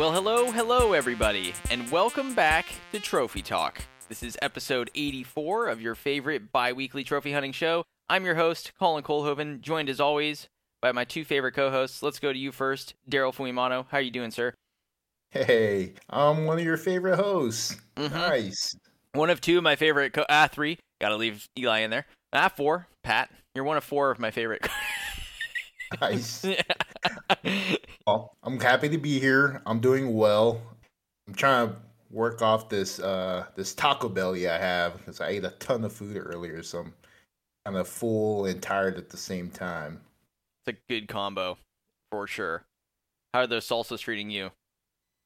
Well, hello, hello, everybody, and welcome back to Trophy Talk. This is episode 84 of your favorite bi weekly trophy hunting show. I'm your host, Colin Colhoven, joined as always by my two favorite co hosts. Let's go to you first, Daryl Fuimano. How are you doing, sir? Hey, I'm one of your favorite hosts. Mm-hmm. Nice. One of two of my favorite, co- ah, three. Gotta leave Eli in there. Ah, four. Pat, you're one of four of my favorite. nice. well, I'm happy to be here. I'm doing well. I'm trying to work off this uh this taco belly I have because I ate a ton of food earlier, so I'm kind of full and tired at the same time. It's a good combo, for sure. How are those salsas treating you?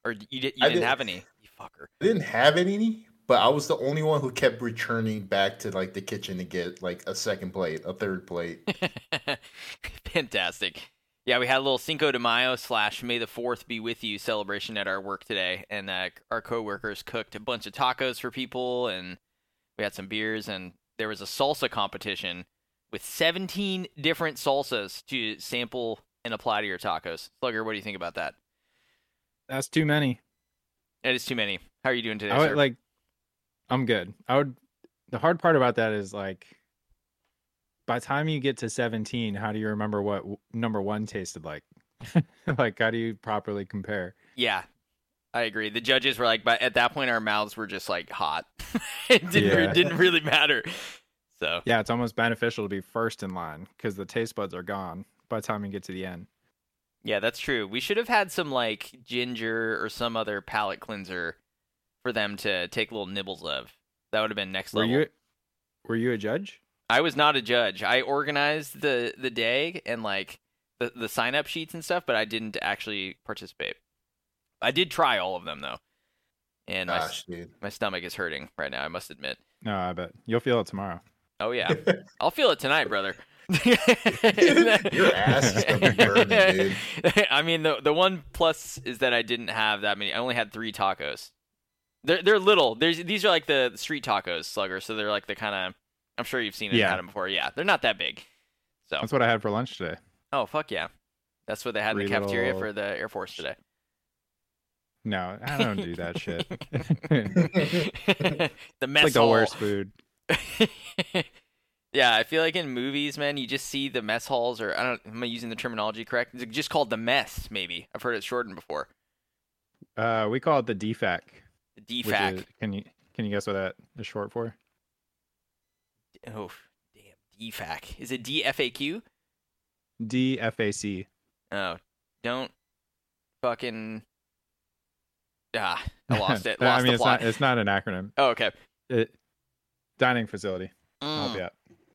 Or you, you didn't, didn't have any? You fucker. I didn't have any, but I was the only one who kept returning back to like the kitchen to get like a second plate, a third plate. Fantastic. Yeah, we had a little Cinco de Mayo slash May the Fourth be with you celebration at our work today, and uh, our coworkers cooked a bunch of tacos for people, and we had some beers, and there was a salsa competition with 17 different salsas to sample and apply to your tacos. Slugger, what do you think about that? That's too many. It is too many. How are you doing today? I would, like, I'm good. I would. The hard part about that is like by the time you get to 17 how do you remember what number one tasted like? Like how do you properly compare? Yeah i agree. The judges were like but at that point our mouths were just like hot. It didn't, yeah. it didn't really matter. So. Yeah it's almost beneficial to be first in line because the taste buds are gone by the time you get to the end. Yeah that's true. We should have had some like ginger or some other palate cleanser for them to take little nibbles of. That would have been next level. were you were you a judge I was not a judge. I organized the the day and like the the sign up sheets and stuff, but I didn't actually participate. I did try all of them though, and Gosh, my ah, dude. my stomach is hurting right now. I must admit. No, I bet you'll feel it tomorrow. Oh yeah, I'll feel it tonight, brother. Your ass is burning, dude. I mean, the the one plus is that I didn't have that many. I only had three tacos. They're they're little. There's these are like the street tacos, slugger. So they're like the kind of I'm sure you've seen it, yeah. had them before. Yeah, they're not that big. So that's what I had for lunch today. Oh fuck yeah, that's what they had Three in the cafeteria little... for the Air Force today. No, I don't do that shit. the mess it's like hall. the worst food. yeah, I feel like in movies, man, you just see the mess halls, or I don't. Am I using the terminology correct? It's just called the mess. Maybe I've heard it shortened before. Uh, we call it the DFAC. The DFAC. Is, can you can you guess what that is short for? Oh, damn. DFAC. Is it DFAQ? DFAC. Oh, don't fucking. Ah, I lost it. Lost I mean, it's not. It's not an acronym. Oh, okay. It, dining facility. Mm. Yeah.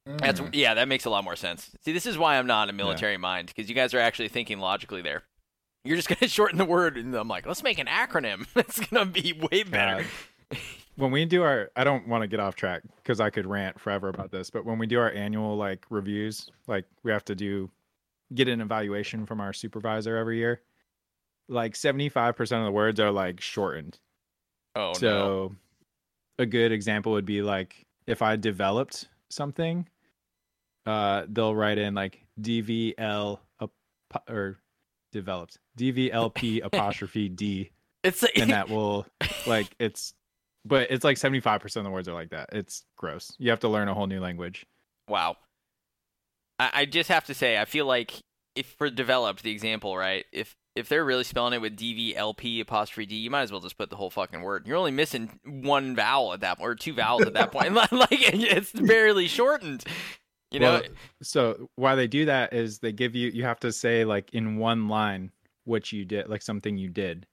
That's yeah. That makes a lot more sense. See, this is why I'm not a military yeah. mind because you guys are actually thinking logically there. You're just gonna shorten the word, and I'm like, let's make an acronym. That's gonna be way better. When we do our i don't want to get off track because i could rant forever about this but when we do our annual like reviews like we have to do get an evaluation from our supervisor every year like 75% of the words are like shortened oh so no. a good example would be like if i developed something uh they'll write in like dvl or developed dvlp apostrophe d it's and that will like it's but it's like 75% of the words are like that. It's gross. You have to learn a whole new language. Wow. I, I just have to say, I feel like if for developed the example, right? If if they're really spelling it with DVLP apostrophe D, you might as well just put the whole fucking word. You're only missing one vowel at that point, or two vowels at that point. like it's barely shortened. You know. Well, so why they do that is they give you you have to say like in one line what you did, like something you did.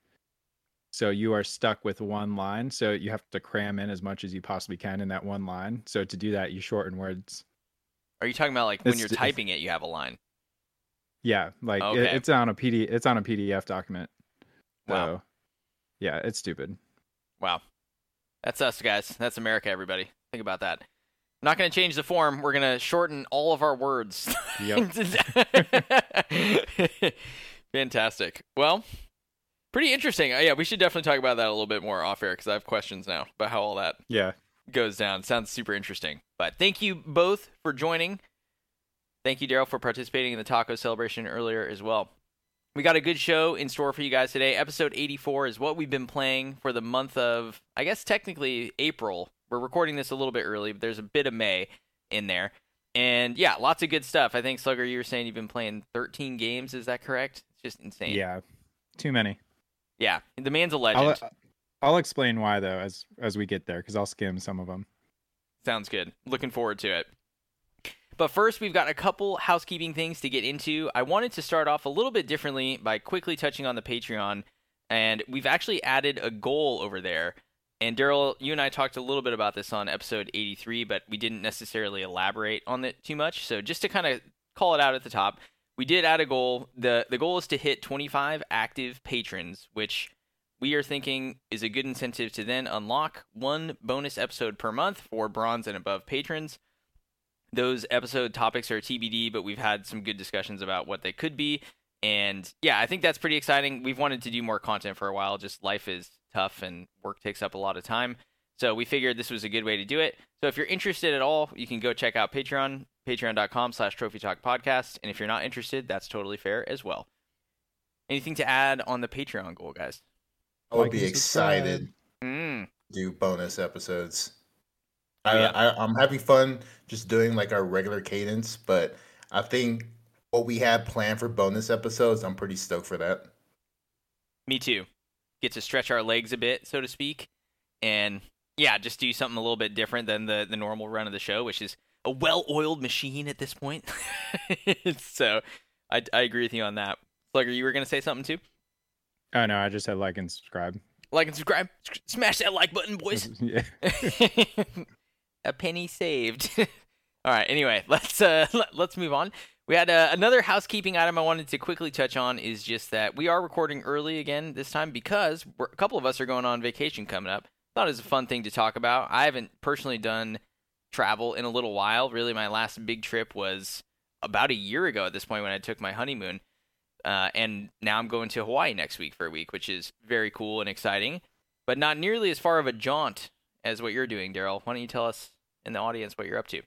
So you are stuck with one line. So you have to cram in as much as you possibly can in that one line. So to do that, you shorten words. Are you talking about like when it's, you're typing it, you have a line? Yeah, like oh, okay. it, it's on a PD. It's on a PDF document. So, wow. Yeah, it's stupid. Wow. That's us, guys. That's America, everybody. Think about that. not going to change the form. We're going to shorten all of our words. Yep. Fantastic. Well, pretty interesting. Uh, yeah, we should definitely talk about that a little bit more off air because I have questions now about how all that yeah goes down. Sounds super interesting. But thank you both for joining. Thank you, Daryl, for participating in the taco celebration earlier as well. we got a good show in store for you guys today. Episode 84 is what we've been playing for the month of, I guess technically April. We're recording this a little bit early, but there's a bit of May in there. And yeah, lots of good stuff. I think Slugger, you were saying you've been playing 13 games. Is that correct? It's just insane. Yeah, too many. Yeah, the man's a legend. I'll, I'll explain why though as as we get there because I'll skim some of them. Sounds good. Looking forward to it. But first, we've got a couple housekeeping things to get into. I wanted to start off a little bit differently by quickly touching on the Patreon, and we've actually added a goal over there. And Daryl, you and I talked a little bit about this on episode 83, but we didn't necessarily elaborate on it too much. So just to kind of call it out at the top, we did add a goal. the The goal is to hit 25 active patrons, which we are thinking is a good incentive to then unlock one bonus episode per month for bronze and above patrons those episode topics are TBD, but we've had some good discussions about what they could be. And yeah, I think that's pretty exciting. We've wanted to do more content for a while. Just life is tough and work takes up a lot of time. So we figured this was a good way to do it. So if you're interested at all, you can go check out Patreon, patreon.com slash trophy talk podcast. And if you're not interested, that's totally fair as well. Anything to add on the Patreon goal, guys? I would like be excited mm. do bonus episodes. I, yeah. I, I'm having fun just doing like our regular cadence, but I think what we have planned for bonus episodes, I'm pretty stoked for that. Me too. Get to stretch our legs a bit, so to speak, and yeah, just do something a little bit different than the the normal run of the show, which is a well-oiled machine at this point. so, I I agree with you on that. Slugger, you were gonna say something too? Oh no, I just said like and subscribe. Like and subscribe. Smash that like button, boys. yeah a penny saved. All right. Anyway, let's uh, let's move on. We had uh, another housekeeping item I wanted to quickly touch on is just that we are recording early again this time because a couple of us are going on vacation coming up. Thought it was a fun thing to talk about. I haven't personally done travel in a little while. Really, my last big trip was about a year ago at this point when I took my honeymoon. Uh, and now I'm going to Hawaii next week for a week, which is very cool and exciting, but not nearly as far of a jaunt as what you're doing, Daryl. Why don't you tell us in the audience what you're up to.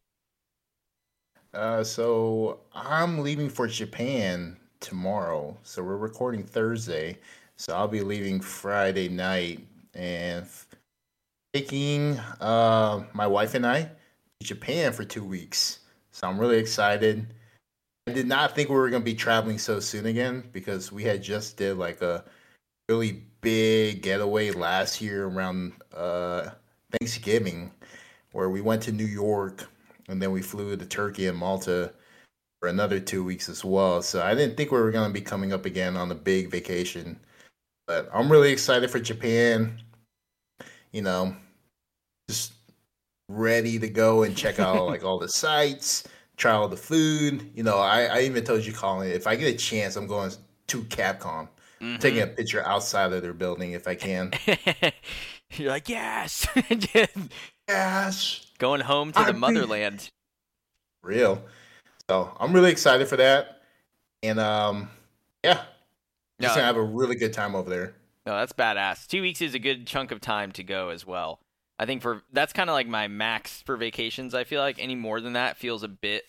Uh, so I'm leaving for Japan tomorrow. So we're recording Thursday. So I'll be leaving Friday night and taking uh, my wife and I Japan for two weeks. So I'm really excited. I did not think we were going to be traveling so soon again because we had just did like a really big getaway last year around uh, Thanksgiving where we went to New York and then we flew to Turkey and Malta for another two weeks as well. So I didn't think we were going to be coming up again on a big vacation. But I'm really excited for Japan. You know, just ready to go and check out like all the sites, try all the food. You know, I, I even told you, Colin, if I get a chance, I'm going to Capcom. Mm-hmm. Taking a picture outside of their building if I can. You're like, yes. Yes. Going home to the motherland. Real. So I'm really excited for that. And um yeah. Just no, gonna have a really good time over there. No, that's badass. Two weeks is a good chunk of time to go as well. I think for that's kind of like my max for vacations. I feel like any more than that feels a bit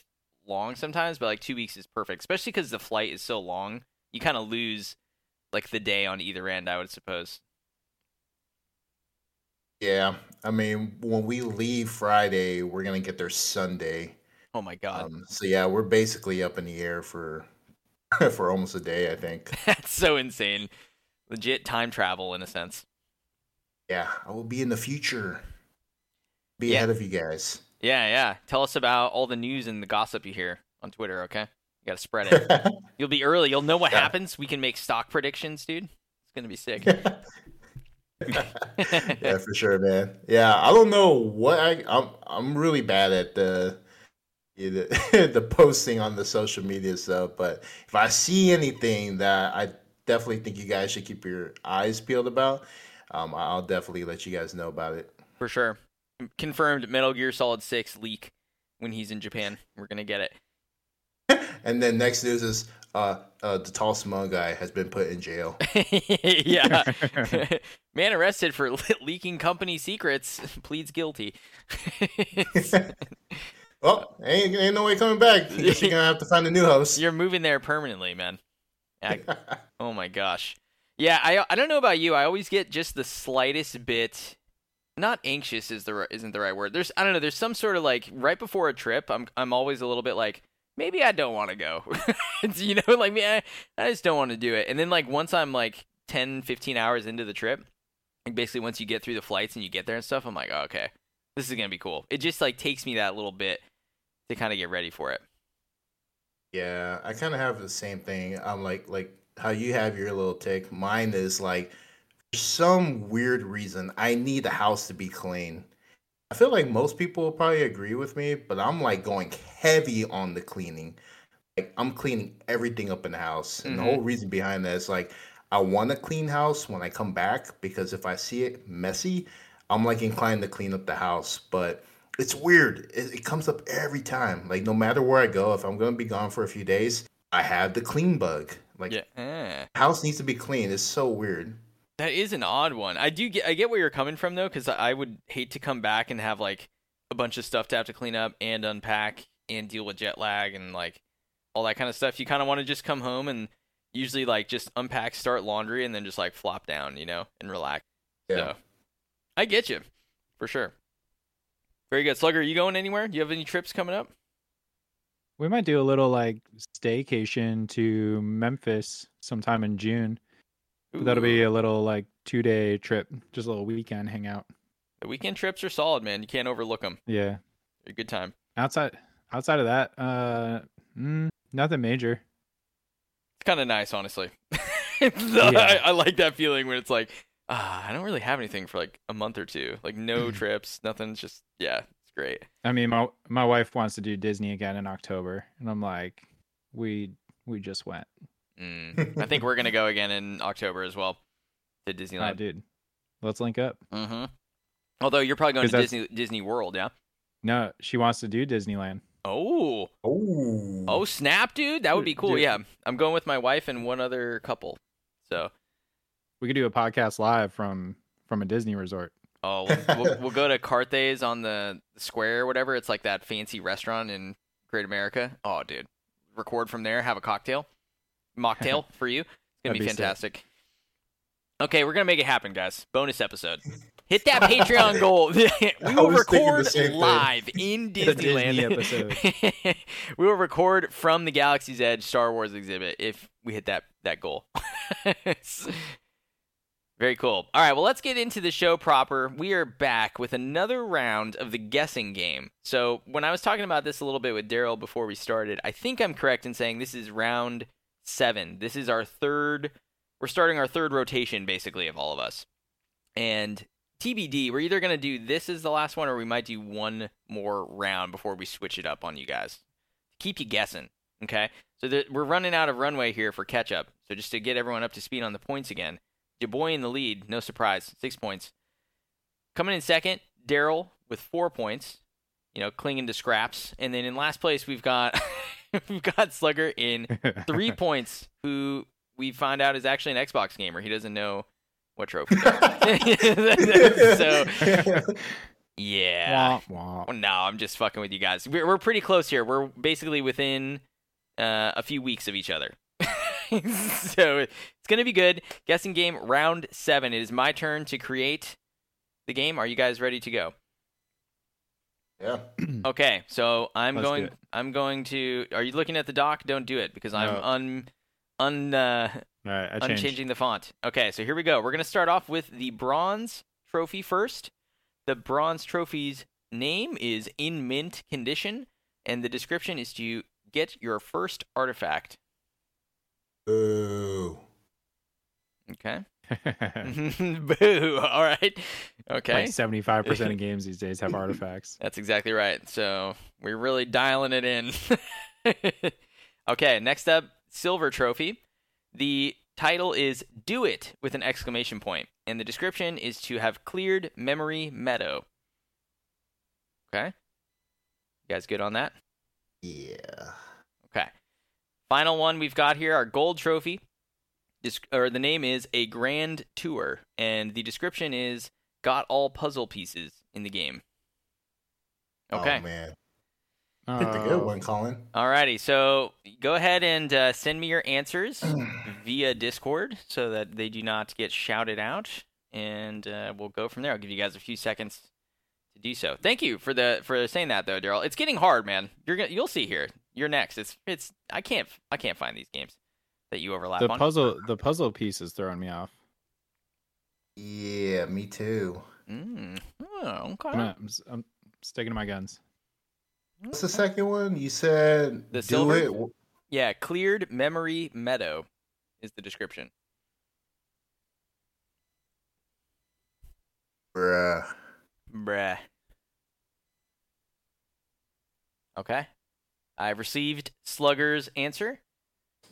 long sometimes, but like two weeks is perfect, especially because the flight is so long. You kind of lose like the day on either end, I would suppose. Yeah, I mean, when we leave Friday, we're gonna get there Sunday. Oh my god! Um, so yeah, we're basically up in the air for for almost a day. I think that's so insane. Legit time travel in a sense. Yeah, I will be in the future. Be yeah. ahead of you guys. Yeah, yeah. Tell us about all the news and the gossip you hear on Twitter. Okay, you got to spread it. You'll be early. You'll know what yeah. happens. We can make stock predictions, dude. It's gonna be sick. yeah, for sure, man. Yeah, I don't know what I I'm I'm really bad at the the posting on the social media stuff, but if I see anything that I definitely think you guys should keep your eyes peeled about, um, I'll definitely let you guys know about it. For sure. Confirmed Metal Gear Solid 6 leak when he's in Japan. We're going to get it. and then next news is uh, uh, the tall smug guy has been put in jail. yeah, man arrested for leaking company secrets pleads guilty. well, ain't ain't no way coming back. you're gonna have to find a new host. You're moving there permanently, man. I, oh my gosh. Yeah, I I don't know about you. I always get just the slightest bit not anxious is the isn't the right word. There's I don't know, there's some sort of like right before a trip, I'm I'm always a little bit like maybe I don't want to go. you know, like me I, I just don't want to do it. And then like once I'm like 10 15 hours into the trip, like basically once you get through the flights and you get there and stuff, I'm like, oh, "Okay. This is going to be cool." It just like takes me that little bit to kind of get ready for it. Yeah, I kind of have the same thing. I'm like like how you have your little tick. Mine is like for some weird reason I need the house to be clean. I feel like most people will probably agree with me, but I'm like going heavy on the cleaning. Like I'm cleaning everything up in the house. And mm-hmm. the whole reason behind that is like I want a clean house when I come back because if I see it messy, I'm like inclined to clean up the house. But it's weird. It, it comes up every time. Like no matter where I go, if I'm gonna be gone for a few days, I have the clean bug. Like yeah. Eh. house needs to be clean. It's so weird. That is an odd one. I do get I get where you're coming from though, because I would hate to come back and have like a bunch of stuff to have to clean up and unpack and deal with jet lag and like all that kind of stuff. You kind of want to just come home and usually like just unpack, start laundry, and then just like flop down, you know, and relax. Yeah. So I get you for sure. Very good, Slugger. Are you going anywhere? Do you have any trips coming up? We might do a little like staycation to Memphis sometime in June. That'll be a little like two day trip, just a little weekend hangout. The weekend trips are solid, man. You can't overlook them. Yeah, a good time. Outside, outside of that, uh, mm, nothing major. It's kind of nice, honestly. yeah. I, I, like that feeling when it's like, ah, I don't really have anything for like a month or two. Like no trips, nothing's just yeah, it's great. I mean, my my wife wants to do Disney again in October, and I'm like, we we just went. Mm. I think we're gonna go again in October as well to oh, Disneyland. Oh, dude, let's link up. Mm-hmm. Although you're probably going to Disney Disney World, yeah? No, she wants to do Disneyland. Oh. Oh. Oh, snap, dude! That would be cool. Dude. Yeah, I'm going with my wife and one other couple. So we could do a podcast live from from a Disney resort. Oh, we'll, we'll, we'll go to Carthays on the square or whatever. It's like that fancy restaurant in Great America. Oh, dude, record from there, have a cocktail mocktail for you. It's gonna be, be fantastic. Sick. Okay, we're gonna make it happen, guys. Bonus episode. Hit that Patreon goal. we will record live in Disneyland. Disney we will record from the Galaxy's Edge Star Wars exhibit if we hit that that goal. Very cool. All right, well, let's get into the show proper. We are back with another round of the guessing game. So, when I was talking about this a little bit with Daryl before we started, I think I'm correct in saying this is round seven. This is our third. We're starting our third rotation, basically, of all of us. And TBD, we're either going to do this as the last one, or we might do one more round before we switch it up on you guys. Keep you guessing. Okay, so the, we're running out of runway here for catch up. So just to get everyone up to speed on the points again, your boy in the lead, no surprise, six points. Coming in second, Daryl with four points. You know, clinging to scraps, and then in last place we've got we've got Slugger in three points, who we find out is actually an Xbox gamer. He doesn't know what trophy. so yeah. Wah, wah. No, I'm just fucking with you guys. We're, we're pretty close here. We're basically within uh, a few weeks of each other. so it's gonna be good. Guessing game round seven. It is my turn to create the game. Are you guys ready to go? Yeah. okay, so I'm Let's going. I'm going to. Are you looking at the doc? Don't do it because I'm un un uh, right, unchanging the font. Okay, so here we go. We're gonna start off with the bronze trophy first. The bronze trophy's name is in mint condition, and the description is to get your first artifact. Ooh. Okay. Boo. All right. Okay. Like 75% of games these days have artifacts. That's exactly right. So we're really dialing it in. okay. Next up, Silver Trophy. The title is Do It with an exclamation point, and the description is to have cleared Memory Meadow. Okay. You guys good on that? Yeah. Okay. Final one we've got here, our gold trophy or the name is a grand tour, and the description is got all puzzle pieces in the game. Okay. Oh man. Pick the good one, Colin. Alrighty, so go ahead and uh, send me your answers via Discord so that they do not get shouted out, and uh, we'll go from there. I'll give you guys a few seconds to do so. Thank you for the for saying that though, Daryl. It's getting hard, man. You're gonna you'll see here. You're next. It's it's I can't I can't find these games that you overlap The on. puzzle the puzzle piece is throwing me off. Yeah, me too. Mm. Oh, okay. I'm, gonna- I'm, s- I'm sticking to my guns. What's the second one? You said The do silver? it. Yeah, cleared memory meadow is the description. Bruh. Bruh. Okay. I've received Slugger's answer.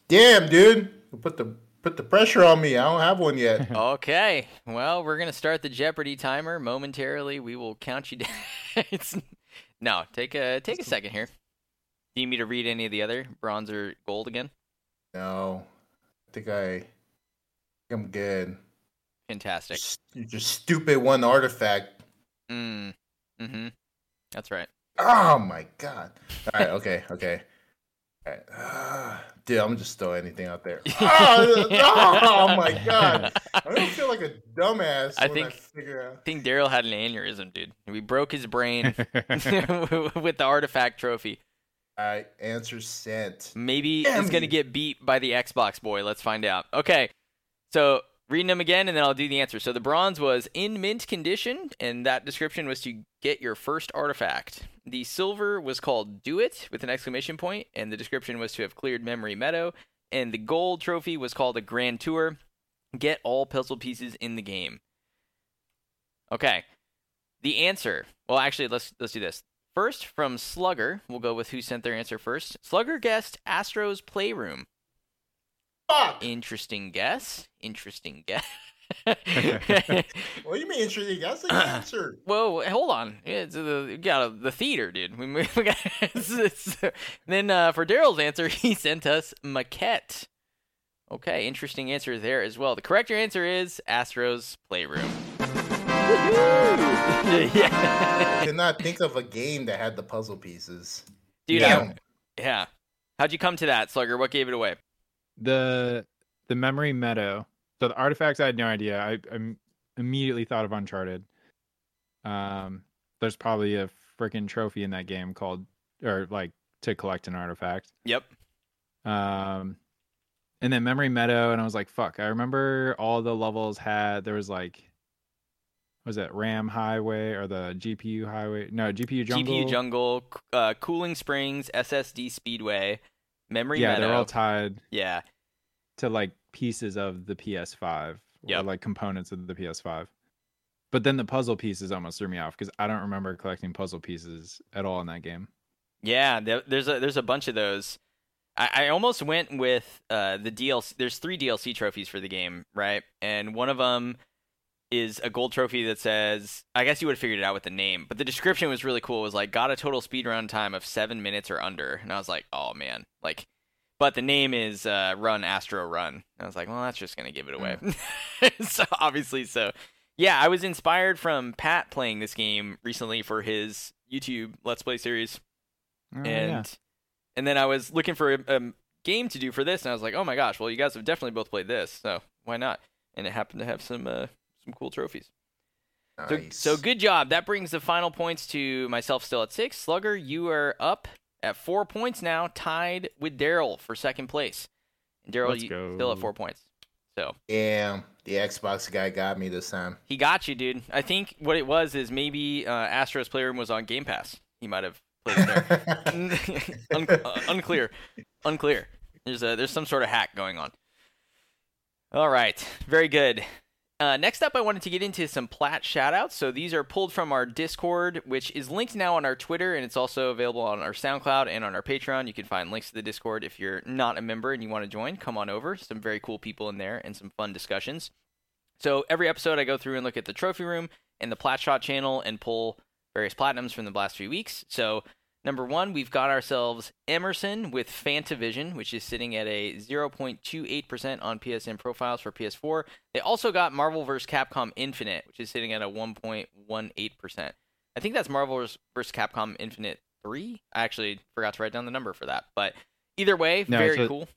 Damn, dude. Put the put the pressure on me. I don't have one yet. Okay. Well, we're gonna start the Jeopardy timer momentarily. We will count you down. It's- no, take a take a second here. Do you need me to read any of the other bronze or gold again? no. I think I, I think I'm good. Fantastic. Just, you just stupid one artifact. Mm. Mm-hmm. That's right. Oh my god. All right. Okay. Okay. All right. Ah, dude, I'm just throw anything out there. Ah, oh my god. I don't feel like a dumbass. I think- I out. I think Daryl had an aneurysm, dude. We broke his brain with the artifact trophy. All right. Answer sent. Maybe Damn he's gonna get beat by the Xbox boy. Let's find out. Okay, so reading them again, and then I'll do the answer. So the bronze was in mint condition, and that description was to get your first artifact. The silver was called "Do It" with an exclamation point, and the description was to have cleared Memory Meadow. And the gold trophy was called a Grand Tour. Get all puzzle pieces in the game. Okay, the answer. Well, actually, let's let's do this. First, from Slugger, we'll go with who sent their answer first. Slugger guessed Astro's Playroom. Fuck. Interesting guess. Interesting guess. What do you mean interesting? That's the answer. Whoa, hold on. It's the we got a, the theater, dude. We, we got, it's, it's, then uh, for Daryl's answer, he sent us maquette. Okay, interesting answer there as well. The correct answer is Astro's Playroom. I yeah, could not think of a game that had the puzzle pieces. dude. Yeah. I- yeah. How'd you come to that, Slugger? What gave it away? the the memory meadow. So the artifacts, I had no idea. I, I immediately thought of Uncharted. Um, there's probably a freaking trophy in that game called, or like to collect an artifact. Yep. Um, and then memory meadow, and I was like, fuck. I remember all the levels had there was like, was it RAM highway or the GPU highway? No, GPU jungle. GPU Jungle, uh, Cooling Springs, SSD Speedway, Memory yeah, Meadow. they're all tied yeah, to like pieces of the PS5 or Yep. like components of the PS5. But then the puzzle pieces almost threw me off because I don't remember collecting puzzle pieces at all in that game. yeah. There's a there's a bunch of those. I, I almost went with uh, the DLC. There's three DLC trophies for the game, right? And one of them is a gold trophy that says, I guess you would have figured it out with the name, but the description was really cool. It was like, got a total speed run time of seven minutes or under. And I was like, oh man, like, but the name is uh, Run Astro Run. And I was like, well, that's just going to give it away. so obviously, so yeah, I was inspired from Pat playing this game recently for his YouTube Let's Play series Oh, and yeah. and then I was looking for a, a game to do for this, and I was like, oh my gosh, well you guys have definitely both played this, so why not? And it happened to have some uh, some cool trophies. So, so good job. That brings the final points to myself still at six. Slugger, you are up at four points now, tied with Daryl for second place. And Daryl, you go. still at four points. So Damn, the Xbox guy got me this time. he got you, dude. I think what it was is maybe uh, Astro's Playroom was on Game Pass. He might have played there. Un- uh, unclear. Unclear. There's a there's some sort of hack going on. All right, very good. Uh, next up, I wanted to get into some Plat shoutouts. So these are pulled from our Discord, which is linked now on our Twitter, and it's also available on our SoundCloud and on our Patreon. You can find links to the Discord if you're not a member and you want to join. Come on over. Some very cool people in there and some fun discussions. So every episode, I go through and look at the trophy room and the Plat Shot channel and pull various platinums from the last few weeks. So Number one, we've got ourselves Emerson with Fantavision, which is sitting at a 0.28% on PSN profiles for PS4. They also got Marvel vs. Capcom Infinite, which is sitting at a 1.18%. I think that's Marvel vs. Capcom Infinite three. I actually forgot to write down the number for that, but either way, No, very so- cool.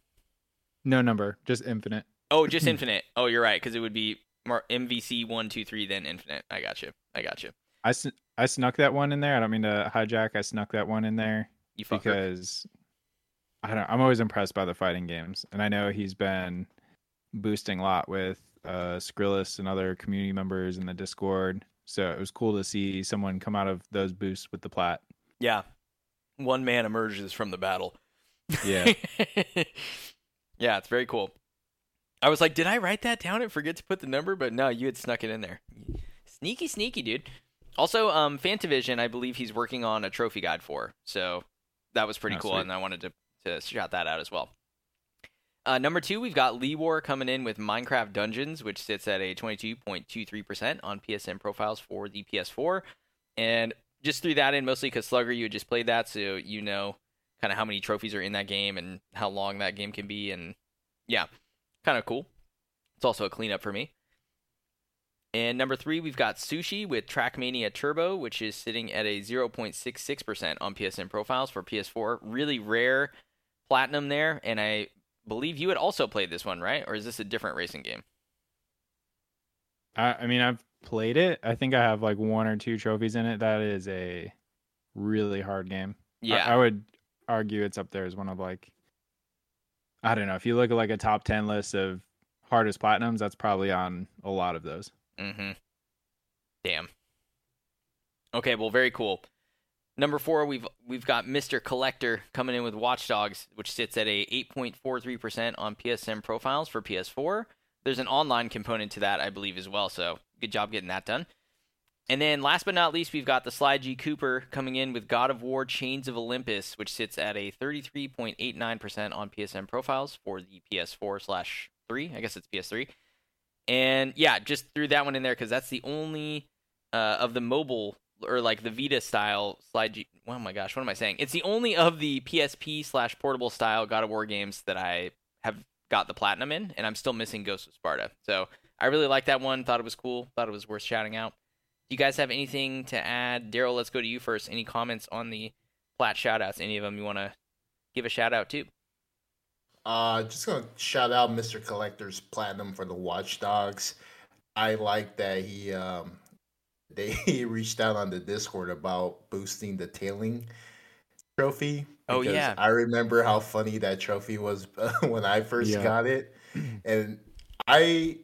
No number, just infinite. Oh, just infinite. Oh, you're right, because it would be MVC one, two, three, then infinite. I got you. I got you. I, sn- I snuck that one in there. I don't mean to hijack. I snuck that one in there You fucker. because I don't. I'm always impressed by the fighting games, and I know he's been boosting a lot with uh, Skrillis and other community members in the Discord. So it was cool to see someone come out of those boosts with the plat. Yeah. One man emerges from the battle. Yeah. yeah, it's very cool. I was like, did I write that down and forget to put the number? But no, you had snuck it in there. Sneaky, sneaky, dude. Also, um, Fantavision, I believe he's working on a trophy guide for. So that was pretty Oh, cool, sweet. and I wanted to, to shout that out as well. Uh, number two, we've got Lee War coming in with Minecraft Dungeons, which sits at a 22.23% on PSN profiles for the PS4. And just threw that in mostly because Slugger, you had just played that, so you know kind of how many trophies are in that game and how long that game can be. And yeah, kind of cool. It's also a cleanup for me. And number three, we've got Sushi with Trackmania Turbo, which is sitting at a 0.66% on PSN profiles for PS4. Really rare platinum there, and I believe you had also played this one, right? Or is this a different racing game? I, I mean, I've played it. I think I have like one or two trophies in it. That is a really hard game. I- Yeah. I, would argue it's up there as one of like I don't know. If you look at like a top ten list of hardest platinums, that's probably on a lot of those. Mm-hmm. Damn. Okay, well, very cool. Number four, we've we've got Mr. Collector coming in with Watch Dogs, which sits at a 8.43% on PSN profiles for PS4. There's an online component to that, I believe, as well. So good job getting that done. And then last but not least, we've got the Sly G Cooper coming in with God of War Chains of Olympus, which sits at a 33.89% on PSN profiles for the PS4 slash 3. I guess it's PS3. And yeah, just threw that one in there because that's the only uh, of the mobile or like the Vita style slide. G- oh my gosh, what am I saying? It's the only of the PSP slash portable style God of War games that I have got the platinum in, and I'm still missing Ghost of Sparta. So I really like that one. Thought it was cool. Thought it was worth shouting out. Do you guys have anything to add? Daryl, let's go to you first. Any comments on the plat shoutouts? Any of them you want to give a shout out to? Uh, just gonna shout out Mr. Collector's Platinum for the Watchdogs. I like that he um they reached out on the Discord about boosting the tailing trophy. Oh, yeah. I remember how funny that trophy was when I first Yeah. got it, and I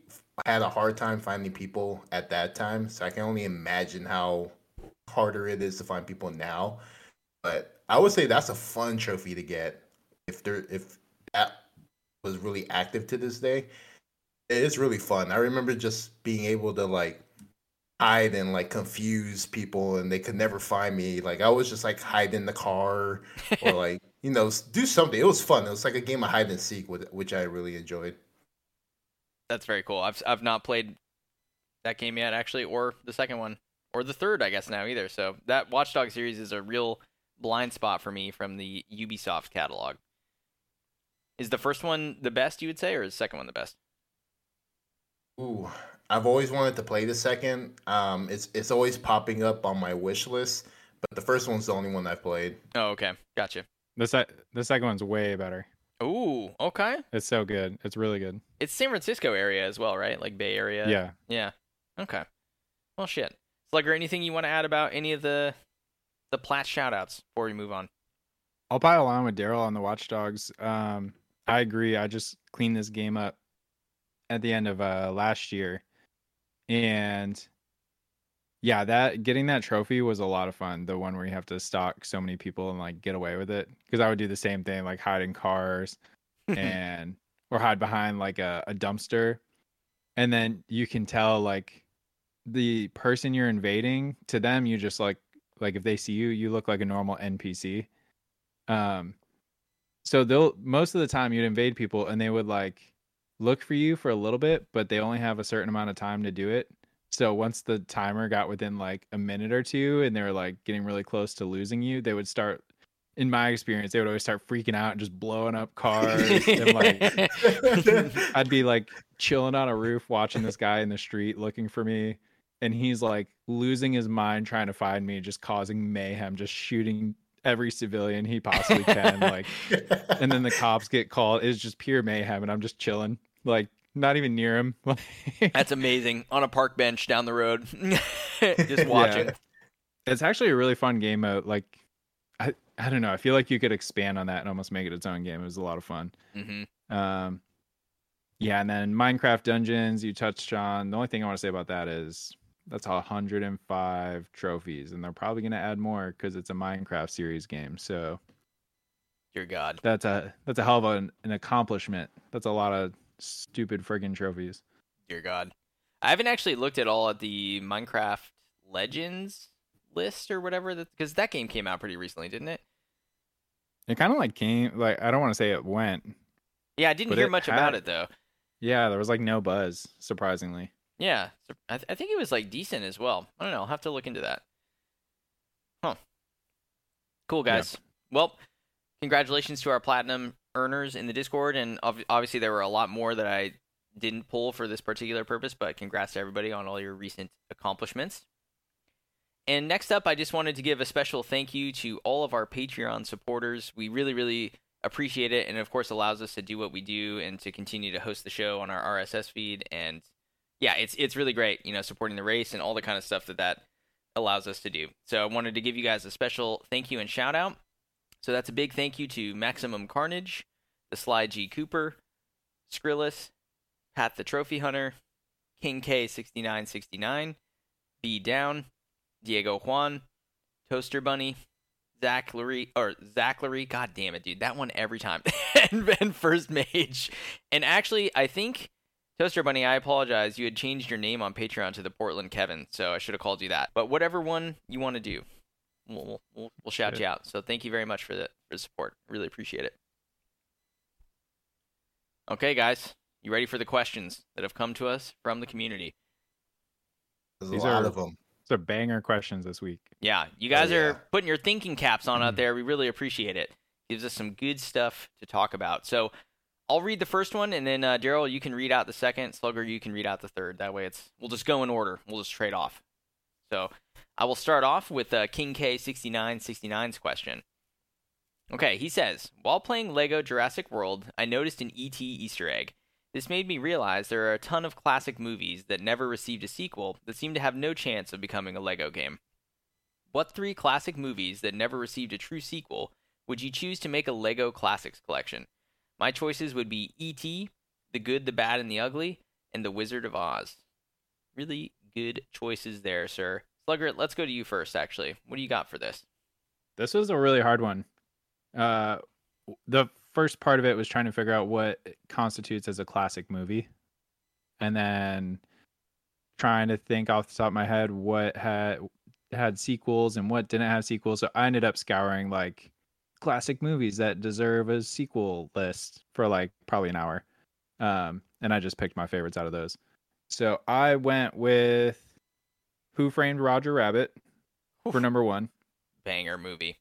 had a hard time finding people at that time, so I can only imagine how harder it is to find people now. But I would say that's a fun trophy to get if there if that was really active to this day. It's really fun. I remember just being able to like hide and like confuse people and they could never find me. Like I was just like hide in the car or like, you know, do something. It was fun. It was like a game of hide and seek with which I really enjoyed. That's very cool. I've I've not played that game yet, actually, or the second one, or the third, I guess now either. So that Watchdog series is a real blind spot for me from the Ubisoft catalog. Is the first one the best you would say, or is the second one the best? Ooh, I've always wanted to play the second. Um it's it's always popping up on my wish list, but the first one's the only one I've played. Oh, okay, gotcha. The se- the second one's way better. Ooh, okay. It's so good. It's really good. It's San Francisco area as well, right? Like Bay Area. Yeah. Yeah. Okay. Well, shit. Slugger, anything you want to add about any of the the plat shoutouts before we move on? I'll pile on with Daryl on the Watchdogs. Um, I agree. I just cleaned this game up at the end of uh last year, and yeah, that getting that trophy was a lot of fun. The one where you have to stalk so many people and like get away with it. Because I would do the same thing, like hide in cars and or hide behind like a, a dumpster, and then you can tell like the person you're invading to them. You just like like if they see you, you look like a normal NPC. Um, so they'll most of the time you'd invade people and they would like look for you for a little bit, but they only have a certain amount of time to do it. So once the timer got within like a minute or two and they were like getting really close to losing you, they would start in my experience, they would always start freaking out and just blowing up cars and like I'd be like chilling on a roof watching this guy in the street looking for me and he's like losing his mind trying to find me just causing mayhem just shooting every civilian he possibly can. like, and then the cops get called. It's just pure mayhem, and I'm just chilling, like not even near him. That's amazing. On a park bench down the road, just watching. Yeah. It's actually a really fun game mode. Like, I I don't know. I feel like you could expand on that and almost make it its own game. It was a lot of fun. hmm Um, yeah, and then Minecraft Dungeons you touched on. The only thing I want to say about that is that's 105 trophies, and they're probably going to add more because it's a Minecraft series game. So Dear God. that's a that's a hell of an, an accomplishment. That's a lot of stupid friggin' trophies. Dear God. I haven't actually looked at all at the Minecraft Legends list or whatever because that game came out pretty recently, didn't it? It kind of like came like I don't want to say it went. Yeah, I didn't hear much had- about it though. Yeah, there was like no buzz, surprisingly. Yeah, I, th- I think it was like decent as well. I don't know. I'll have to look into that. Huh. Cool, Yeah. guys. Well, congratulations to our platinum earners in the Discord, and ob- obviously there were a lot more that I didn't pull for this particular purpose, but congrats to everybody on all your recent accomplishments. And next up, I just wanted to give a special thank you to all of our Patreon supporters. We really, really appreciate it, and of course, allows us to do what we do and to continue to host the show on our RSS feed. And yeah, it's it's really great, you know, supporting the race and all the kind of stuff that that allows us to do. So I wanted to give you guys a special thank you and shout out. So that's a big thank you to Maximum Carnage, the Sly G Cooper, Skrillis, Pat the Trophy Hunter, King K6969, B Down, Diego Juan, Toaster Bunny, Zach Lurie, or Zach Lurie, god damn it, dude, that one every time, and, and First Mage. And actually, I think Toaster Bunny, I apologize. You had changed your name on Patreon to the Portland Kevin, so I should have called you that. But whatever one you want to do, we'll we'll, we'll, we'll shout Good. you out. So thank you very much for the for the support. Really appreciate it. Okay, guys, you ready for the questions that have come to us from the community? There's These a lot are- of them. It's a banger questions this week. Yeah, you guys Oh, yeah. are putting your thinking caps on out Mhm. there. We really appreciate it. Gives us some good stuff to talk about. So I'll read the first one, and then uh, Daryl, you can read out the second. Slugger, you can read out the third. That way, it's we'll just go in order. We'll just trade off. So I will start off with uh, King K sixty nine sixty nine's question. Okay, he says, while playing Lego Jurassic World, I noticed an ET Easter egg. This made me realize there are a ton of classic movies that never received a sequel that seem to have no chance of becoming a Lego game. What three classic movies that never received a true sequel would you choose to make a Lego Classics collection? My choices would be E.T., The Good, the Bad, and the Ugly, and The Wizard of Oz. Really good choices there, sir. Slugger, let's go to you first, actually. What do you got for this? This was a really hard one. Uh, the first part of it was trying to figure out what constitutes as a classic movie, and then trying to think off the top of my head what had had sequels and what didn't have sequels. So I ended up scouring like classic movies that deserve a sequel list for like probably an hour, um, and I just picked my favorites out of those. So I went with Who Framed Roger Rabbit for number one. Banger movie.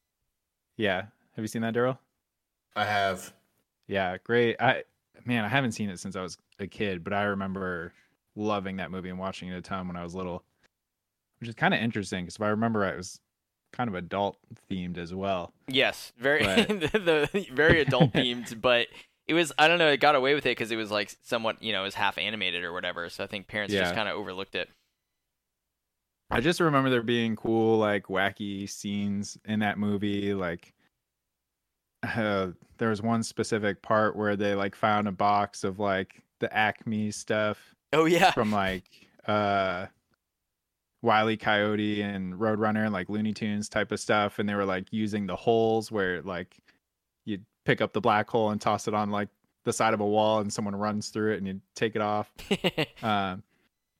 Yeah. Have you seen that, Daryl? I have. Yeah, great. I man, I haven't seen it since I was a kid, but I remember loving that movie and watching it a ton when I was little. Which is kind of interesting because if I remember right, it was kind of adult themed as well. Yes, very But- the, the very adult themed, but it was I don't know, it got away with it because it was like somewhat, you know, it was half animated or whatever. So I think parents just kind of overlooked it. I just remember there being cool, like wacky scenes in that movie. Like, uh, there was one specific part where they like found a box of like the Acme stuff Oh yeah, from like uh Wile Coyote and Roadrunner and like Looney Tunes type of stuff, and they were like using the holes where like you'd pick up the black hole and toss it on like the side of a wall, and someone runs through it, and you take it off. Um,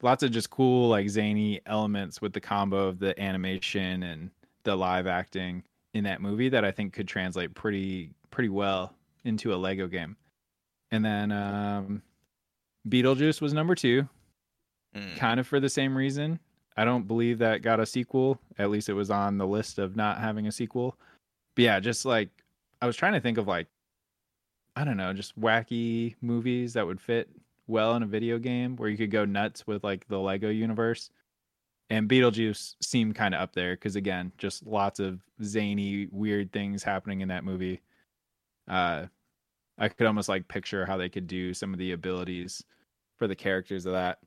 lots of just cool like zany elements with the combo of the animation and the live acting in that movie that I think could translate pretty pretty well into a Lego game. And then um, Beetlejuice was number two Mm. kind of for the same reason. I don't believe that got a sequel. At least it was on the list of not having a sequel. But yeah, just like I was trying to think of like I don't know, just wacky movies that would fit well in a video game where you could go nuts with like the Lego universe. and Beetlejuice seemed kind of up there because again, just lots of zany, weird things happening in that movie. Uh, I could almost like picture how they could do some of the abilities for the characters of that.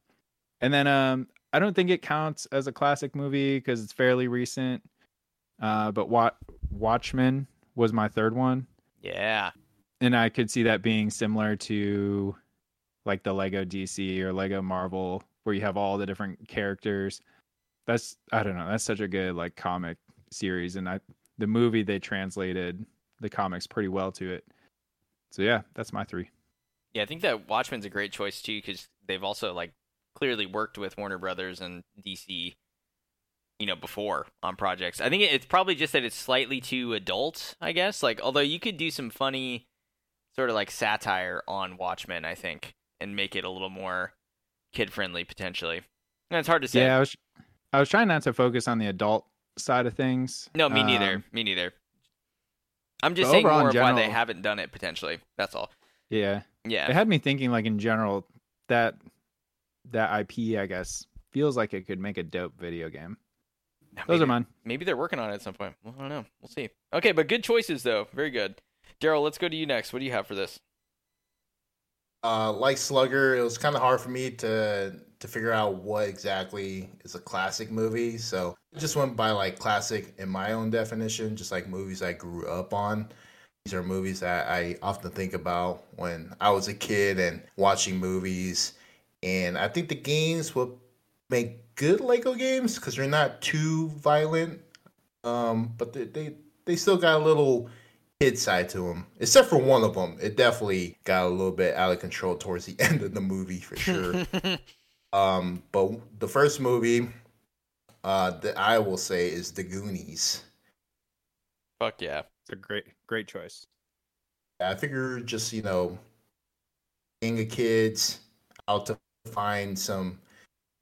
And then um, I don't think it counts as a classic movie because it's fairly recent. Uh, but Wat- Watchmen was my third one, Yeah. and I could see that being similar to like the Lego DC or Lego Marvel, where you have all the different characters. That's I don't know. That's such a good like comic series, and I the movie they translated the comics pretty well to it. So yeah, that's my three. Yeah, I think that Watchmen's a great choice too because they've also like clearly worked with Warner Brothers and DC, you know, before on projects. I think it's probably just that it's slightly too adult. I guess like although you could do some funny sort of like satire on Watchmen, I think, and make it a little more kid friendly potentially. And it's hard to say. Yeah, I was I was trying not to focus on the adult side of things. No, me neither. Um, me neither. I'm just saying more of why they haven't done it potentially. That's all. yeah, Yeah. it had me thinking like in general that that IP I guess feels like it could make a dope video game. Those Maybe- are mine. Maybe they're working on it at some point. Well, I don't know. We'll see. Okay, but good choices though. Very good. Daryl, let's go to you next. What do you have for this? Uh, like Slugger, it was kind of hard for me to to figure out what exactly is a classic movie. So I just went by like classic in my own definition, just like movies I grew up on. These are movies that I often think about when I was a kid and watching movies. And I think the games will make good Lego games because they're not too violent. Um, but they, they they still got a little kid side to them, except for one of them. It definitely got a little bit out of control towards the end of the movie for sure. um, but the first movie uh, that I will say is The Goonies. Fuck yeah. It's a great great choice. I figure just you know, being a kids out to find some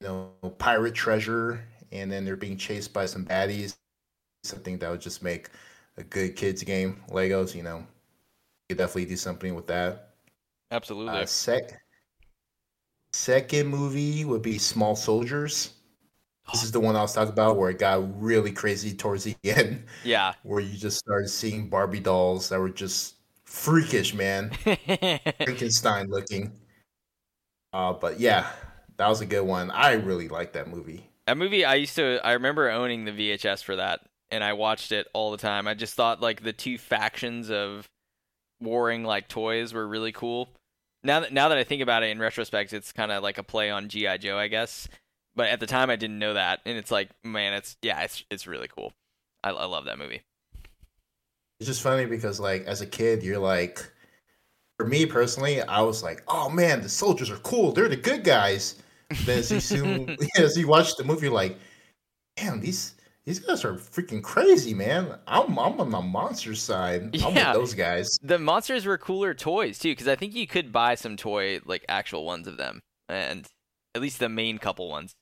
you know pirate treasure, and then they're being chased by some baddies. Something that would just make a good kids game. Legos, you know, you definitely do something with that. Absolutely. Uh, sec- second movie would be Small Soldiers. This is the one I was talking about where it got really crazy towards the end, yeah. where you just started seeing Barbie dolls that were just freakish, man. Frankenstein looking. Uh, but yeah, that was a good one. I really liked that movie. That movie, I used to, I remember owning the VHS for that, and I watched it all the time. I just thought like the two factions of warring like toys were really cool. Now that now that I think about it in retrospect, it's kind of like a play on GI Joe, I guess. But at the time, I didn't know that, and it's like, man, it's yeah, it's it's really cool. I, I love that movie. It's just funny because like as a kid, you're like, for me personally, I was like, oh man, the soldiers are cool. They're the good guys. Then as you soon as you watch the movie, like, damn, these these guys are freaking crazy, man. I'm I'm on the monster side. I'm with those guys. The monsters were cooler toys too, because I think you could buy some toy like actual ones of them, and at least the main couple ones.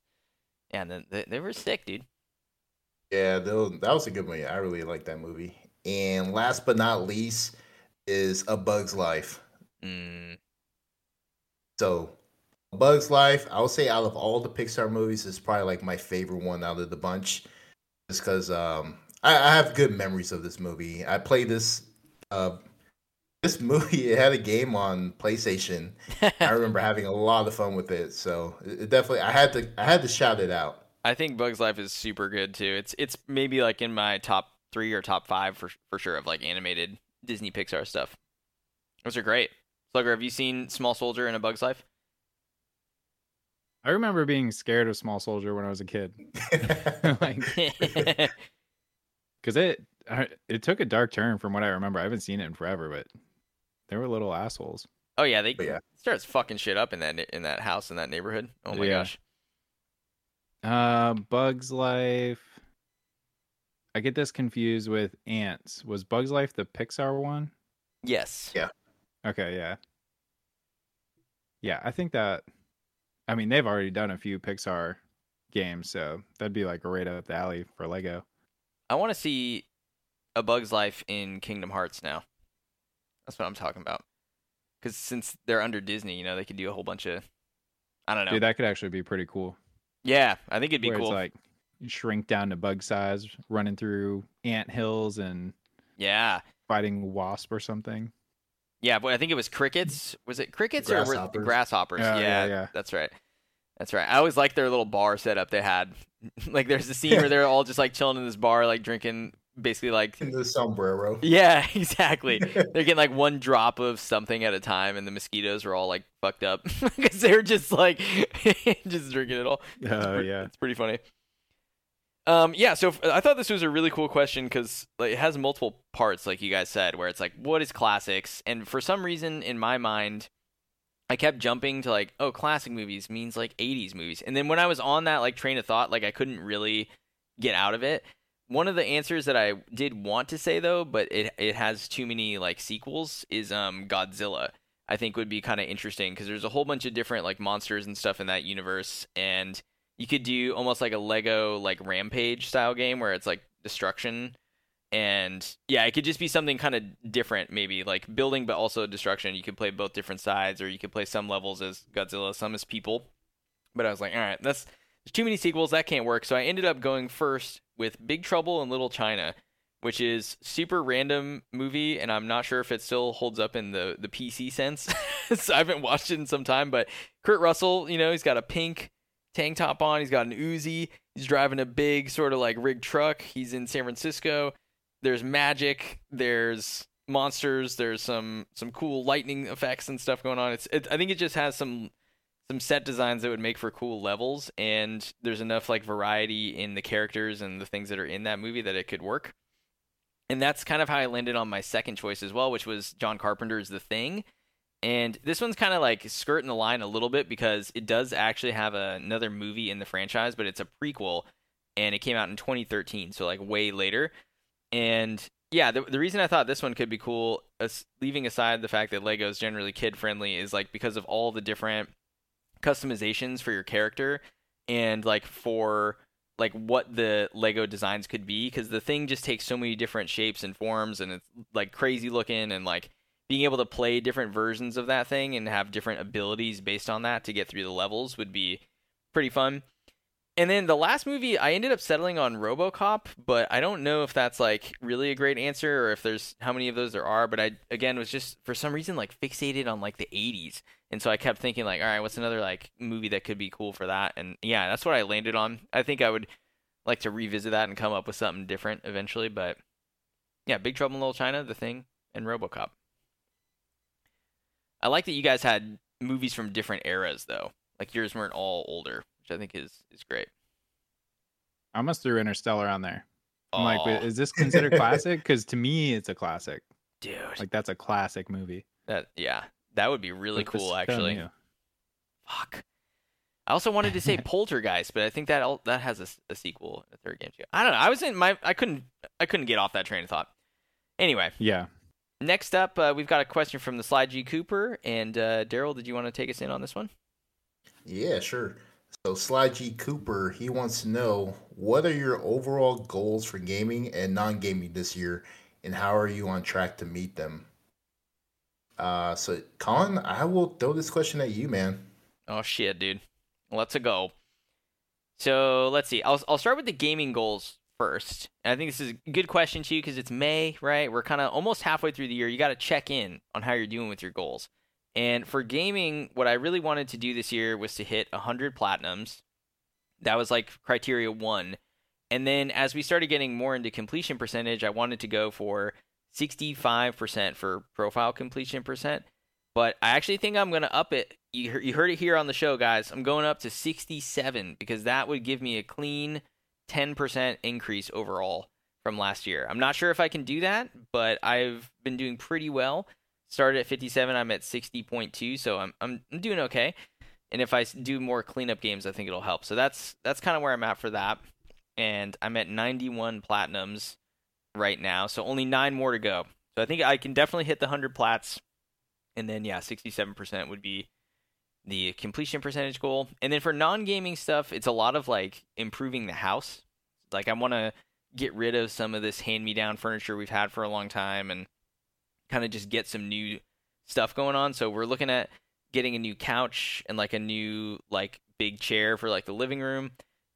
And then they, they were sick, dude. Yeah, that was a good movie. I really like that movie. And last but not least is A Bug's Life. Mm, So, Bug's Life, I would say out of all the Pixar movies, is probably like my favorite one out of the bunch. Just because um, I, I have good memories of this movie. I played this uh, this movie. It had a game on PlayStation. I remember having a lot of fun with it. So it, it definitely, I had to, I had to shout it out. I think Bugs Life is super good too. It's it's maybe like in my top three or top five for for sure of like animated Disney Pixar stuff. Those are great. Slugger, have you seen Small Soldier and A Bug's Life? I remember being scared of Small Soldier when I was a kid, like because it it took a dark turn from what I remember. I haven't seen it in forever, but they were little assholes. oh yeah, they yeah. starts fucking shit up in that in that house in that neighborhood. Oh my Yeah. gosh. Uh, Bugs Life. I get this confused with Antz. Was Bugs Life the Pixar one? Yes. Yeah. Okay, yeah. Yeah, I think that I mean they've already done a few Pixar games, so that'd be like right up the alley for Lego. I want to see A Bug's Life in Kingdom Hearts now. That's what I'm talking about. Because since they're under Disney, you know, they could do a whole bunch of. I don't know. Dude, that could actually be pretty cool. yeah, I think it'd be where cool. it's like shrink down to bug size, running through ant hills and Yeah. fighting wasp or something. Yeah, but I think it was crickets. Was it crickets or were- Grasshoppers. grasshoppers? Yeah, Yeah, yeah, yeah. that's right. That's right. I always liked their little bar setup they had. like, there's a scene where they're all just like chilling in this bar, like drinking, basically like. In the sombrero. Yeah, exactly. they're getting like one drop of something at a time, and the mosquitoes are all like fucked up because they were just like just drinking it all. It's Oh pre- yeah. it's pretty funny. Um, yeah, so I thought this was a really cool question because like, it has multiple parts, like you guys said, where it's like, what is classics? And for some reason, in my mind, I kept jumping to like, oh, classic movies means like 80s movies. And then when I was on that like train of thought, like I couldn't really get out of it. One of the answers that I did want to say though, but it it has too many like sequels, is um Godzilla. I think would be kind of interesting because there's a whole bunch of different like monsters and stuff in that universe, and you could do almost like a Lego like Rampage style game where it's like destruction, and yeah, it could just be something kind of different, maybe like building but also destruction. You could play both different sides, or you could play some levels as Godzilla, some as people. But I was like, all right, that's there's too many sequels that can't work. So I ended up going first with Big Trouble in Little China, which is super random movie, and I'm not sure if it still holds up in the the PC sense. so I haven't watched it in some time, but Kurt Russell, you know, he's got a pink tank top on, he's got an Uzi, he's driving a big sort of like rig truck. He's in San Francisco. There's magic, there's monsters, there's some some cool lightning effects and stuff going on. It's it, I think it just has some some set designs that would make for cool levels and there's enough like variety in the characters and the things that are in that movie that it could work and that's kind of how I landed on my second choice as well, which was John Carpenter's The Thing. And this one's kind of like skirting the line a little bit because it does actually have a, another movie in the franchise, but it's a prequel, and it came out in 2013, so like way later. And yeah, the, the reason I thought this one could be cool, as, leaving aside the fact that Lego is generally kid friendly, is like because of all the different customizations for your character and like for like what the Lego designs could be because the thing just takes so many different shapes and forms and it's like crazy looking and like being able to play different versions of that thing and have different abilities based on that to get through the levels would be pretty fun. And then the last movie, I ended up settling on RoboCop, but I don't know if that's like really a great answer or if there's how many of those there are. But I again was just for some reason like fixated on like the 80s, and so I kept thinking like, all right, what's another like movie that could be cool for that? And yeah, that's what I landed on. I think I would like to revisit that and come up with something different eventually. But yeah, Big Trouble in Little China, The Thing, and RoboCop. I like that you guys had movies from different eras though. Like yours weren't all older, which I think is is great. I almost threw Interstellar on there. I'm like, is this considered classic? Because to me, it's a classic. dude, Like that's a classic movie. that yeah, that would be really cool actually. Fuck. I also wanted to say Poltergeist, but I think that that has a sequel, a third game too. I don't know. I was in my I couldn't I couldn't get off that train of thought. Anyway, Yeah. Next up uh, we've got a question from the Sly G Cooper and uh, Daryl. Did you want to take us in on this one? Yeah, sure. So Sly G Cooper, he wants to know what are your overall goals for gaming and non-gaming this year, and how are you on track to meet them? Uh, so Colin, I will throw this question at you, man. Oh shit, dude. Let's go. So let's see. I'll I'll start with the gaming goals first. And I think this is a good question to you because it's May, right? We're kind of almost halfway through the year. You got to check in on how you're doing with your goals. And for gaming, what I really wanted to do this year was to hit 100 platinums. That was like criteria one. And then as we started getting more into completion percentage, I wanted to go for 65% for profile completion percent. But I actually think I'm going to up it. You, you heard it here on the show, guys. I'm going up to 67 because that would give me a clean 10% increase overall from last year. I'm not sure if I can do that, but I've been doing pretty well. Started at 57, I'm at 60.2, so I'm I'm doing okay. And if I do more cleanup games, I think it'll help. So that's that's kind of where I'm at for that. And I'm at 91 platinums right now, so only nine more to go. So I think I can definitely hit the 100 plats. And then yeah, 67% would be the completion percentage goal. And then for non-gaming stuff, it's a lot of like improving the house. Like I want to get rid of some of this hand-me-down furniture we've had for a long time and kind of just get some new stuff going on. So we're looking at getting a new couch and like a new like big chair for like the living room.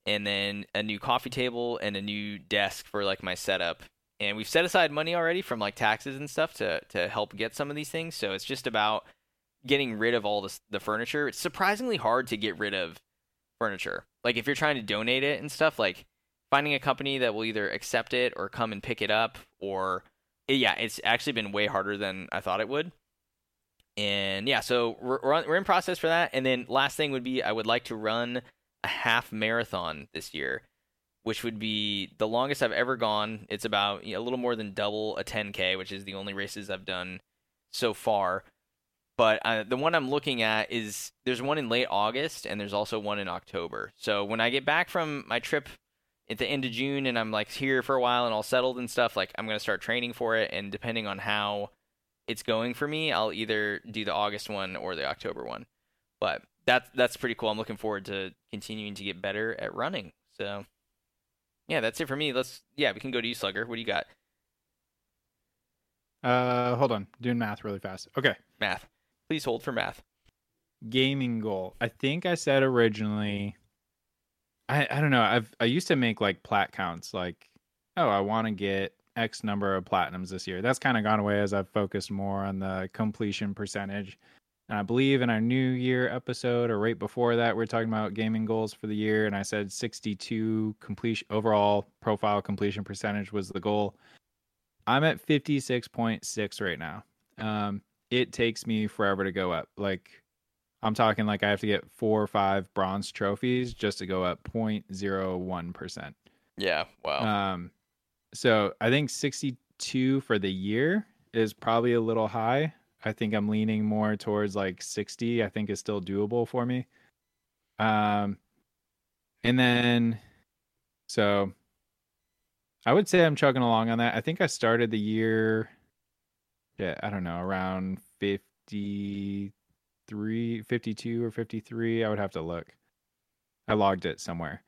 and then a new coffee table and a new desk for like my setup. And we've set aside money already from like taxes and stuff to to help get some of these things. So it's just about getting rid of all this, the furniture. It's surprisingly hard to get rid of furniture. Like if you're trying to donate it and stuff, like finding a company that will either accept it or come and pick it up or yeah, it's actually been way harder than I thought it would. And yeah, so we're we're in process for that. And then last thing would be I would like to run a half marathon this year, which would be the longest I've ever gone. It's about you know, a little more than double a 10k, which is the only races I've done so far. But uh, the one I'm looking at is there's one in late August and there's also one in October. So when I get back from my trip at the end of June and I'm like here for a while and all settled and stuff, like I'm gonna start training for it. And depending on how it's going for me, I'll either do the August one or the October one. But that's that's pretty cool. I'm looking forward to continuing to get better at running. So yeah, that's it for me. Let's yeah, we can go to you, Slugger. What do you got? Uh, hold on, doing math really fast. Okay, math. Please hold for math. Gaming goal. I think I said originally. I I don't know. I've I used to make like plat counts. Like, oh, I want to get X number of platinums this year. That's kind of gone away as I've focused more on the completion percentage. And I believe in our New Year episode or right before that, we are talking about gaming goals for the year, and I said 62 completion overall profile completion percentage was the goal. I'm at 56.6 right now. Um, it takes me forever to go up. Like I'm talking like I have to get four or five bronze trophies just to go up 0.01%. Yeah, wow. Um so I think 62 for the year is probably a little high. I think I'm leaning more towards like 60. I think is still doable for me. Um, and then so I would say I'm chugging along on that. I think I started the year, yeah, I don't know, around 53, 52 or 53. I would have to look. I logged it somewhere.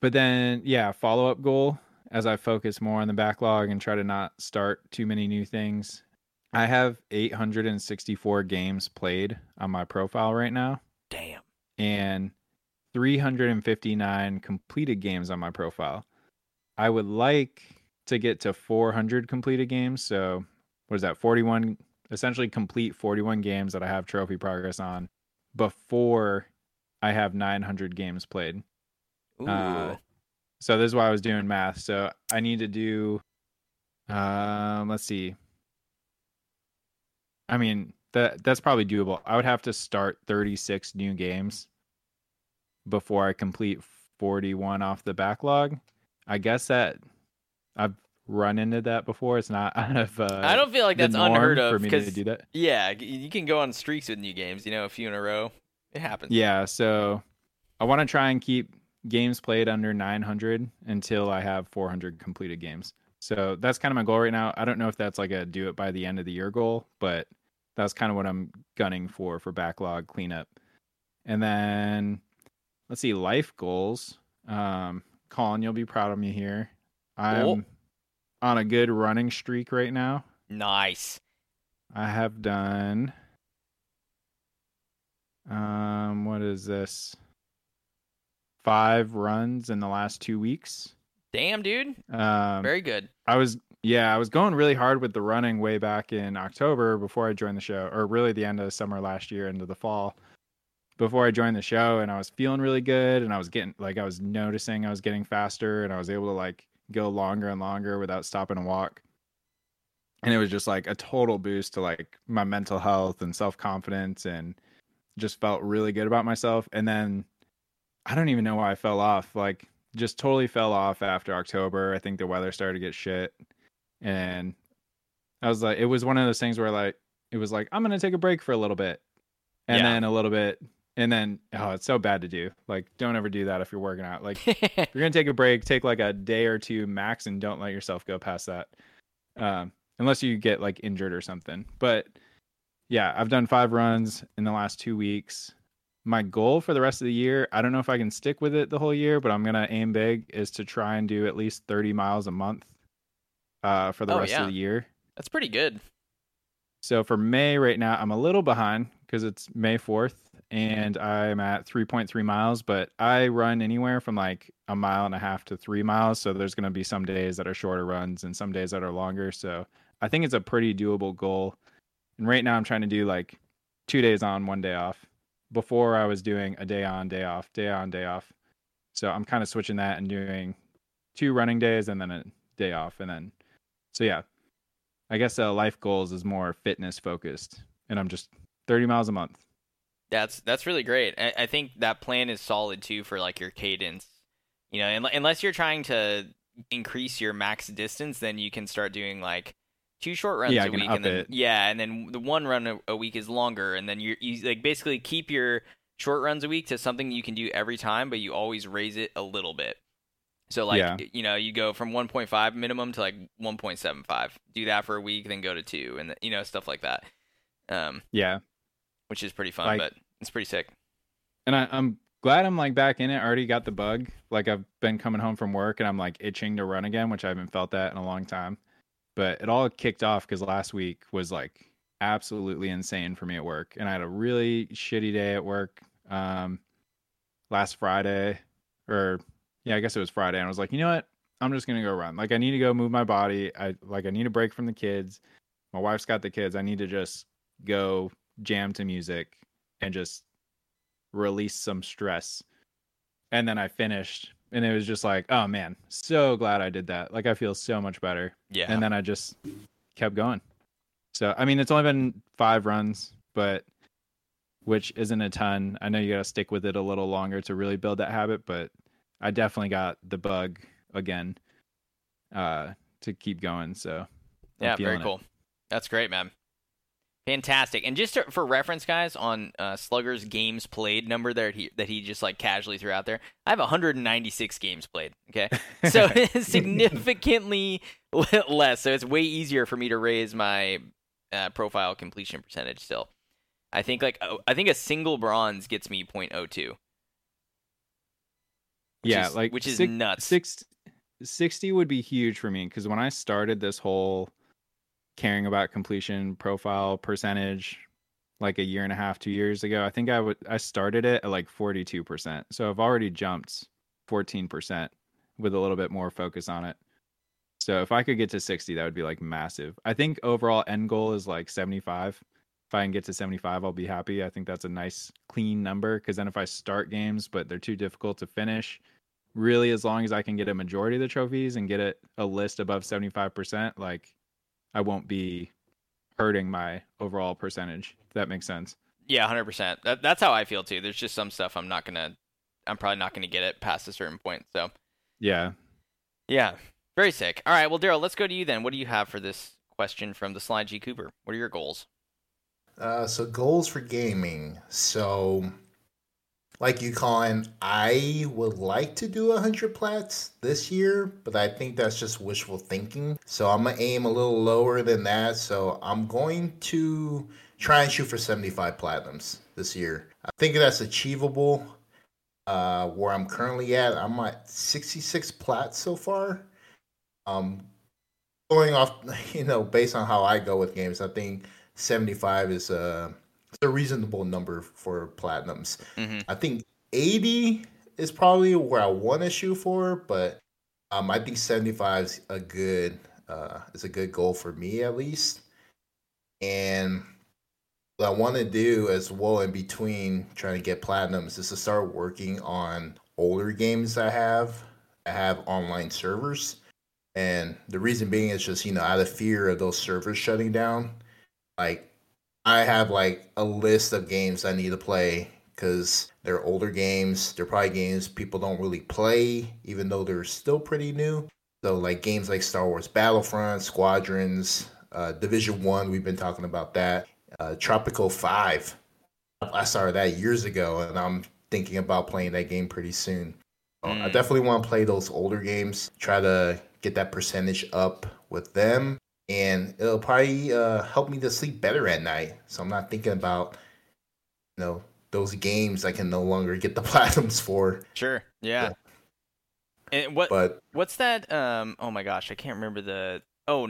But then, yeah, follow up goal as I focus more on the backlog and try to not start too many new things. I have 864 games played on my profile right now. Damn. And 359 completed games on my profile. I would like to get to 400 completed games. So, what is that? 41, essentially complete 41 games that I have trophy progress on before I have 900 games played. Uh, so this is why I was doing math. So I need to do um let's see. I mean, that that's probably doable. I would have to start 36 new games before I complete 41 off the backlog. I guess that I've run into that before. It's not out of. Uh, I don't feel like that's unheard of for me to do that. Yeah, you can go on streaks with new games. You know, a few in a row. It happens. Yeah, so I want to try and keep games played under 900 until I have 400 completed games. So that's kind of my goal right now. I don't know if that's like a do it by the end of the year goal, but that's kind of what I'm gunning for for backlog cleanup. And then let's see life goals. Um, Colin, you'll be proud of me here. I'm. On a good running streak right now. Nice. I have done um what is this? five runs in the last two weeks. Damn, dude. Um, Very good. I was, yeah, I was going really hard with the running way back in October before I joined the show, or really the end of the summer last year into the fall before I joined the show. And I was feeling really good. And I was getting, like, I was noticing I was getting faster and I was able to, like, go longer and longer without stopping to walk. And it was just like a total boost to, like, my mental health and self confidence and just felt really good about myself. And then, I don't even know why I fell off. Like just totally fell off after October. I think the weather started to get shit. And I was like it was one of those things where like it was like I'm going to take a break for a little bit. And yeah. then a little bit and then oh it's so bad to do. Like don't ever do that if you're working out. Like if you're going to take a break, take like a day or two max and don't let yourself go past that. Um unless you get like injured or something. But yeah, I've done 5 runs in the last 2 weeks my goal for the rest of the year, I don't know if I can stick with it the whole year, but I'm gonna aim big is to try and do at least 30 miles a month uh, for the oh, rest yeah. of the year. That's pretty good. So for May right now, I'm a little behind because it's May 4th, and I'm at 3.3 miles, but I run anywhere from like a mile and a half to three miles. So there's going to be some days that are shorter runs and some days that are longer. So I think it's a pretty doable goal. And right now I'm trying to do like two days on, one day off. Before I was doing a day on, day off, day on, day off. So I'm kind of switching that and doing two running days and then a day off. And then, so yeah, I guess uh, life goals is more fitness focused. And I'm just 30 miles a month. That's that's really great. I, I think that plan is solid too for like your cadence. You know, unless you're trying to increase your max distance, then you can start doing like two short runs Yeah, a week, and then it. yeah, and then the one run a, a week is longer, and then you you like basically keep your short runs a week to something you can do every time, but you always raise it a little bit. So like Yeah. you know you go from 1.5 minimum to like 1.75. Do that for a week, then go to two, and you know stuff like that. Um, Yeah. Which is pretty fun, Like- but it's pretty sick. And I, I'm glad I'm like back in it. I already got the bug. Like I've been coming home from work and I'm like itching to run again, which I haven't felt that in a long time. But it all kicked off because last week was like absolutely insane for me at work. And I had a really shitty day at work um last Friday or yeah, I guess it was Friday. And I was like, you know what? I'm just gonna go run. Like I need to go move my body. I like I need a break from the kids. My wife's got the kids. I need to just go jam to music and just release some stress. And then I finished and it was just like, oh man, so glad I did that. Like I feel so much better. Yeah. And then I just kept going. So I mean it's only been five runs, but which isn't a ton. I know you gotta stick with it a little longer to really build that habit, but I definitely got the bug again uh to keep going. So I'm Yeah, very feeling it. cool. That's great, man. Fantastic. And just to, for reference, guys, on uh, Slugger's games played number that he that he just like casually threw out there, I have 196 games played. Okay, so significantly less. So it's way easier for me to raise my uh, profile completion percentage. Still, I think like oh, I think a single bronze gets me 0.02. yeah, is- like which is six- nuts. Six, 60 would be huge for me because when I started this whole caring about completion profile percentage like a year and a half, two years ago, I think I would I started it at like 42%. So I've already jumped 14% with a little bit more focus on it. So if I could get to 60, that would be like massive. I think overall end goal is like 75. If I can get to 75, I'll be happy. I think that's a nice clean number because then if I start games but they're too difficult to finish, really as long as I can get a majority of the trophies and get it a list above 75%, like I won't be hurting my overall percentage. If that makes sense. Yeah, hundred percent. That, that's how I feel too. There's just some stuff I'm not gonna, I'm probably not gonna get it past a certain point. So Yeah. yeah, very sick. All right, well, Daryl, let's go to you then. What do you have for this question from the Sly G Cooper? What are your goals? Uh, so goals for gaming. So, like you, Colin, I would like to do hundred plats this year, but I think that's just wishful thinking. So I'm gonna aim a little lower than that. So I'm going to try and shoot for seventy-five platinums this year. I think that's achievable. Uh, where I'm currently at, I'm at sixty-six plats so far. Um, going off, you know, based on how I go with games, I think 75 is a, it's a reasonable number for platinums. hmm I think 80 is probably where I want to shoot for, but um, I think 75 is a good uh, is a good goal for me at least. And what I want to do as well in between trying to get platinums is to start working on older games I have. I have online servers. And the reason being is just, you know, out of fear of those servers shutting down. Like, I have like a list of games I need to play because they're older games. They're probably games people don't really play, even though they're still pretty new. So, like games like Star Wars Battlefront, Squadrons, uh, Division One, we've been talking about that. Uh, Tropico 5. I started that years ago, and I'm thinking about playing that game pretty soon. So I Mm. definitely want to play those older games, try to get that percentage up with them, and it'll probably uh, help me to sleep better at night. So I'm not thinking about, you know, those games I can no longer get the platinums for. Sure. Yeah. And what But what's that? Um. Oh my gosh, I can't remember the. Oh,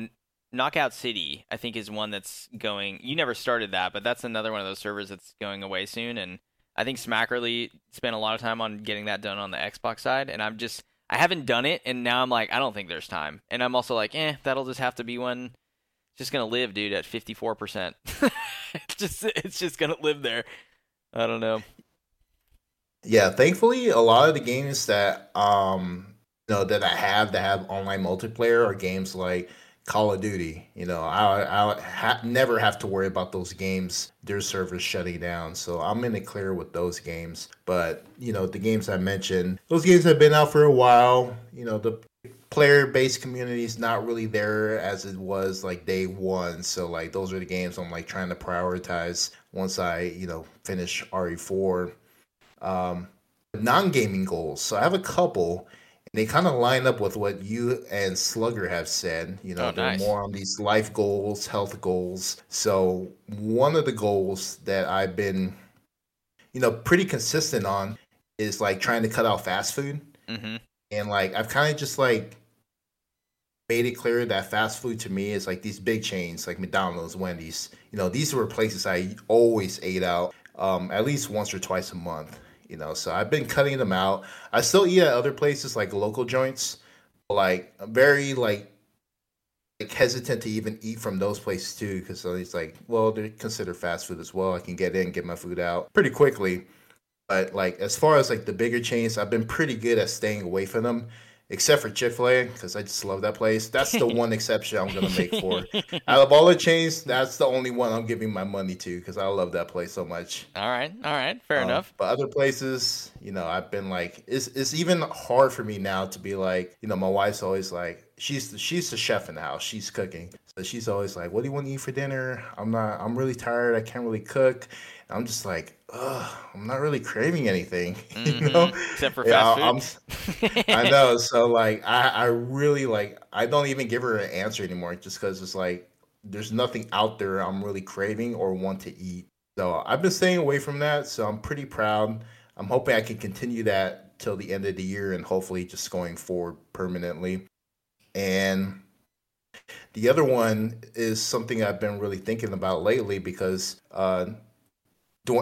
Knockout City. I think is one that's going. You never started that, but that's another one of those servers that's going away soon. And I think Smackerly spent a lot of time on getting that done on the Xbox side, and I'm just I haven't done it, and now I'm like I don't think there's time, and I'm also like eh, that'll just have to be one. Just gonna live, dude, at 54 percent. It's just it's just gonna live there. I don't know. Yeah, thankfully, a lot of the games that um you know that I have that have online multiplayer are games like Call of Duty. You know, I I ha- never have to worry about those games, their servers shutting down. So I'm in the clear with those games. But you know, the games I mentioned, those games have been out for a while. You know, the player based community is not really there as it was like day one. So like those are the games I'm like trying to prioritize once I you know finish RE4. Um, non gaming goals. So I have a couple they kind of line up with what you and Slugger have said. You know, Oh, they're nice. more on these life goals, health goals. So one of the goals that I've been, you know, pretty consistent on is like trying to cut out fast food. hmm And like I've kind of just like made it clear that fast food to me is like these big chains like McDonald's, Wendy's. You know, these were places I always ate out um, at least once or twice a month. You know, so I've been cutting them out. I still eat at other places like local joints. Like I'm very like like hesitant to even eat from those places too because it's like well they're considered fast food as well. I can get in, get my food out pretty quickly. But like as far as like the bigger chains, I've been pretty good at staying away from them, except for Chick Fil A because I just love that place. That's the one exception I'm gonna make for. Out of all the chains, that's the only one I'm giving my money to because I love that place so much. All right, all right, fair Um, enough. But other places, you know, I've been like, it's it's even hard for me now to be like, you know, my wife's always like, she's the, she's the chef in the house, she's cooking, so she's always like, what do you want to eat for dinner? I'm not, I'm really tired, I can't really cook. I'm just like, ugh, I'm not really craving anything, you know. Except for Yeah, fast I'm, food. I know. So like, I I really like, I don't even give her an answer anymore, just because it's like, there's nothing out there I'm really craving or want to eat. So I've been staying away from that. So I'm pretty proud. I'm hoping I can continue that till the end of the year and hopefully just going forward permanently. And the other one is something I've been really thinking about lately because uh,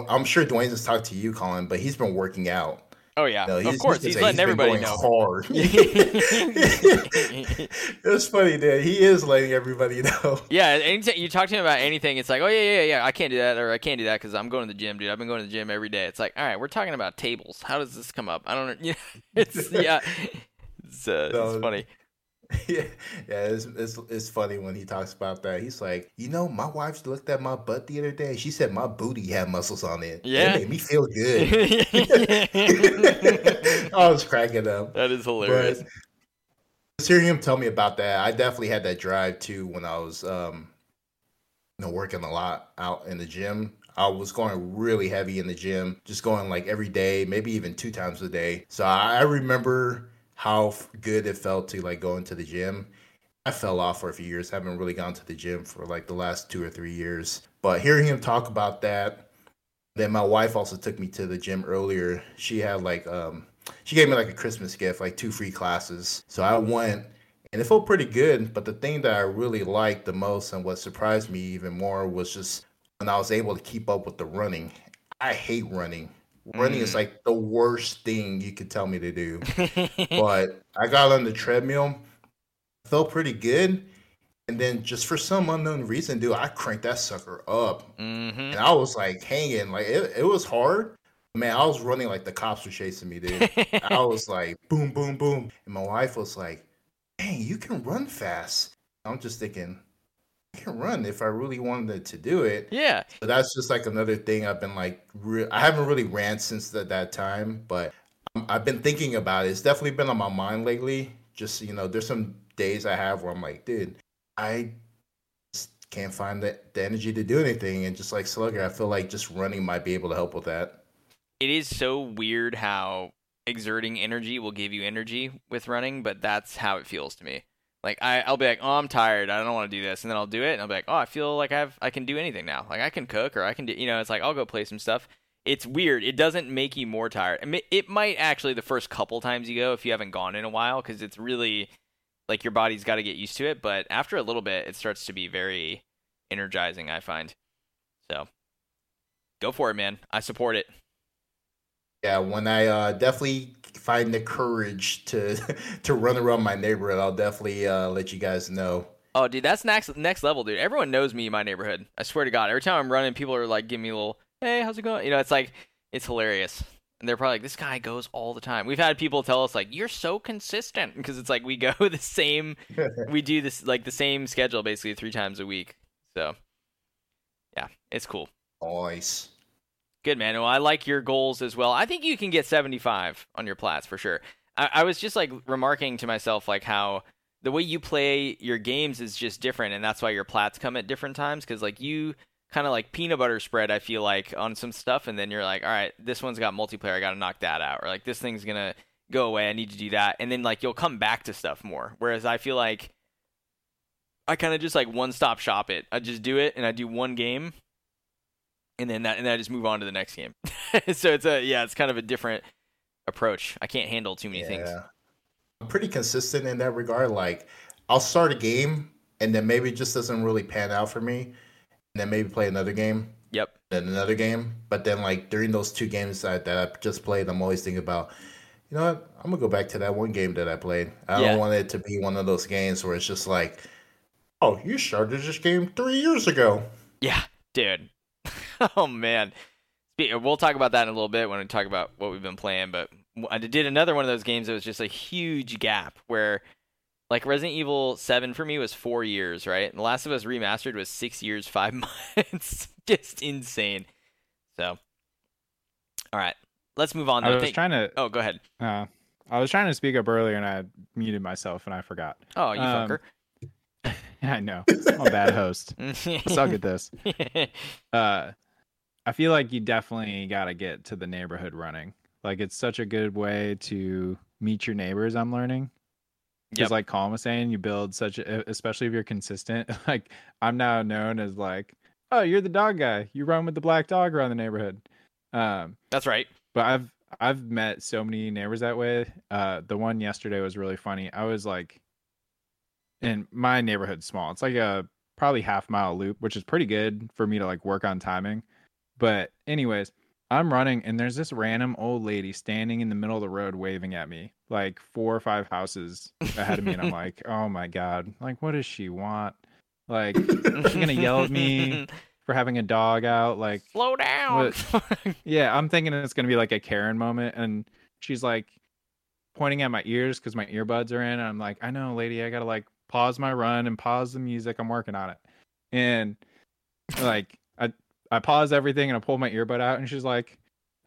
I'm sure Dwayne's has talked to you, Colin, but he's been working out. Oh yeah, No, of course he's, letting been everybody know. Hard. it's funny dude. he is letting everybody know. Yeah, anytime you talk to him about anything, it's like, oh yeah, yeah, yeah, I can't do that, or I can't do that because I'm going to the gym, dude. I've been going to the gym every day. It's like, all right, we're talking about tables. How does this come up? I don't know. Yeah, it's yeah, it's, uh, No. it's funny. yeah, yeah, it's, it's it's funny when he talks about that. He's like, you know, my wife looked at my butt the other day. She said my booty had muscles on it. Yeah. it made me feel good. I was cracking up. that is hilarious. But hearing him tell me about that, I definitely had that drive too when I was, um, you know, working a lot out in the gym. I was going really heavy in the gym, just going like every day, maybe even two times a day. So I remember how good it felt to like go into the gym. I fell off for a few years. I haven't really gone to the gym for like the last two or three years. But hearing him talk about that, then my wife also took me to the gym earlier. She had like um she gave me like a Christmas gift, like two free classes. So I went and it felt pretty good. But the thing that I really liked the most and what surprised me even more was just when I was able to keep up with the running. I hate running. Running is Mm. like the worst thing you could tell me to do. but I got on the treadmill, felt pretty good. And then just for some unknown reason, dude, I cranked that sucker up. hmm And I was like hanging, like it, it was hard. Man, I was running like the cops were chasing me, dude. I was like boom, boom, boom. And my wife was like, dang, you can run fast. I'm just thinking, I can run if I really wanted to do it. yeah, But that's just like another thing I've been like, re- I haven't really ran since that that time, but I'm- I've been thinking about it. It's definitely been on my mind lately. Just, you know, there's some days I have where I'm like, dude, I just can't find the, the energy to do anything. And just like Slugger, I feel like just running might be able to help with that. it is so weird how exerting energy will give you energy with running, but that's how it feels to me. Like I, I'll be like, oh, I'm tired. I don't want to do this, and then I'll do it, and I'll be like, oh, I feel like I've, I can do anything now. Like I can cook, or I can do, you know, it's like I'll go play some stuff. It's weird. It doesn't make you more tired. It might actually the first couple times you go if you haven't gone in a while, because it's really like your body's got to get used to it. But after a little bit, it starts to be very energizing. I find. So, go for it, man. I support it. Yeah, when I uh, definitely find the courage to to run around my neighborhood, I'll definitely uh, let you guys know. Oh, dude, that's next next level, dude. Everyone knows me in my neighborhood. I swear to God, every time I'm running, people are like, "Give me a little, hey, how's it going?" You know, it's like it's hilarious. And they're probably like, "This guy goes all the time." We've had people tell us like, "You're so consistent," because it's like we go the same, we do this like the same schedule basically three times a week. So, yeah, it's cool. Nice. Good man. Well, I like your goals as well. I think you can get 75 on your plats for sure. I, I was just like remarking to myself like how the way you play your games is just different, and that's why your plats come at different times. Because like you kind of like peanut butter spread, I feel like on some stuff, and then you're like, all right, this one's got multiplayer, I got to knock that out, or like this thing's gonna go away, I need to do that, and then like you'll come back to stuff more. Whereas I feel like I kind of just like one stop shop it. I just do it, and I do one game, and then that and then I just move on to the next game. so it's a yeah, it's kind of a different approach. I can't handle too many yeah. things. I'm pretty consistent in that regard. Like I'll start a game and then maybe it just doesn't really pan out for me. And then maybe play another game. Yep. Then another game. But then like during those two games that, that I just played, I'm always thinking about, you know what, I'm gonna go back to that one game that I played. I yeah. don't want it to be one of those games where it's just like, Oh, you started this game three years ago. Yeah, dude. oh man, we'll talk about that in a little bit when we talk about what we've been playing. But I did another one of those games that was just a huge gap where, like Resident Evil Seven for me was four years, right? And The Last of Us Remastered was six years, five months. just insane. So, all right, let's move on. Though. I was trying to. Oh, go ahead. Uh, I was trying to speak up earlier and I muted myself and I forgot. Oh, you um, fucker. I know. I'm a bad host. Suck at this. Uh, I feel like you definitely got to get to the neighborhood running. Like it's such a good way to meet your neighbors. I'm learning. Because yep. like Colin was saying, you build such, a, especially if you're consistent. Like I'm now known as like, oh, you're the dog guy. You run with the black dog around the neighborhood. Um, That's right. But I've I've met so many neighbors that way. Uh, the one yesterday was really funny. I was like, in my neighborhood's small. It's like a probably half mile loop, which is pretty good for me to like work on timing. But anyways, I'm running and there's this random old lady standing in the middle of the road waving at me, like four or five houses ahead of me, and I'm like, oh my god, like what does she want? Like, is she gonna yell at me for having a dog out? Like, slow down. yeah, I'm thinking it's gonna be like a Karen moment, and she's like pointing at my ears because my earbuds are in, and I'm like, I know, lady, I gotta like pause my run and pause the music. I'm working on it. And like I I pause everything and I pull my earbud out and she's like,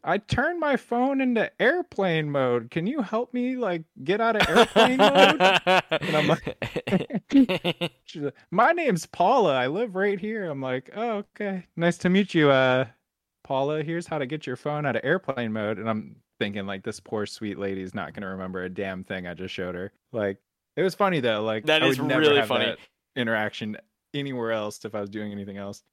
I turned my phone into airplane mode. Can you help me like get out of airplane mode? And I'm like, like, My name's Paula. I live right here. I'm like, Oh, okay. Nice to meet you, uh, Paula. Here's how to get your phone out of airplane mode. And I'm thinking like this poor sweet lady's not gonna remember a damn thing I just showed her. Like it was funny though. Like that that is really funny interaction anywhere else if I was doing anything else.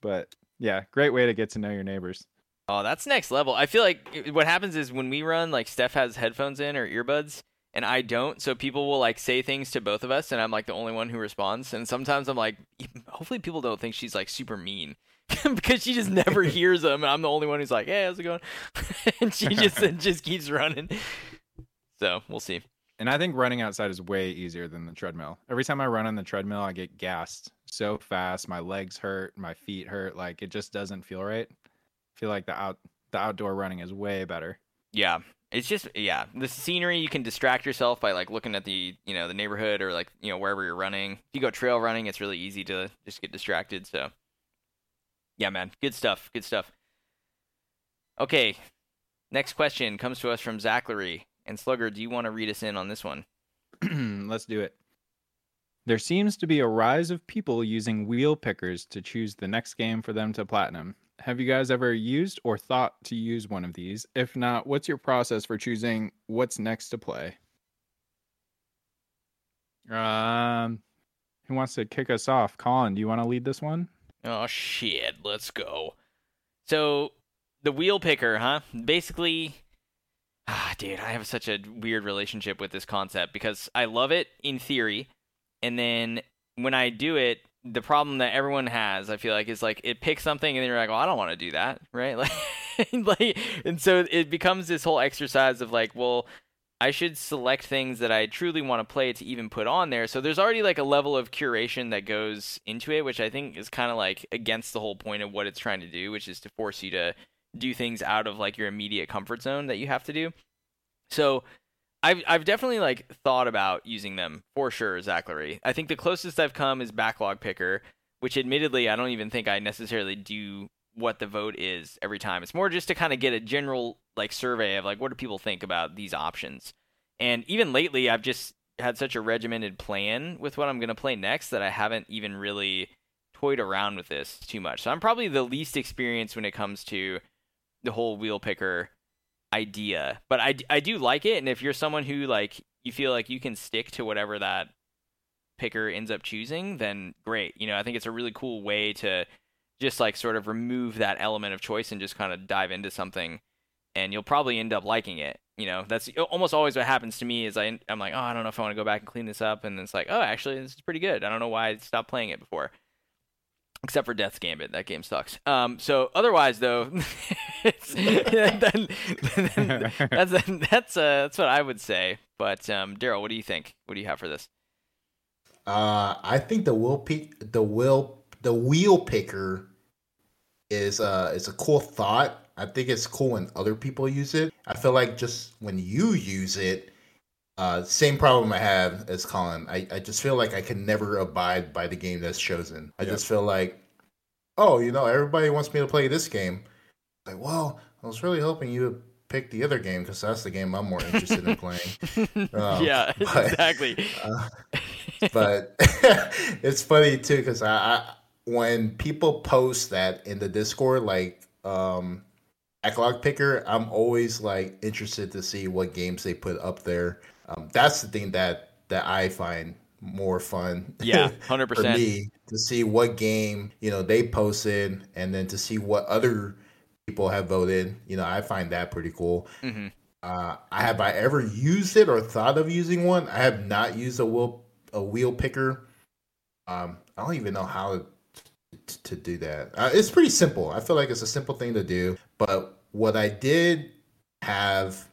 But yeah, great way to get to know your neighbors. Oh, that's next level. I feel like what happens is when we run, like Steph has headphones in or earbuds, and I don't. So people will like say things to both of us, and I'm like the only one who responds. And sometimes I'm like, hopefully people don't think she's like super mean. because she just never hears them, and I'm the only one who's like, "Hey, how's it going?" and she just just keeps running. So we'll see. And I think running outside is way easier than the treadmill. Every time I run on the treadmill, I get gassed so fast. My legs hurt, my feet hurt. Like it just doesn't feel right. I feel like the out the outdoor running is way better. Yeah. It's just yeah, the scenery you can distract yourself by like looking at the, you know, the neighborhood or like, you know, wherever you're running. If you go trail running, it's really easy to just get distracted, so Yeah, man. Good stuff. Good stuff. Okay. Next question comes to us from Zachary. And Slugger, do you want to read us in on this one? Let's do it. There seems to be a rise of people using wheel pickers to choose the next game for them to platinum. Have you guys ever used or thought to use one of these? If not, what's your process for choosing what's next to play? Um, who wants to kick us off? Colin, do you want to lead this one? Oh shit, let's go. So, the wheel picker, huh? Basically, ah, dude, I have such a weird relationship with this concept because I love it in theory, and then when I do it, the problem that everyone has, I feel like, is like it picks something and then you're like, well, I don't want to do that, right? Like, like, and so it becomes this whole exercise of like, well, I should select things that I truly want to play to even put on there. So there's already like a level of curation that goes into it, which I think is kind of like against the whole point of what it's trying to do, which is to force you to do things out of like your immediate comfort zone that you have to do. So I've I've definitely like thought about using them for sure, Zachary. I think the closest I've come is backlog picker, which admittedly I don't even think I necessarily do what the vote is every time. It's more just to kind of get a general like survey of like what do people think about these options. And even lately, I've just had such a regimented plan with what I'm going to play next that I haven't even really toyed around with this too much. So I'm probably the least experienced when it comes to the whole wheel picker idea. But I, I do like it. And if you're someone who like you feel like you can stick to whatever that picker ends up choosing, then great. You know, I think it's a really cool way to just like sort of remove that element of choice and just kind of dive into something and you'll probably end up liking it. You know, that's almost always what happens to me is I, I'm like, oh, I don't know if I want to go back and clean this up. And it's like, oh, actually, this is pretty good. I don't know why I stopped playing it before. Except for Death's Gambit, that game sucks. Um, so otherwise, though, then, then, that's that's uh, that's what I would say. But um, Daryl, what do you think? What do you have for this? Uh, I think the wheel pick, the wheel, the wheel picker is uh is a cool thought I think it's cool when other people use it. I feel like just when you use it, uh, same problem I have as Colin. I, I just feel like I can never abide by the game that's chosen. I just feel like, oh, you know, everybody wants me to play this game. Like, well, I was really hoping you would pick the other game because that's the game I'm more interested in playing. Um, yeah, but, exactly. Uh, but it's funny too because I, I when people post that in the Discord, like um picker, I'm always like interested to see what games they put up there. Um, that's the thing that that I find more fun. Yeah, hundred percent. Me to see what game you know they posted, and then to see what other people have voted. You know, I find that pretty cool. Mm-hmm. Uh, I have I ever used it or thought of using one? I have not used a wheel a wheel picker. Um, I don't even know how to do that. Uh, it's pretty simple. I feel like it's a simple thing to do. But what I did have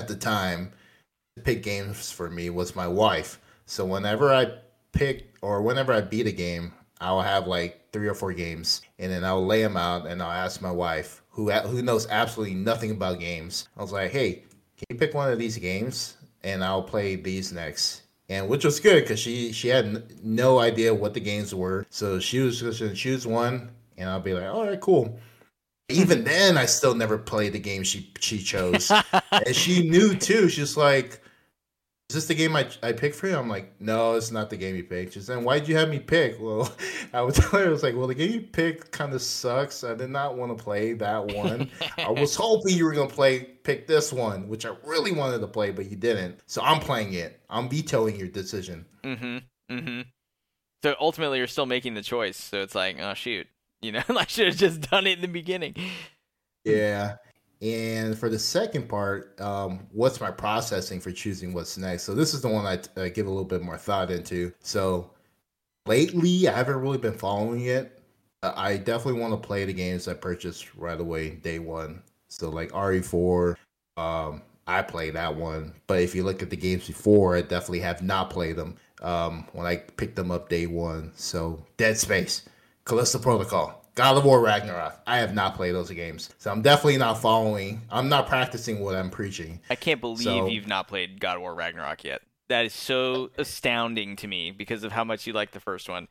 at the time to pick games for me was my wife. So whenever I pick or whenever I beat a game, I'll have like three or four games, and then I'll lay them out, and I'll ask my wife, who who knows absolutely nothing about games. I was like, "Hey, can you pick one of these games, and I'll play these next." and which was good because she she had no idea what the games were. So she was just gonna choose one, and I'll be like, all right, cool. Even then, I still never played the game she she chose, and she knew too. She's like, is this the game I, I picked for you? I'm like, no, it's not the game you picked. She's like, why'd you have me pick? Well, I would tell her, I was like, well, the game you picked kind of sucks. I did not want to play that one. I was hoping you were going to play, pick this one, which I really wanted to play, but you didn't. So I'm playing it. I'm vetoing your decision. Mm-hmm. Mm-hmm. So ultimately, you're still making the choice. So it's like, oh, shoot. You know, I should have just done it in the beginning. Yeah. And for the second part, um, what's my processing for choosing what's next? So this is the one I, give a little bit more thought into. So lately, I haven't really been following it. I definitely want to play the games I purchased right away, day one. So like RE4, um, I play that one. But if you look at the games before, I definitely have not played them um, when I picked them up day one. So Dead Space, Callisto Protocol, God of War Ragnarok. I have not played those games, so I'm definitely not following. I'm not practicing what I'm preaching. I can't believe so, you've not played God of War Ragnarok yet. That is so astounding to me because of how much you like the first one.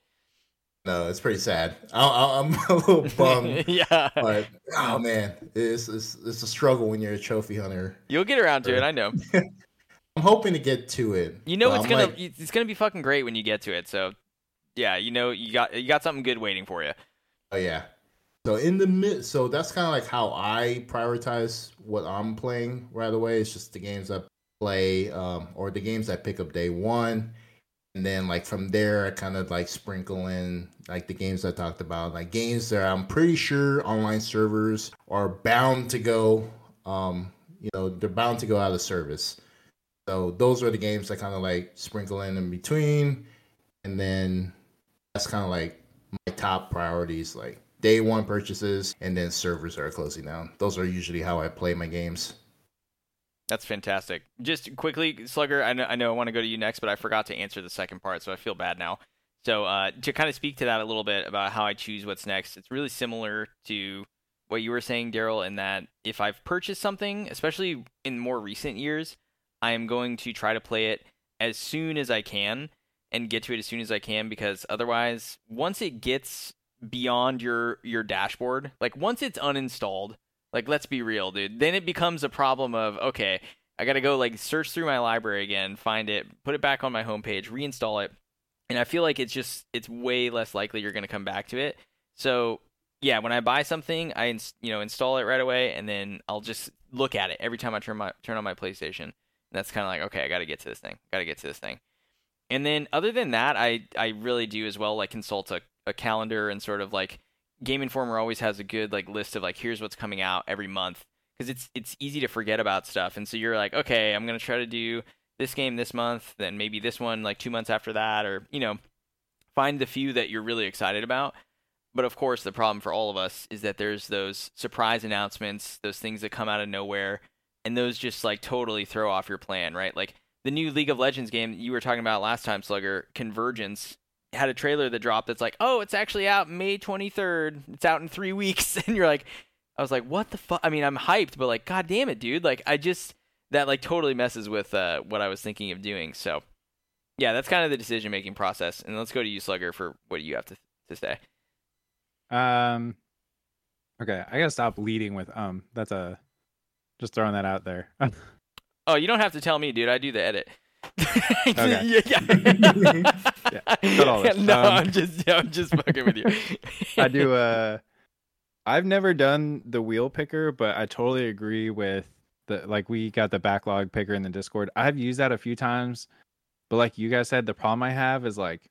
No, it's pretty sad. I, am a little bummed. yeah, but oh man, it's, it's it's a struggle when you're a trophy hunter. You'll get around to it. I know. I'm hoping to get to it. You know, it's I'm gonna like, it's gonna be fucking great when you get to it. So, yeah, you know, you got you got something good waiting for you. Oh yeah. So in the mid, so that's kind of like how I prioritize what I'm playing right away. It's just the games I play, um, or the games I pick up day one, and then like from there I kind of like sprinkle in like the games I talked about, like games that I'm pretty sure online servers are bound to go, um, you know, they're bound to go out of service. So those are the games I kind of like sprinkle in in between, and then that's kind of like my top priorities. Like day one purchases, and then servers are closing down. Those are usually how I play my games. That's fantastic. Just quickly, Slugger, I know I, know I want to go to you next, but I forgot to answer the second part, so I feel bad now. So uh, to kind of speak to that a little bit about how I choose what's next, it's really similar to what you were saying, Daryl, in that if I've purchased something, especially in more recent years, I am going to try to play it as soon as I can and get to it as soon as I can because otherwise, once it gets beyond your your dashboard, like once it's uninstalled, like let's be real, dude, then it becomes a problem of okay, I got to go like search through my library again, find it, put it back on my homepage, reinstall it. And I feel like it's just it's way less likely you're going to come back to it. So yeah, when I buy something, I you know install it right away, and then I'll just look at it every time I turn my turn on my PlayStation. And that's kind of like okay, I got to get to this thing, got to get to this thing. And then other than that, I I really do as well like consult a, a calendar and sort of like Game Informer always has a good like list of like here's what's coming out every month because it's it's easy to forget about stuff, and so you're like okay, I'm gonna try to do this game this month, then maybe this one like two months after that, or you know, find the few that you're really excited about but of course, the problem for all of us is that there's those surprise announcements, those things that come out of nowhere, and those just like totally throw off your plan, right? Like the new League of Legends game you were talking about last time, Slugger, Convergence, had a trailer that dropped that's like, oh, it's actually out May 23rd. It's out in three weeks. And you're like, I was like, what the fuck? I mean, I'm hyped, but like, god damn it, dude. Like, I just, that like totally messes with uh, what I was thinking of doing. So, yeah, that's kind of the decision making process. And let's go to you, Slugger, for what do you have to, to say? Um. Okay, I gotta stop leading with um. That's a just throwing that out there. oh, you don't have to tell me, dude. I do the edit. okay. yeah, yeah. yeah no, um, I'm just yeah, I'm just fucking with you. I do. Uh, I've never done the wheel picker, but I totally agree with the like we got the backlog picker in the Discord. I've used that a few times, but like you guys said, the problem I have is like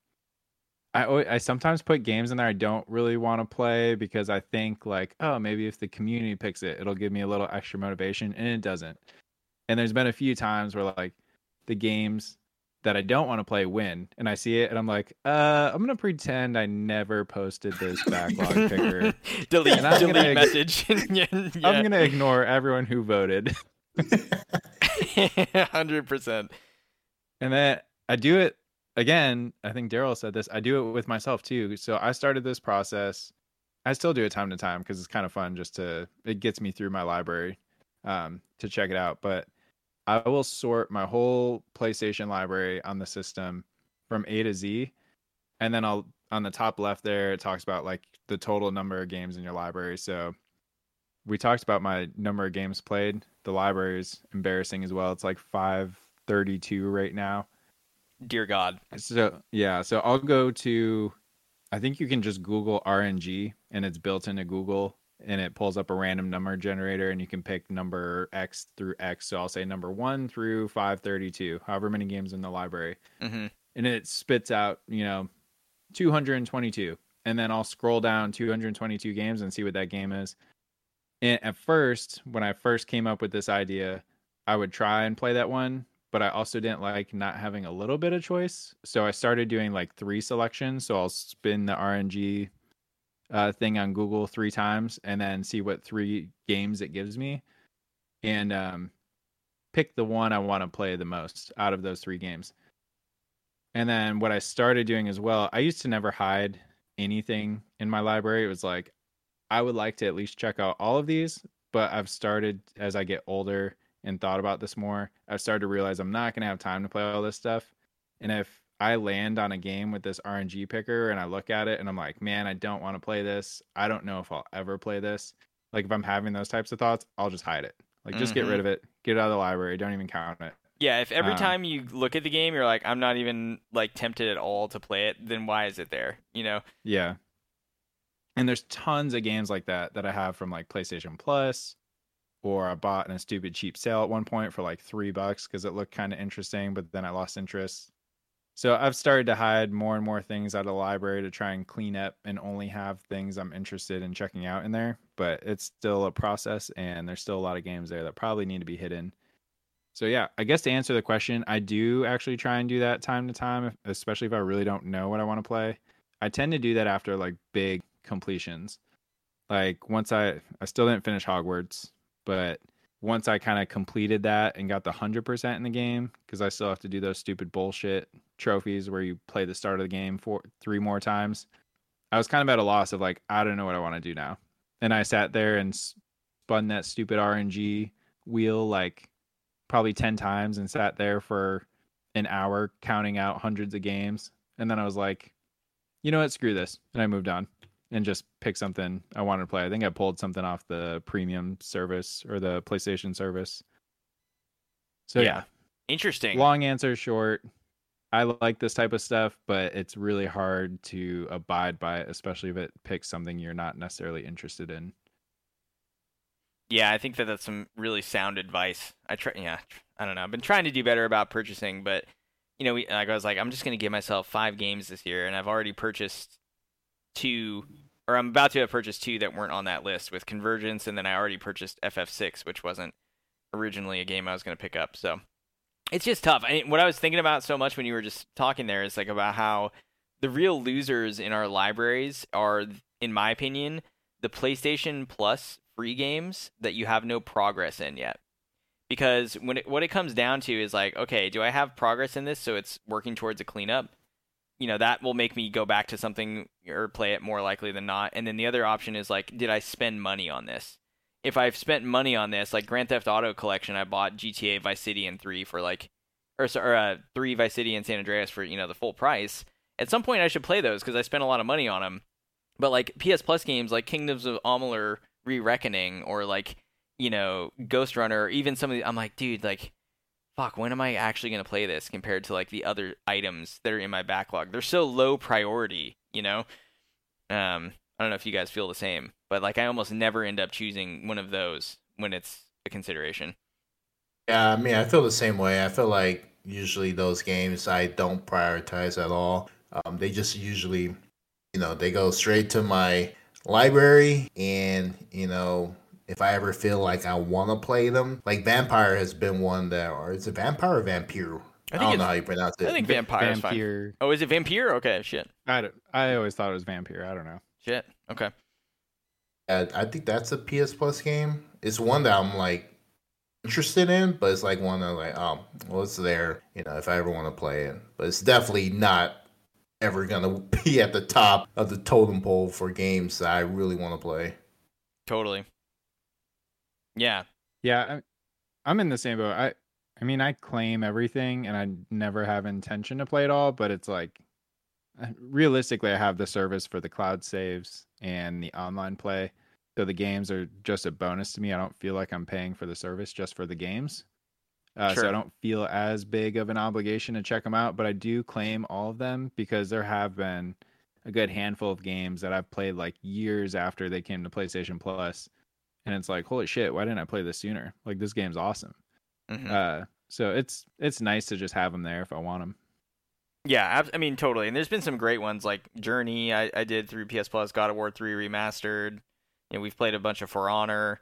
I I sometimes put games in there I don't really want to play because I think like, oh, maybe if the community picks it, it'll give me a little extra motivation, and it doesn't. And there's been a few times where like the games that I don't want to play win, and I see it, and I'm like, uh, I'm gonna pretend I never posted this backlog picker. delete, delete gonna, message. yeah. I'm gonna ignore everyone who voted. Hundred percent. And then I do it again, I think Daryl said this. I do it with myself too. So I started this process. I still do it time to time because it's kind of fun just to it gets me through my library um, to check it out. But I will sort my whole PlayStation library on the system from A to Z, and then I'll on the top left there it talks about like the total number of games in your library. So we talked about my number of games played. The library is embarrassing as well. It's like 532 right now dear God. So yeah, so I'll go to. I think you can just Google RNG and it's built into Google and it pulls up a random number generator and you can pick number X through X. So I'll say number one through 532, however many games in the library. Mm-hmm. And it spits out, you know, 222. And then I'll scroll down 222 games and see what that game is. And at first, when I first came up with this idea, I would try and play that one but I also didn't like not having a little bit of choice. So I started doing like three selections. So I'll spin the RNG uh, thing on Google three times and then see what three games it gives me, and um, pick the one I want to play the most out of those three games. And then what I started doing as well, I used to never hide anything in my library. It was like I would like to at least check out all of these, but I've started as I get older and thought about this more, I've started to realize I'm not going to have time to play all this stuff. And if I land on a game with this RNG picker and I look at it and I'm like, man, I don't want to play this. I don't know if I'll ever play this. Like if I'm having those types of thoughts, I'll just hide it. Like just mm-hmm. get rid of it. Get it out of the library. Don't even count it. Yeah, if every um, time you look at the game you're like, I'm not even like tempted at all to play it, then why is it there? You know? Yeah. And there's tons of games like that that I have from like PlayStation Plus, or I bought in a stupid cheap sale at one point for like three bucks because it looked kind of interesting, but then I lost interest. So I've started to hide more and more things out of the library to try and clean up and only have things I'm interested in checking out in there. But it's still a process, and there's still a lot of games there that probably need to be hidden. So yeah, I guess to answer the question, I do actually try and do that time to time, especially if I really don't know what I want to play. I tend to do that after like big completions. like once I I still didn't finish Hogwarts, but once I kind of completed that and got the 100% in the game cuz I still have to do those stupid bullshit trophies where you play the start of the game for three more times. I was kind of at a loss of like I don't know what I want to do now. And I sat there and spun that stupid RNG wheel like probably 10 times and sat there for an hour counting out hundreds of games. And then I was like, you know what, screw this. And I moved on and just pick something I wanted to play. I think I pulled something off the premium service or the PlayStation service. So yeah. yeah. Interesting. Long answer short. I like this type of stuff, but it's really hard to abide by it, especially if it picks something you're not necessarily interested in. Yeah, I think that that's some really sound advice. I try, yeah, I don't know. I've been trying to do better about purchasing, but you know, we, like I was like, I'm just gonna give myself five games this year, and I've already purchased two, or I'm about to have purchased two that weren't on that list with Convergence, and then I already purchased FF6, which wasn't originally a game I was gonna pick up. So it's just tough. I what I was thinking about so much when you were just talking there is like about how the real losers in our libraries are, in my opinion, the PlayStation Plus free games that you have no progress in yet. Because when it, what it comes down to is like, okay, do I have progress in this so it's working towards a cleanup? You know, that will make me go back to something or play it more likely than not. And then the other option is like, did I spend money on this? If I've spent money on this, like Grand Theft Auto Collection, I bought GTA Vice City and 3 for like, or, or uh, 3 Vice City and San Andreas for, you know, the full price. At some point, I should play those because I spent a lot of money on them. But like PS Plus games like Kingdoms of Amalur Re-Reckoning or like you know Ghostrunner or even some of the I'm like dude like fuck when am I actually gonna play this compared to like the other items that are in my backlog? They're so low priority you know? Um I don't know if you guys feel the same but like I almost never end up choosing one of those when it's a consideration. Yeah I mean I feel the same way. I feel like usually those games I don't prioritize at all. Um, they just usually you know they go straight to my library and you know if I ever feel like I want to play them, like Vampire has been one that, or is it Vampire or Vampire? I, I don't know how you pronounce it. I think Vampire is fine. Oh, is it Vampire? Okay, shit. I, don't, I always thought it was Vampire. I don't know. Shit. Okay. I, I think that's a PS Plus game. It's one that I'm like interested in, but it's like one that like, oh, well, it's there. You know, if I ever want to play it, but it's definitely not ever gonna be at the top of the totem pole for games that I really want to play. Totally. Yeah. Yeah, I'm in the same boat. I I mean, I claim everything and I never have intention to play it all, but it's like uh, realistically I have the service for the cloud saves and the online play. So the games are just a bonus to me. I don't feel like I'm paying for the service just for the games. Uh, sure. So I don't feel as big of an obligation to check them out, but I do claim all of them because there have been a good handful of games that I've played like years after they came to PlayStation Plus, and it's like, holy shit, why didn't I play this sooner? Like this game's awesome. Mm-hmm. Uh, so it's it's nice to just have them there if I want them. Yeah, I mean totally. And there's been some great ones like Journey. I, I did through PS Plus, God of War three remastered. You know, we've played a bunch of For Honor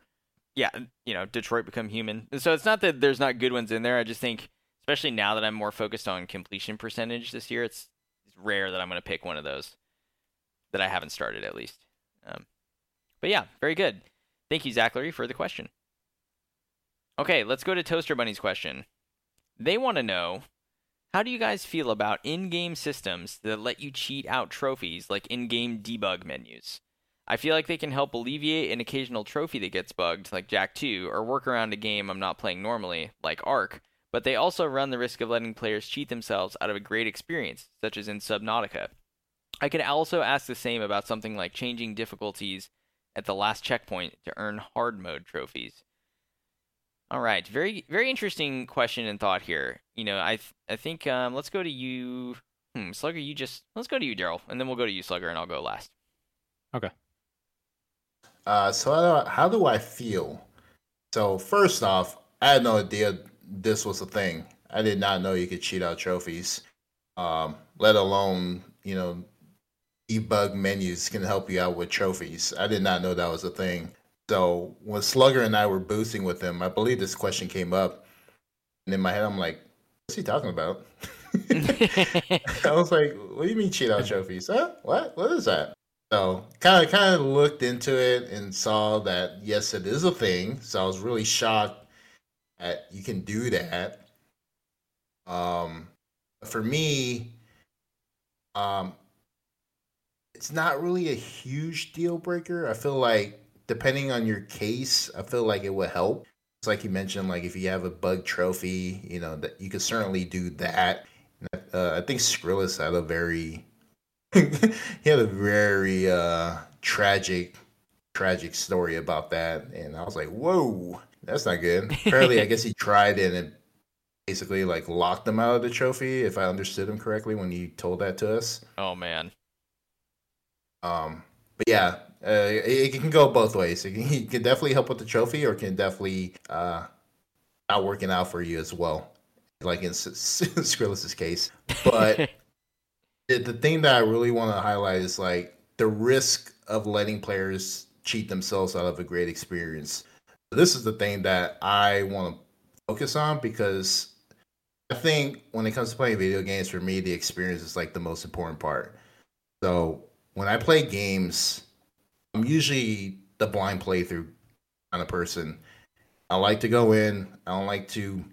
yeah, you know, Detroit Become Human. So it's not that there's not good ones in there. I just think, especially now that I'm more focused on completion percentage this year, it's, it's rare that I'm going to pick one of those that I haven't started at least. Um, but yeah, very good. Thank you, Zachary, for the question. Okay, let's go to Toaster Bunny's question. They want to know how do you guys feel about in game systems that let you cheat out trophies like in game debug menus? I feel like they can help alleviate an occasional trophy that gets bugged, like Jak 2, or work around a game I'm not playing normally, like Ark, but they also run the risk of letting players cheat themselves out of a great experience, such as in Subnautica. I could also ask the same about something like changing difficulties at the last checkpoint to earn hard mode trophies. All right, very very interesting question and thought here. You know, I th- I think um, let's go to you, hmm, Slugger. You just let's go to you, Daryl, and then we'll go to you, Slugger, and I'll go last. Okay. Uh, so how do, I, how do I feel? So first off, I had no idea this was a thing. I did not know you could cheat out trophies, um, let alone you know debug menus can help you out with trophies. I did not know that was a thing. So when Slugger and I were boosting with him, I believe this question came up, and in my head I'm like, "What's he talking about?" I was like, "What do you mean cheat out trophies? Huh? What? What is that?" So kind of kind of looked into it and saw that yes, it is a thing. So I was really shocked that you can do that. Um, for me, um, it's not really a huge deal breaker. I feel like depending on your case, I feel like it would help. It's like you mentioned, like if you have a bug trophy, you know that you could certainly do that. Uh, I think Skrillus had a very he had a very uh, tragic, tragic story about that, and I was like, "Whoa, that's not good." Apparently, I guess he tried and it basically like locked him out of the trophy, if I understood him correctly when he told that to us. Oh man. Um, but yeah, uh, it, it, can go both ways. It can, it can, definitely help with the trophy, or can definitely uh, not working out for you as well, like in Skrillus's case. But the, the thing that I really want to highlight is like the risk of letting players cheat themselves out of a great experience. This is the thing that I want to focus on because I think when it comes to playing video games, for me, the experience is like the most important part. So when I play games, I'm usually the blind playthrough kind of person. I like to go in. I don't like to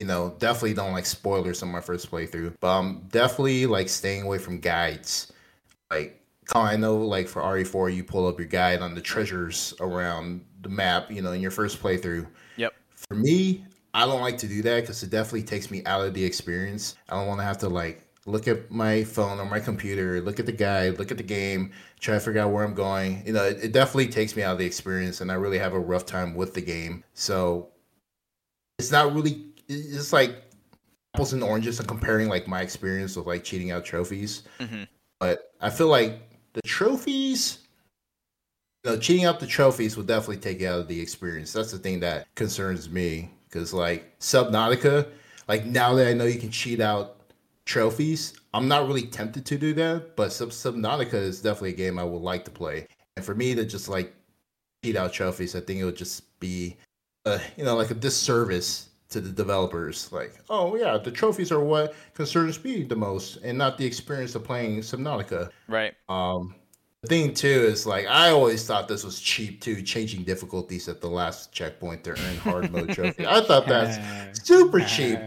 you know, definitely don't like spoilers on my first playthrough, but I'm definitely like staying away from guides. Like, I know, like for RE4, you pull up your guide on the treasures around the map, you know, in your first playthrough. Yep. For me, I don't like to do that because it definitely takes me out of the experience. I don't want to have to like look at my phone or my computer, look at the guide, look at the game, try to figure out where I'm going. You know, it, it definitely takes me out of the experience, and I really have a rough time with the game. So it's not really it's like apples and oranges and comparing like my experience with like cheating out trophies. Mm-hmm. But I feel like the trophies, you know, cheating out the trophies will definitely take you out of the experience. That's the thing that concerns me because like Subnautica, like now that I know you can cheat out trophies, I'm not really tempted to do that. But Sub Subnautica is definitely a game I would like to play. And for me to just like cheat out trophies, I think it would just be, uh, you know, like a disservice to the developers. Like oh yeah the trophies are what concerns me the most and not the experience of playing subnautica. Right. Um the thing too is like i always thought this was cheap too changing difficulties at the last checkpoint to earn hard mode trophy. I thought that's super cheap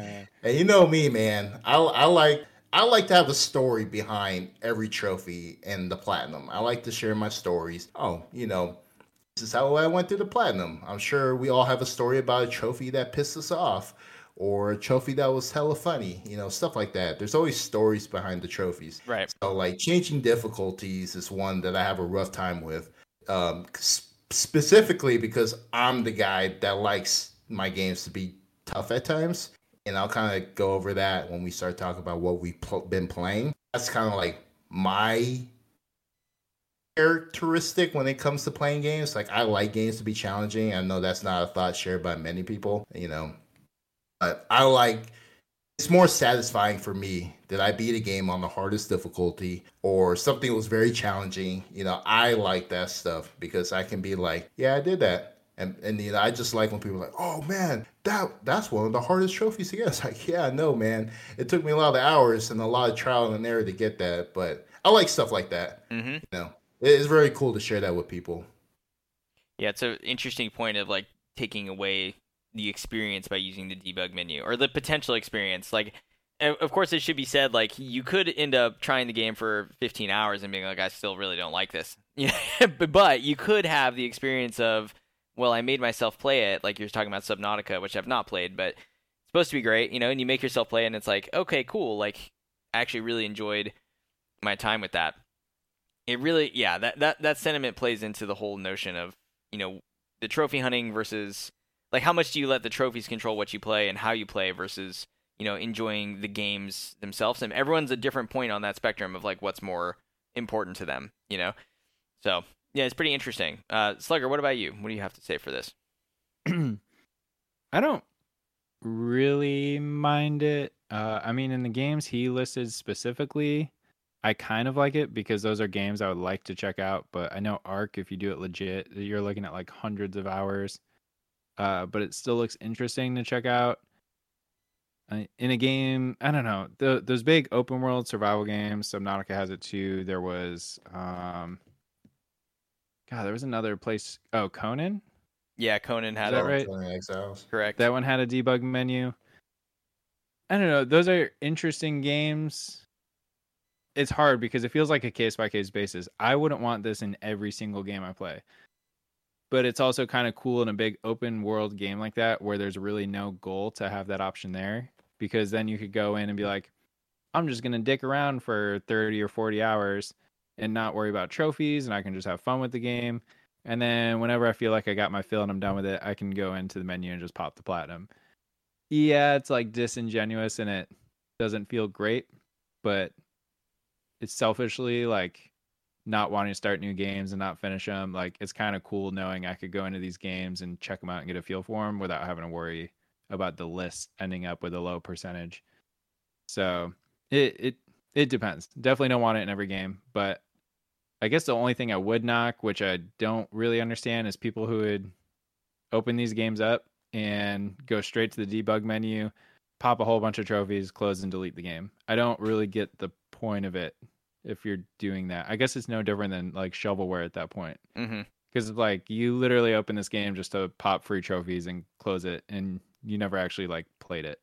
and you know me man i, I like I like to have a story behind every trophy and the platinum. I like to share my stories. Oh, you know, this is how I went through the platinum. I'm sure we all have a story about a trophy that pissed us off or a trophy that was hella funny, you know, stuff like that. There's always stories behind the trophies. Right. So, like, changing difficulties is one that I have a rough time with. Um, specifically because I'm the guy that likes my games to be tough at times. And I'll kind of go over that when we start talking about what we've pl- been playing. That's kind of like my characteristic when it comes to playing games. Like I like games to be challenging. I know that's not a thought shared by many people, you know. But I like it's more satisfying for me that I beat a game on the hardest difficulty or something was very challenging. You know, I like that stuff because I can be like, yeah, I did that. And, and you know, I just like when people are like, oh man, that that's one of the hardest trophies to get. It's like, yeah, I know, man. It took me a lot of hours and a lot of trial and error to get that, but I like stuff like that. Mm-hmm. You know, it's very cool to share that with people. Yeah, it's an interesting point of like taking away the experience by using the debug menu or the potential experience. Like, of course, it should be said like you could end up trying the game for 15 hours and being like, I still really don't like this. Yeah, but you could have the experience of, well, I made myself play it. Like you're talking about Subnautica, which I've not played, but it's supposed to be great, you know. And you make yourself play, it and it's like, okay, cool. Like, I actually really enjoyed my time with that it really yeah that that that sentiment plays into the whole notion of you know the trophy hunting versus like how much do you let the trophies control what you play and how you play versus you know enjoying the games themselves and everyone's a different point on that spectrum of like what's more important to them you know so yeah it's pretty interesting uh slugger what about you what do you have to say for this i don't really mind it uh i mean in the games he listed specifically I kind of like it because those are games I would like to check out. But I know Ark, if you do it legit, you're looking at like hundreds of hours. Uh, but it still looks interesting to check out. in a game. I don't know the, those big open world survival games. Subnautica has it too. There was, um, God, there was another place. Oh, Conan. Yeah, Conan had that right? Conan Exiles. Correct. That one had a debug menu. I don't know. Those are interesting games. It's hard because it feels like a case by case basis. I wouldn't want this in every single game I play. But it's also kind of cool in a big open world game like that where there's really no goal to have that option there because then you could go in and be like, I'm just going to dick around for 30 or 40 hours and not worry about trophies and I can just have fun with the game. And then whenever I feel like I got my fill and I'm done with it, I can go into the menu and just pop the platinum. Yeah, it's like disingenuous and it doesn't feel great, but it's selfishly like not wanting to start new games and not finish them. Like it's kind of cool knowing I could go into these games and check them out and get a feel for them without having to worry about the list ending up with a low percentage. So it it it depends. Definitely don't want it in every game, but I guess the only thing I would knock, which I don't really understand, is people who would open these games up and go straight to the debug menu, pop a whole bunch of trophies, close and delete the game. I don't really get the point of it if you're doing that. I guess it's no different than like shovelware at that point. mm-hmm. Because like you literally open this game just to pop free trophies and close it, and you never actually like played it.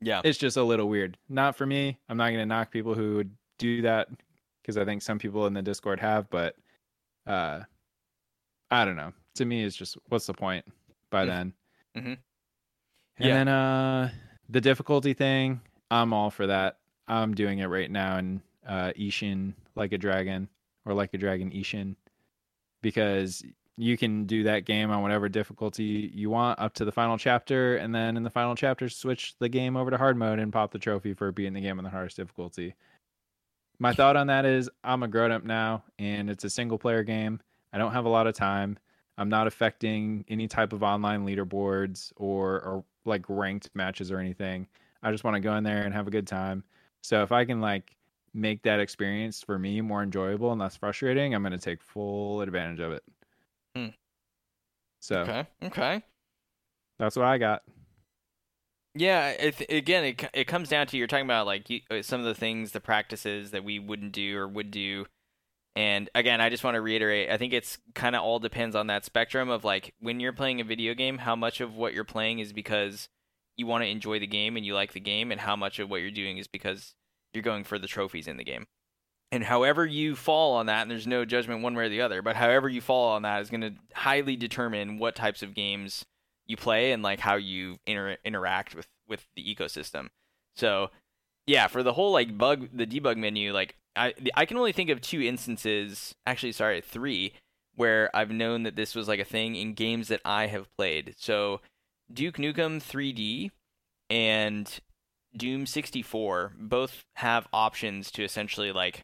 Yeah. It's just a little weird. Not for me. I'm not gonna knock people who would do that because I think some people in the Discord have, but uh, I don't know. To me, it's just what's the point by Mm. then? Mhm. And Yeah. then uh, the difficulty thing, I'm all for that. I'm doing it right now in uh, Ishin like a dragon or like a dragon Ishin because you can do that game on whatever difficulty you want up to the final chapter and then in the final chapter switch the game over to hard mode and pop the trophy for beating the game on the hardest difficulty my thought on that is i'm a grown up now and it's a single player game i don't have a lot of time i'm not affecting any type of online leaderboards or or like ranked matches or anything i just want to go in there and have a good time so if i can like make that experience for me more enjoyable and less frustrating i'm going to take full advantage of it Hmm. so Okay. Okay. that's what i got Yeah, it, again, it it comes down to you're talking about like you, uh, some of the things, the practices that we wouldn't do or would do, and again, I just want to reiterate. I think it's kind of all depends on that spectrum of like when you're playing a video game, how much of what you're playing is because you want to enjoy the game and you like the game, and how much of what you're doing is because you're going for the trophies in the game. And however you fall on that, and there's no judgment one way or the other, but however you fall on that is going to highly determine what types of games you play and like how you inter- interact with with the ecosystem. So, yeah, for the whole like bug the debug menu, like I I can only think of two instances, actually sorry, three where I've known that this was like a thing in games that I have played. So, Duke Nukem 3D and Doom 64 both have options to essentially like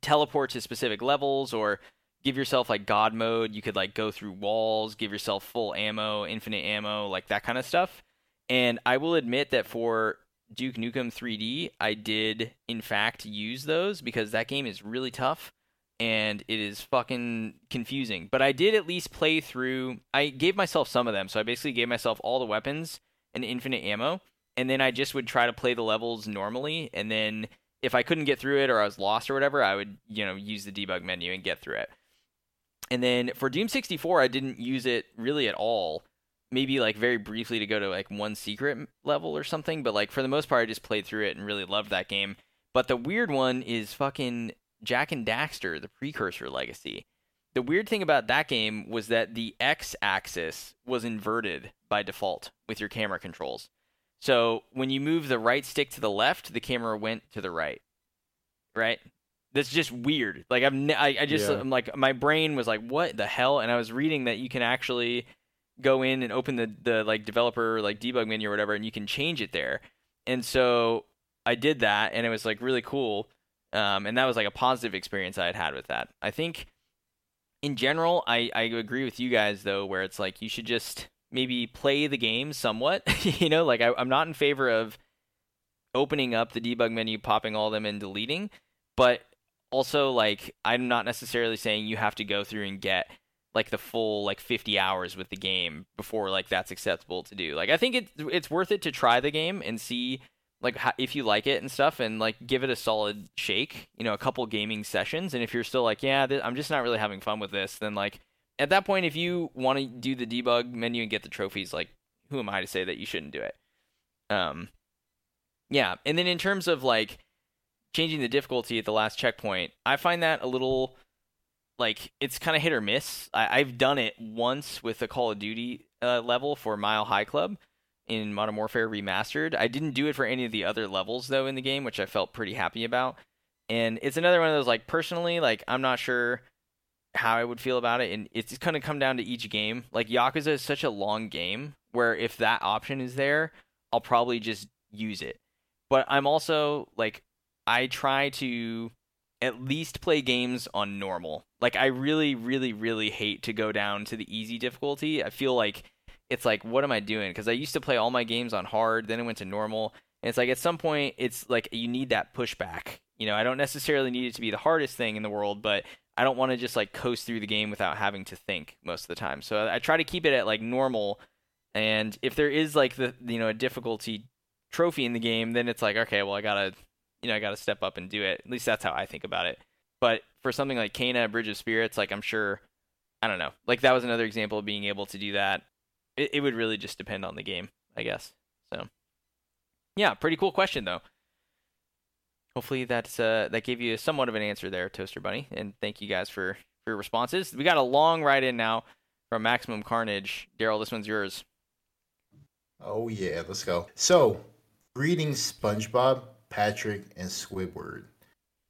teleport to specific levels or give yourself like god mode. You could like go through walls give yourself full ammo infinite ammo like that kind of stuff. And i will admit that for duke nukem 3d i did in fact use those because that game is really tough and it is fucking confusing. But i did at least play through i gave myself some of them. So i basically gave myself all the weapons and infinite ammo. And then i just would try to play the levels normally. And then if i couldn't get through it or i was lost or whatever i would you know use the debug menu and get through it and then for Doom 64, I didn't use it really at all. Maybe like very briefly to go to like one secret level or something, but like for the most part, I just played through it and really loved that game. But the weird one is fucking Jak and Daxter, the precursor legacy. The weird thing about that game was that the X axis was inverted by default with your camera controls. So when you move the right stick to the left, the camera went to the right. Right? That's just weird. Like I've, I, I just, Yeah. I'm like, my brain was like, what the hell? And I was reading that you can actually go in and open the the like developer like debug menu or whatever, and you can change it there. And so I did that, and it was like really cool. Um, and that was like a positive experience I had had with that. I think in general, I I agree with you guys though, where it's like you should just maybe play the game somewhat. you know, like I, I'm not in favor of opening up the debug menu, popping all of them, and deleting, but also like I'm not necessarily saying you have to go through and get like the full like 50 hours with the game before like that's acceptable to do. Like I think it's it's worth it to try the game and see like how, if you like it and stuff and like give it a solid shake, you know, a couple gaming sessions and if you're still like, yeah, th- I'm just not really having fun with this, then like at that point if you want to do the debug menu and get the trophies, like who am I to say that you shouldn't do it? Um yeah, and then in terms of like changing the difficulty at the last checkpoint, I find that a little like it's kind of hit or miss. I, have done it once with a Call of Duty uh, level for Mile High Club in Modern Warfare Remastered. I didn't do it for any of the other levels though in the game, which I felt pretty happy about. And it's another one of those like personally, like I'm not sure how I would feel about it, and it's kind of come down to each game. Like Yakuza is such a long game where if that option is there, I'll probably just use it. But I'm also like I try to at least play games on normal. Like I really, really, really hate to go down to the easy difficulty. I feel like it's like, what am I doing? Because I used to play all my games on hard, then it went to normal. And it's like at some point, it's like you need that pushback. You know, I don't necessarily need it to be the hardest thing in the world, but I don't want to just like coast through the game without having to think most of the time. So I try to keep it at like normal. And if there is like the you know a difficulty trophy in the game, then it's like okay, well I gotta you know, I got to step up and do it. At least that's how I think about it. But for something like Kena, Bridge of Spirits, like I'm sure, I don't know. Like that was another example of being able to do that. It, it would really just depend on the game, I guess. So, yeah, pretty cool question though. Hopefully that's uh, that gave you somewhat of an answer there, Toaster Bunny, and thank you guys for for your responses. We got a long ride in now from Maximum Carnage. Daryl, this one's yours. Oh yeah, let's go. So, greetings, SpongeBob. Patrick, and Squidward.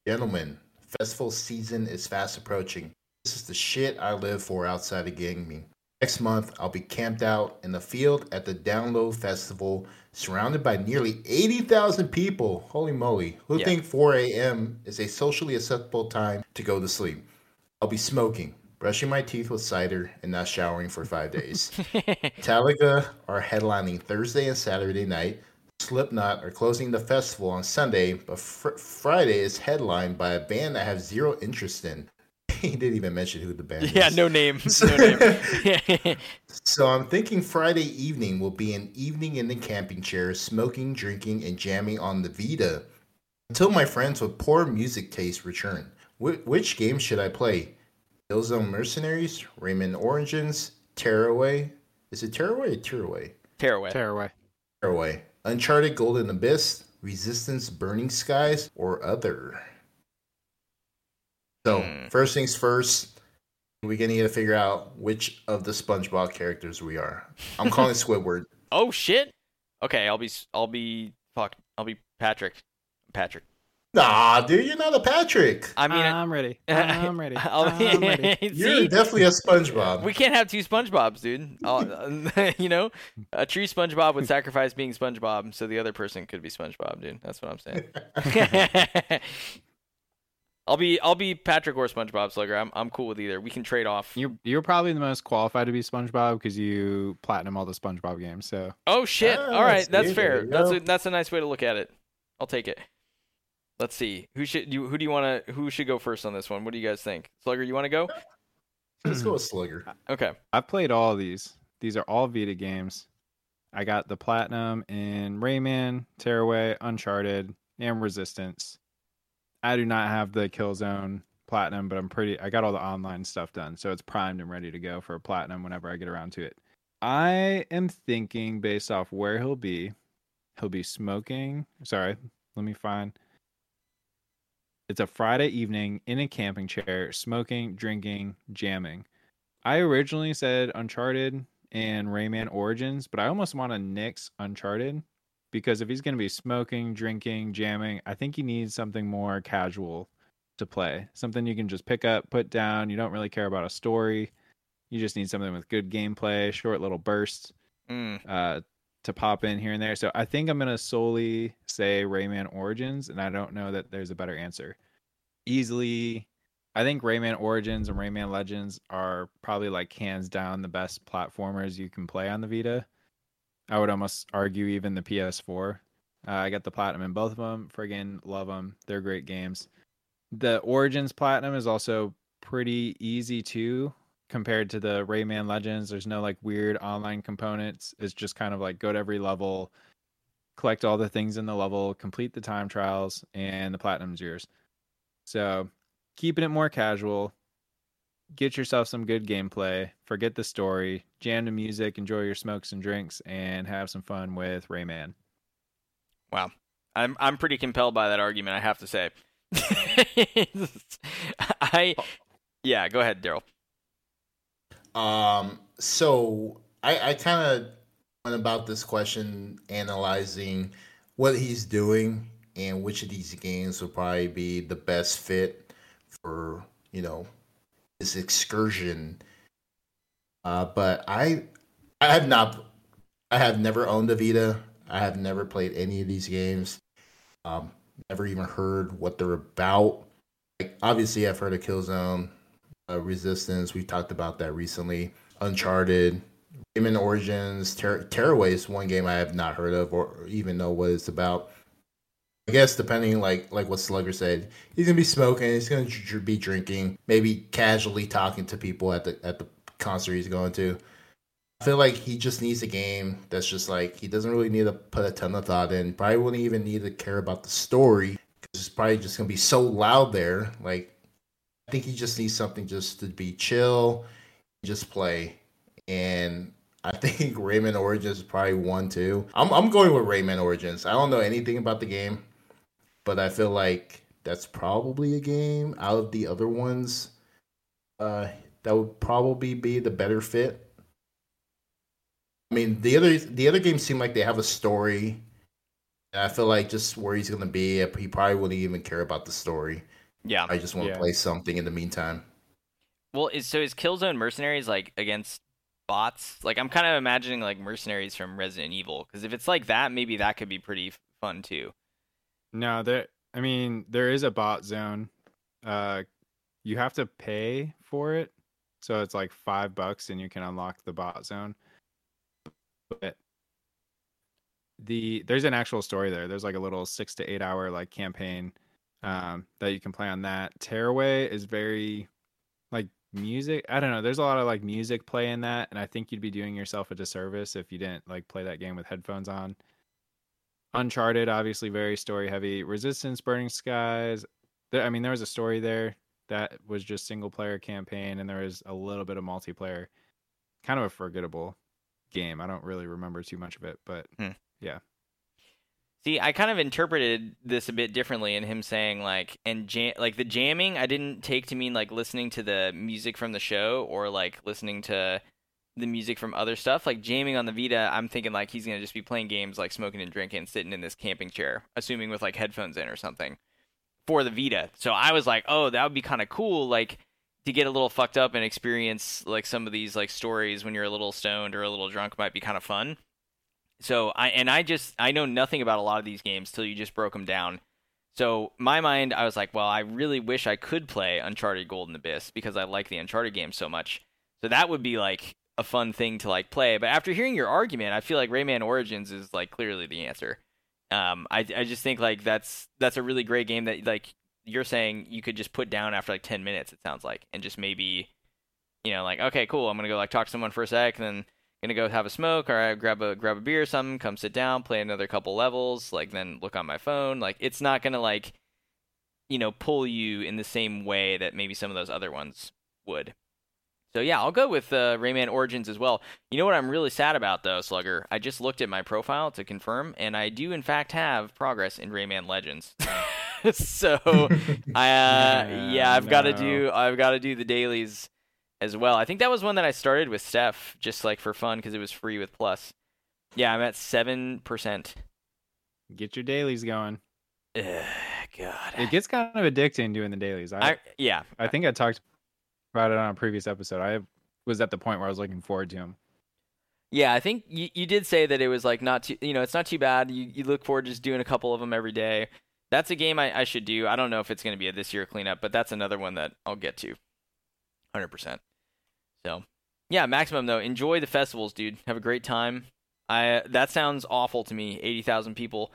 Gentlemen, festival season is fast approaching. This is the shit I live for outside of gaming. Next month, I'll be camped out in the field at the Download Festival, surrounded by nearly 80,000 people. Holy moly. Who yeah. think 4 a.m. is a socially acceptable time to go to sleep? I'll be smoking, brushing my teeth with cider, and not showering for five days. Metallica are headlining Thursday and Saturday night. Slipknot are closing the festival on Sunday, but fr- Friday is headlined by a band I have zero interest in. he didn't even mention who the band yeah, is. no name. No name. so I'm thinking Friday evening will be an evening in the camping chair, smoking, drinking, and jamming on the Vita until my friends with poor music taste return. Wh- which game should I play? Killzone Mercenaries, Rayman Origins, Tearaway. Is it Tearaway or Tearaway? Tearaway. Tearaway. Tearaway. Uncharted Golden Abyss, Resistance Burning Skies, or other. So, mm. first things first, we're gonna need to figure out which of the SpongeBob characters we are. I'm calling Squidward. Oh shit! Okay, I'll be I'll be fuck. I'll be Patrick. Patrick. Nah, dude, you're not a Patrick. I mean, I'm ready. I'm ready. I'm ready. you're definitely a SpongeBob. We can't have two SpongeBobs, dude. you know, a true SpongeBob would sacrifice being SpongeBob, so the other person could be SpongeBob, dude. That's what I'm saying. I'll be I'll be Patrick or SpongeBob Slugger. I'm I'm cool with either. We can trade off. You're you're probably the most qualified to be SpongeBob because you platinum all the SpongeBob games. So. Oh shit! Ah, all right, that's fair. That's a, that's a nice way to look at it. I'll take it. Let's see. Who should you? Who do you want to? Who should go first on this one? What do you guys think? Slugger, you want to go? Let's go with Slugger. Okay. I've played all of these. These are all Vita games. I got the platinum in Rayman, Tearaway, Uncharted, and Resistance. I do not have the Killzone platinum, but I'm pretty. I got all the online stuff done, so it's primed and ready to go for a platinum whenever I get around to it. I am thinking based off where he'll be. He'll be smoking. Sorry, let me find. It's a Friday evening in a camping chair, smoking, drinking, jamming. I originally said Uncharted and Rayman Origins, but I almost want to nix Uncharted because if he's going to be smoking, drinking, jamming, I think he needs something more casual to play. Something you can just pick up, put down. You don't really care about a story. You just need something with good gameplay, short little bursts mm. uh, to pop in here and there. So I think I'm gonna solely say Rayman Origins, and I don't know that there's a better answer. Easily, I think Rayman Origins and Rayman Legends are probably like hands down the best platformers you can play on the Vita. I would almost argue even the PS4. Uh, I got the platinum in both of them. Friggin' love them. They're great games. The Origins platinum is also pretty easy too. Compared to the Rayman Legends. There's no like weird online components. It's just kind of like go to every level, collect all the things in the level, complete the time trials, and the platinum's yours. So keeping it more casual. Get yourself some good gameplay. Forget the story. Jam to music. Enjoy your smokes and drinks, and have some fun with Rayman. Wow, I'm I'm pretty compelled by that argument. I have to say. I oh. yeah. Go ahead, Daryl. Um. So I I kind of went about this question analyzing what he's doing and which of these games will probably be the best fit for you know this excursion. Uh, but I I have not I have never owned a Vita. I have never played any of these games. Um, never even heard what they're about. Like, obviously, I've heard of Killzone, uh, Resistance. We talked about that recently. Uncharted, Rayman Origins, Ter- Tearaway is one game I have not heard of or even know what it's about. I guess depending, like like what Slugger said, he's gonna be smoking. He's gonna be drinking, maybe casually talking to people at the at the concert he's going to. I feel like he just needs a game that's just like he doesn't really need to put a ton of thought in. Probably wouldn't even need to care about the story because it's probably just gonna be so loud there. Like I think he just needs something just to be chill, just play. And I think Rayman Origins is probably one too. I'm I'm going with Rayman Origins. I don't know anything about the game, but I feel like that's probably a game out of the other ones. Uh, that would probably be the better fit. I mean, the other the other games seem like they have a story. And I feel like just where he's gonna be, he probably wouldn't even care about the story. Yeah, I just want to Yeah. play something in the meantime. Well, is so is Killzone Mercenaries like against bots? Like I'm kind of imagining like mercenaries from Resident Evil because if it's like that, maybe that could be pretty f- fun too. No, there. I mean, there is a bot zone. Uh, you have to pay for it, so it's like five bucks, and you can unlock the bot zone. But the there's an actual story there. There's like a little six to eight hour like campaign um, that you can play on that. Tearaway is very like music. I don't know. There's a lot of like music play in that, and I think you'd be doing yourself a disservice if you didn't like play that game with headphones on. Uncharted, obviously very story heavy. Resistance, Burning Skies. There, I mean, there was a story there that was just single player campaign, and there was a little bit of multiplayer. Kind of a forgettable game. I don't really remember too much of it, but Hmm. yeah. See, I kind of interpreted this a bit differently in him saying like and jam- like the jamming I didn't take to mean like listening to the music from the show or like listening to the music from other stuff. Like jamming on the Vita, I'm thinking like he's gonna just be playing games like smoking and drinking, sitting in this camping chair, assuming with like headphones in or something for the Vita. So I was like, oh, that would be kind of cool, like to get a little fucked up and experience like some of these like stories when you're a little stoned or a little drunk might be kind of fun. So I and I just I know nothing about a lot of these games till you just broke them down. So my mind, I was like, well, I really wish I could play Uncharted Golden Abyss because I like the Uncharted games so much. So that would be like a fun thing to like play. But after hearing your argument, I feel like Rayman Origins is like clearly the answer. Um, I I just think like that's that's a really great game that like you're saying you could just put down after like ten minutes. It sounds like, and just maybe, you know, like okay, cool. I'm gonna go like talk to someone for a sec, then gonna go have a smoke or I grab a grab a beer or something, come sit down, play another couple levels, like then look on my phone. Like it's not gonna like you know pull you in the same way that maybe some of those other ones would. So yeah, I'll go with uh, Rayman Origins as well. You know what I'm really sad about though, Slugger? I just looked at my profile to confirm, and I do in fact have progress in Rayman Legends. so I uh, yeah, I've got to do I've got to do the dailies as well. I think that was one that I started with Steph just like for fun because it was free with Plus. Yeah, I'm at seven percent. Get your dailies going. God. It gets kind of addicting doing the dailies. I, I, yeah, I think I talked about it on a previous episode. I was at the point where I was looking forward to them. yeah. I think you, you did say that it was like not too, you know, it's not too bad. You you look forward to just doing a couple of them every day. That's a game I, I should do. I don't know if it's going to be a this year cleanup, but that's another one that I'll get to. Hundred percent. So, yeah, maximum though. Enjoy the festivals, dude. Have a great time. I that sounds awful to me. Eighty thousand people,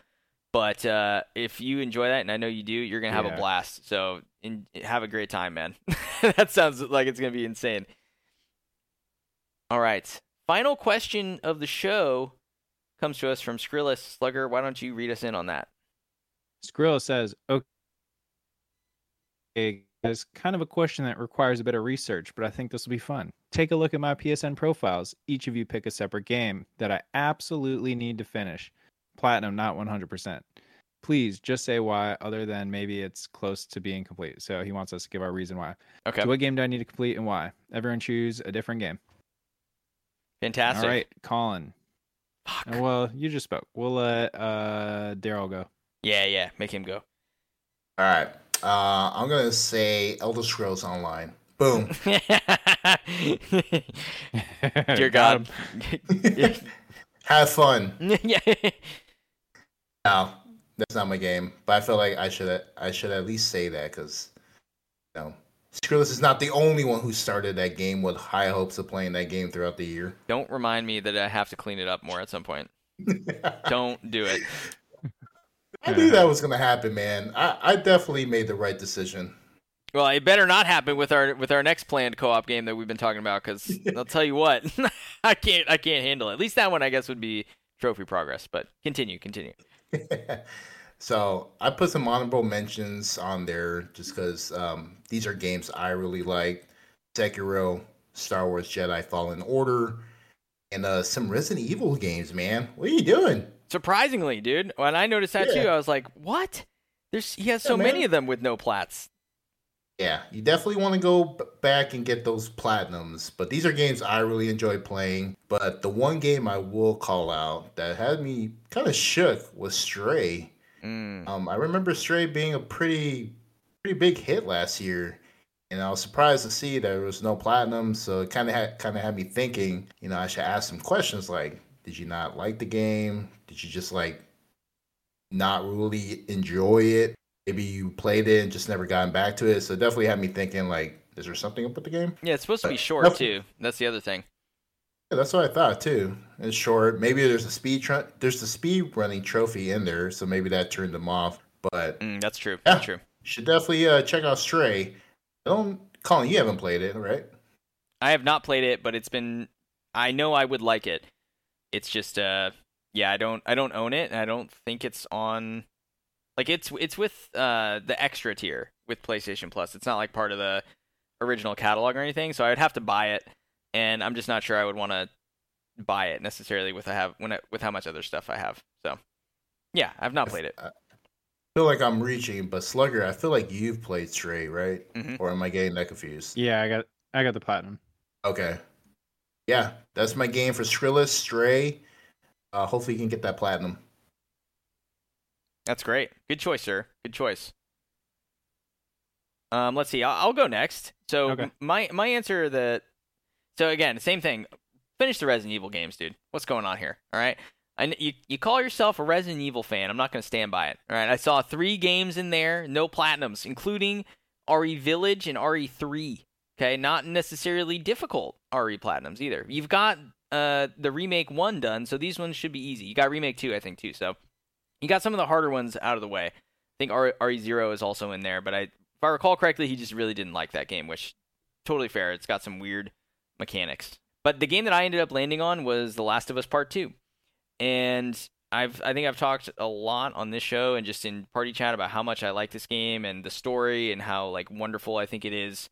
but uh, if you enjoy that, and I know you do, you're gonna have a blast. So, in, have a great time, man. that sounds like it's gonna be insane. All right. Final question of the show comes to us from Skrillis Slugger. Why don't you read us in on that? Skrill says, okay, it's kind of a question that requires a bit of research, but I think this will be fun. Take a look at my PSN profiles. Each of you pick a separate game that I absolutely need to finish. Platinum, not 100%. Please just say why, other than maybe it's close to being complete. So he wants us to give our reason why. Okay. So, what game do I need to complete and why? Everyone choose a different game. Fantastic. All right, Colin. Fuck. Uh, Well, you just spoke. We'll let uh, Daryl go. Yeah, yeah. Make him go. All right. Uh, I'm gonna say Elder Scrolls Online. Boom. Dear Got God. him. Have fun. yeah. No, that's not my game. But I feel like I should I should at least say that because you know Skrillex is not the only one who started that game with high hopes of playing that game throughout the year. Don't remind me that I have to clean it up more at some point. Don't do it. I knew that was gonna happen, man. I, I definitely made the right decision. Well, it better not happen with our with our next planned co-op game that we've been talking about. Because I'll tell you what, I can't I can't handle it. At least that one, I guess, would be trophy progress. But continue, continue. so I put some honorable mentions on there just because um, these are games I really like: Sekiro, Star Wars Jedi Fallen Order, and uh, some Resident Evil games. Man, what are you doing? Surprisingly, dude, when I noticed that too, I was like, "What? There's he has so Yeah, many of them with no plats." Yeah, you definitely want to go back and get those platinums. But these are games I really enjoy playing. But the one game I will call out that had me kind of shook was Stray. Mm. Um, I remember Stray being a pretty, pretty big hit last year, and I was surprised to see there was no platinum. So it kind of had kind of had me thinking, you know, I should ask some questions like, did you not like the game? Did you just like not really enjoy it? Maybe you played it and just never gotten back to it. So it definitely had me thinking, like, is there something up with the game? Yeah, it's supposed to be short too. That's the other thing. Yeah, that's what I thought too. It's short. Maybe there's a speed tr- there's the speed running trophy in there, so maybe that turned them off. But Mm, that's true. Yeah. That's true. should definitely uh, check out Stray. I don't, Colin, you haven't played it, right? I have not played it, but it's been. I know I would like it. It's just, uh, yeah, I don't, I don't own it, and I don't think it's on. Like it's, it's with uh the extra tier with PlayStation Plus. It's not like part of the original catalog or anything, so I would have to buy it, and I'm just not sure I would want to buy it necessarily with I have when I, with how much other stuff I have. So, yeah, I've not played it. I feel like I'm reaching, but Slugger, I feel like you've played Stray, right? Mhm. Or am I getting that confused? Yeah, I got I got the platinum. Okay. Yeah, that's my game for Skrilla Stray. Uh, hopefully, you can get that platinum. That's great. Good choice, sir. Good choice. Um, let's see. I'll, I'll go next. So Okay. my my answer that so again, same thing. Finish the Resident Evil games, dude. What's going on here? All right. I, you you call yourself a Resident Evil fan. I'm not going to stand by it. All right. I saw three games in there, no platinums, including RE Village and RE3. Okay, not necessarily difficult RE platinums either. You've got uh the remake one done, so these ones should be easy. You got remake two, I think, too. So you got some of the harder ones out of the way. I think RE0 is also in there, but I, if I recall correctly, he just really didn't like that game, which totally fair. It's got some weird mechanics. But the game that I ended up landing on was The Last of Us Part 2. And I've I think I've talked a lot on this show and just in party chat about how much I like this game and the story and how like wonderful I think it is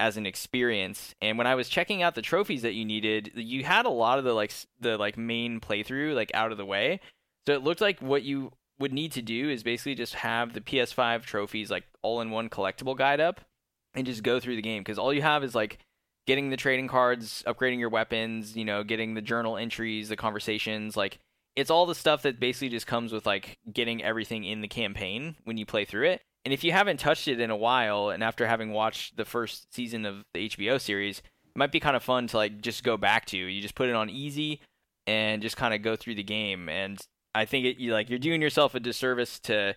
as an experience. And when I was checking out the trophies that you needed, you had a lot of the like the like main playthrough like out of the way. So it looked like what you would need to do is basically just have the PS5 trophies like all in one collectible guide up and just go through the game because all you have is like getting the trading cards, upgrading your weapons, you know, getting the journal entries, the conversations, like it's all the stuff that basically just comes with like getting everything in the campaign when you play through it. And if you haven't touched it in a while and after having watched the first season of the HBO series, it might be kind of fun to like just go back to. You just put it on easy and just kind of go through the game and I think it, you like you're doing yourself a disservice to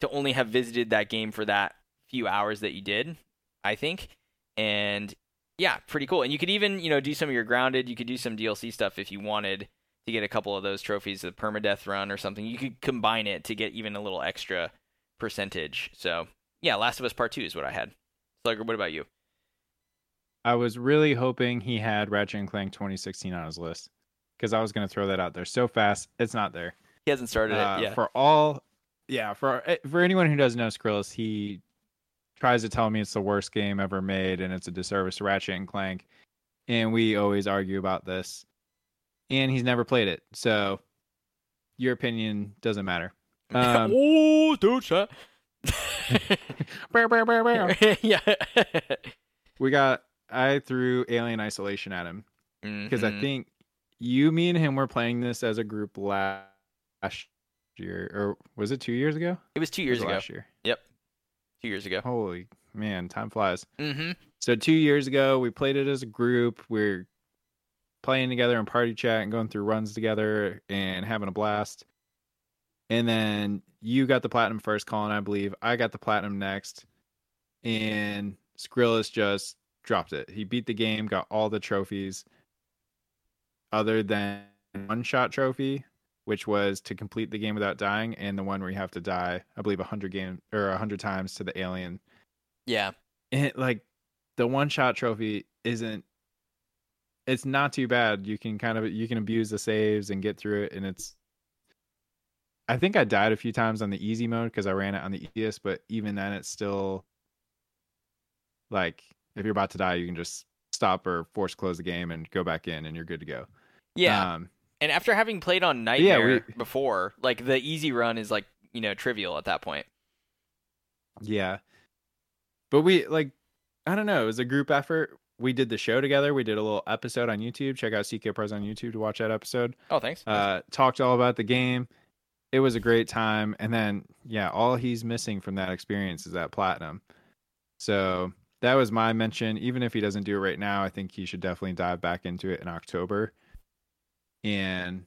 to only have visited that game for that few hours that you did. I think, and yeah, pretty cool. And you could even you know do some of your grounded. You could do some DLC stuff if you wanted to get a couple of those trophies, the permadeath run or something. You could combine it to get even a little extra percentage. So yeah, Last of Us Part Two is what I had. Slugger, what about you? I was really hoping he had Ratchet and Clank 2016 on his list because I was going to throw that out there so fast. It's not there. He hasn't started Uh, it. Yeah. For all, yeah, for eh, for anyone who doesn't know Skrillus, he tries to tell me it's the worst game ever made and it's a disservice to Ratchet and Clank, and we always argue about this. And he's never played it, so your opinion doesn't matter. Um, oh, dude, shut. Yeah. we got. I threw Alien Isolation at him because I Mhm. think you, me, and him were playing this as a group last year, or was it two years ago? it was two years was ago. Last year. Yep. Two years ago. Holy man, time flies. Mm-hmm. So two years ago, we played it as a group. We're playing together in party chat and going through runs together and having a blast. And then you got the platinum first, Colin, I believe. I got the platinum next, and Skrillus just dropped it. He beat the game, got all the trophies, other than one shot trophy, which was to complete the game without dying, and the one where you have to die, I believe, a hundred game or a hundred times to the alien Yeah. and like the one shot trophy isn't it's not too bad you can kind of you can abuse the saves and get through it and it's i think i died a few times on the easy mode because i ran it on the easiest but even then it's still like if you're about to die you can just stop or force close the game and go back in and you're good to go Yeah. um and after having played on yeah, Nightmare we- before, like the easy run is like you know trivial at that point. Yeah. But we like I don't know, it was a group effort. We did the show together. We did a little episode on YouTube. Check out CK Pros on YouTube to watch that episode. Oh, thanks. Uh talked all about the game. It was a great time. And then yeah, all he's missing from that experience is that platinum. So that was my mention. Even if he doesn't do it right now, I think he should definitely dive back into it in October. And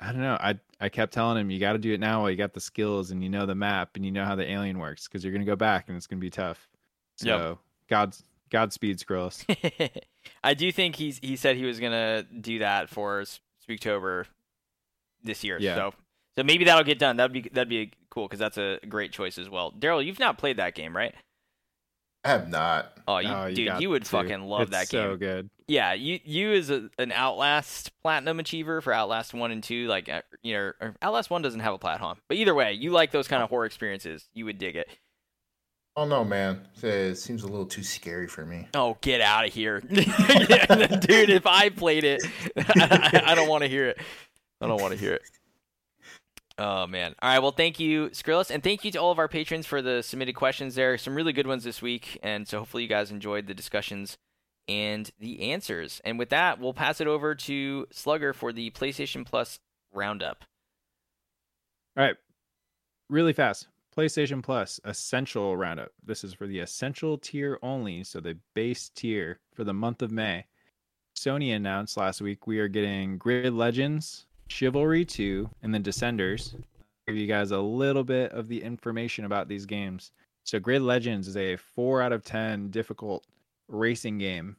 I don't know. I I kept telling him you got to do it now while you got the skills and you know the map and you know how the alien works because you're gonna go back and it's gonna be tough. So Yep. God's Godspeed, Skrulls. I do think he's he said he was gonna do that for Spooktober this year. Yeah. So so maybe that'll get done. That'd be that'd be cool because that's a great choice as well. Daryl, you've not played that game, right? I have not. Oh, you, Oh, dude, you would to. fucking love It's that game. So good. Yeah, you you as a, an Outlast Platinum achiever for Outlast one and two, like uh, you know, Outlast one doesn't have a platinum, but either way, you like those kind of horror experiences. You would dig it. Oh no, man. It seems a little too scary for me. Oh, get out of here, dude! If I played it, I, I don't want to hear it. I don't want to hear it. Oh man! All right. Well, thank you, Skrillus, and thank you to all of our patrons for the submitted questions. There are some really good ones this week, and so hopefully you guys enjoyed the discussions and the answers. And with that, we'll pass it over to Slugger for the PlayStation Plus roundup. All right. Really fast. PlayStation Plus Essential Roundup. This is for the Essential tier only, so the base tier for the month of May. Sony announced last week we are getting Grid Legends, Chivalry 2, and then Descenders. Give you guys a little bit of the information about these games. So Grid Legends is a 4 out of 10 difficult racing game.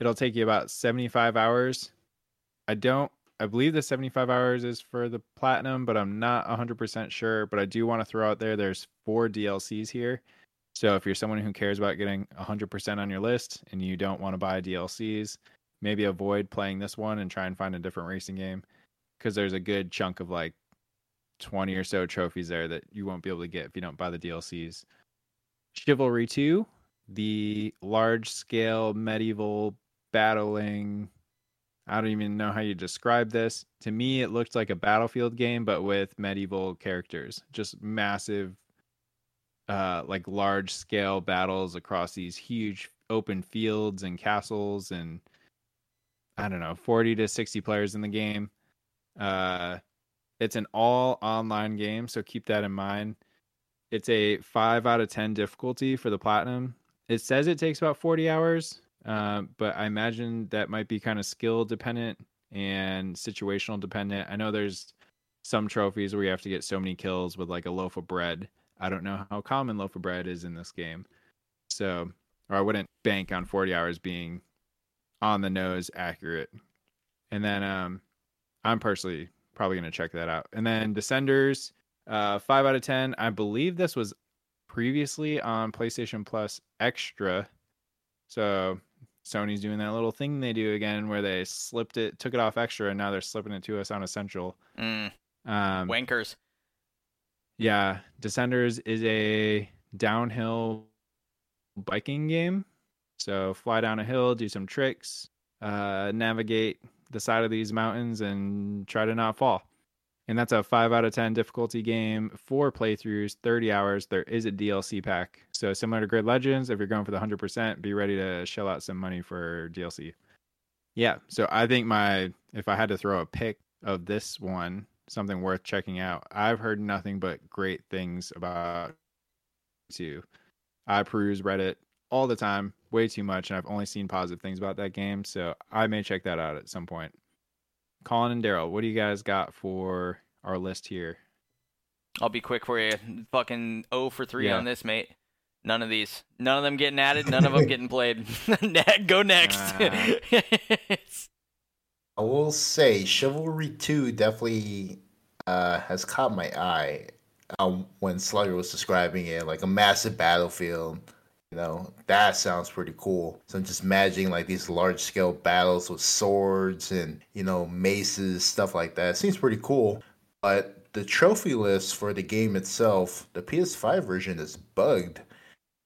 It'll take you about 75 hours. I don't I believe the 75 hours is for the platinum, but I'm not 100% sure. But I do want to throw out there there's four DLCs here. So if you're someone who cares about getting 100% on your list and you don't want to buy DLCs, maybe avoid playing this one and try and find a different racing game because there's a good chunk of like 20 or so trophies there that you won't be able to get if you don't buy the DLCs. Chivalry 2, the large scale medieval battling I don't even know how you describe this. To me, it looked like a battlefield game, but with medieval characters. Just massive, uh, like large scale battles across these huge open fields and castles, and I don't know, 40 to 60 players in the game. Uh, it's an all online game, so keep that in mind. It's a 5 out of 10 difficulty for the platinum. It says it takes about 40 hours. Um, but I imagine that might be kind of skill dependent and situational dependent. I know there's some trophies where you have to get so many kills with like a loaf of bread. I don't know how common loaf of bread is in this game. So, or I wouldn't bank on 40 hours being on the nose accurate. And then um I'm personally probably going to check that out. And then Descenders uh 5 out of 10. I believe this was previously on PlayStation Plus Extra. So Sony's doing that little thing they do again where they slipped it, took it off extra, and now they're slipping it to us on essential. Mm, Um, wankers. yeah, Descenders is a downhill biking game. So fly down a hill, do some tricks, uh, navigate the side of these mountains, and try to not fall. And that's a five out of ten difficulty game. Four playthroughs, thirty hours. There is a DLC pack, so similar to Grid Legends. If you're going for the hundred percent, be ready to shell out some money for DLC. Yeah, so I think my if I had to throw a pick of this one, something worth checking out. I've heard nothing but great things about two. I peruse Reddit all the time, way too much, and I've only seen positive things about that game. So I may check that out at some point. Colin and Daryl, what do you guys got for our list here? I'll be quick for you. Fucking 0 for 3 Yeah. on this, mate. None of these. None of them getting added. None of them getting played. Go next. Ah. I will say Chivalry 2 definitely uh, has caught my eye um, when Slugger was describing it, like a massive battlefield. You know, that sounds pretty cool. So I'm just imagining like these large scale battles with swords and, you know, maces, stuff like that. seems pretty cool. But the trophy list for the game itself, the PS5 version is bugged.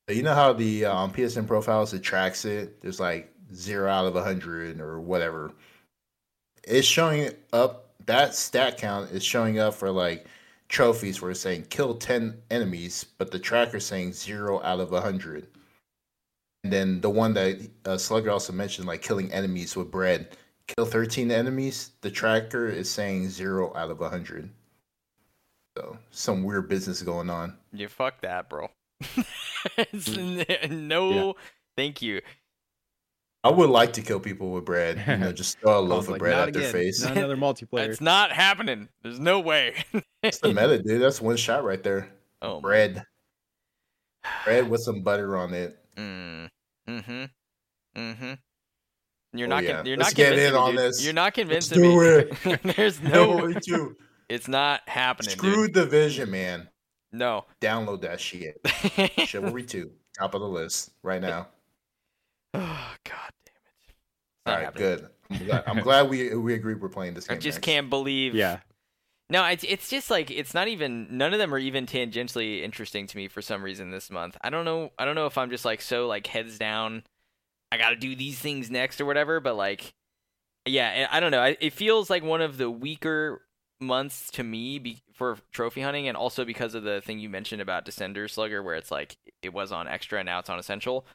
You know how the um, PSN profiles it tracks it? There's like zero out of a hundred or whatever it's showing up that stat count is showing up for like trophies where it's saying kill 10 enemies but the tracker's saying 0 out of 100 and then the one that uh, slugger also mentioned like killing enemies with bread kill 13 enemies the tracker is saying 0 out of 100 so some weird business going on you fuck that, bro. It's- no, thank you. i would like to kill people with bread you know just throw a Colin's loaf of like, bread "Not at their again. face Not another multiplayer. It's not happening. There's no way. It's the meta dude that's one shot right there oh, my- bread bread with some butter on it Mm. Mm-hmm. Mm-hmm. You're Oh, not. yeah. Con- you're Let's not get in me, on dude. this. You're not convincing do me. There's no. Chivalry 2. It's not happening, Screw dude. vision, man. No. Download that shit. Chivalry 2, top of the list right now. oh God damn it! It's All not right, happening. good. I'm glad, I'm glad we we agree we're playing this game. I just next. can't believe. yeah. No, it's it's just like it's not even none of them are even tangentially interesting to me for some reason this month. I don't know. I don't know if I'm just like so like heads down. I got to do these things next or whatever. But like, yeah, I don't know. It feels like one of the weaker months to me be, for trophy hunting, and also because of the thing you mentioned about Descender Slugger, where it's like it was on extra and now it's on essential.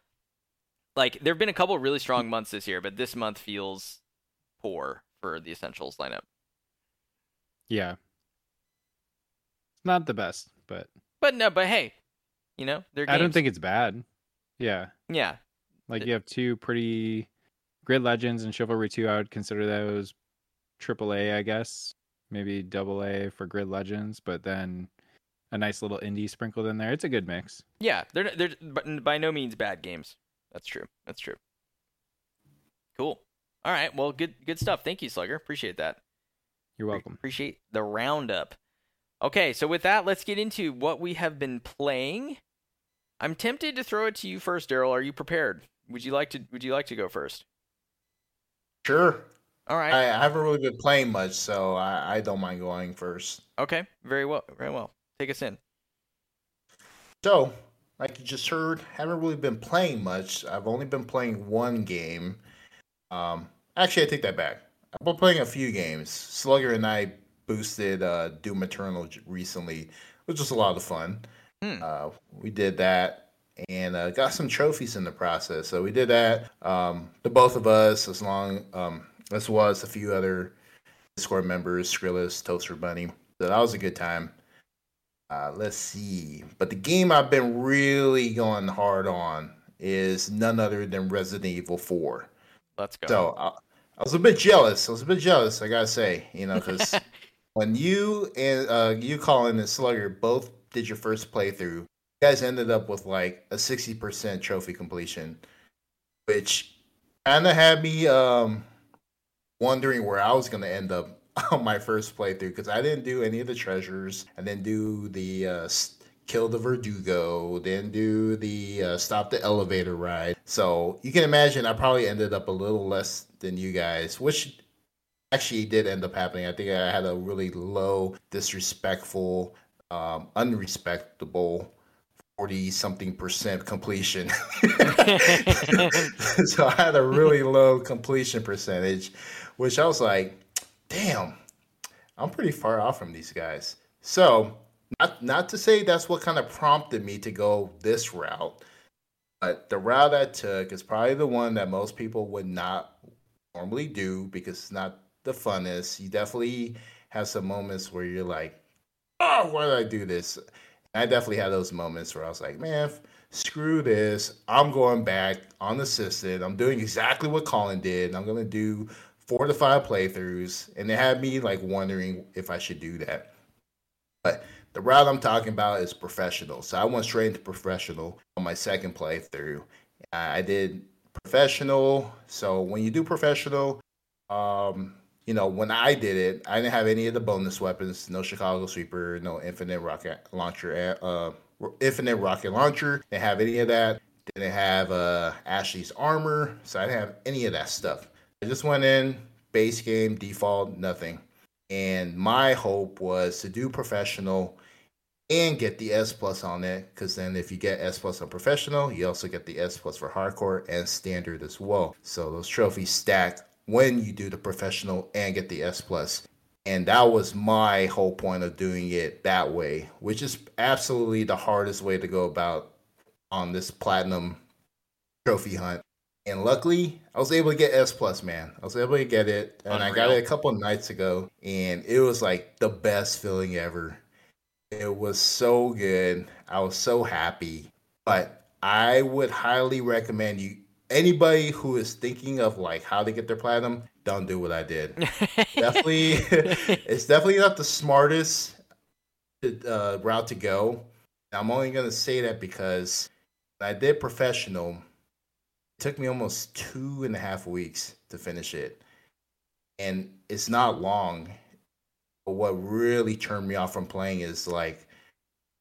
Like there have been a couple really strong months this year, but this month feels poor for the essentials lineup. Yeah. Not the best, but But no, but hey, you know, they're I don't think it's bad. Yeah. Yeah, Like It- you have two pretty Grid Legends and Chivalry 2. I would consider those triple A, I guess. Maybe double A for Grid Legends, but then a nice little indie sprinkled in there. It's a good mix. yeah, they're they're but by no means bad games. That's true. That's true. Cool. All right. Well, good good stuff. Thank you, Slugger. Appreciate that. You're welcome. Appreciate the roundup. Okay, so with that, let's get into what we have been playing. I'm tempted to throw it to you first, Daryl. Are you prepared? Would you like to Would you like to go first? Sure. All right. I, I haven't really been playing much, so I, I don't mind going first. okay. Very well. Very well. Take us in. So, like you just heard, haven't really been playing much. I've only been playing one game. Um, actually, I take that back. I've been playing a few games. Slugger and I boosted uh, Doom Eternal recently, which was just a lot of fun. Hmm. Uh, we did that and uh, got some trophies in the process. So we did that. Um, the both of us, as long um, as was a few other Discord members, Skrillis, Toaster Bunny. So that was a good time. Uh, let's see. But the game I've been really going hard on is none other than Resident Evil 4. Let's go. So I, was a bit jealous. I was a bit jealous, I gotta say, you know, because when you and uh, you, Colin and Slugger both did your first playthrough, you guys ended up with like a 60% trophy completion, which kind of had me um, wondering where I was gonna end up on my first playthrough because I didn't do any of the treasures. I didn't do the uh, kill the Verdugo. Didn't do the uh, stop the elevator ride. So you can imagine I probably ended up a little less than you guys, which actually did end up happening. I think I had a really low, disrespectful, um, unrespectable 40 something percent completion. so I had a really low completion percentage, which I was like, damn, I'm pretty far off from these guys. So, not not to say that's what kind of prompted me to go this route, but the route I took is probably the one that most people would not normally do because it's not the funnest. You definitely have some moments where you're like, oh, why did I do this? I definitely had those moments where I was like, man, screw this. I'm going back unassisted. I'm doing exactly what Colin did. I'm going to do four to five playthroughs. And it had me like wondering if I should do that. But the route I'm talking about is professional. So I went straight into professional on my second playthrough. I did professional. So when you do professional, um, you know, when I did it, I didn't have any of the bonus weapons. No Chicago Sweeper, no Infinite Rocket Launcher, uh, Infinite Rocket Launcher. Didn't have any of that. Didn't have uh, Ashley's armor, so I didn't have any of that stuff. I just went in base game default, nothing. And my hope was to do professional and get the S plus on it, because then if you get S plus on professional, you also get the S plus for hardcore and standard as well. So those trophies stack when you do the professional and get the S plus. And that was my whole point of doing it that way, which is absolutely the hardest way to go about on this platinum trophy hunt. And luckily, I was able to get S plus, man. I was able to get it, and Unreal. I got it a couple nights ago, and it was like the best feeling ever. It was so good. I was so happy. But I would highly recommend you anybody who is thinking of like how to get their platinum, don't do what I did. definitely, it's definitely not the smartest uh, route to go. I'm only gonna say that because I did professional. It took me almost two and a half weeks to finish it, and it's not long. But what really turned me off from playing is like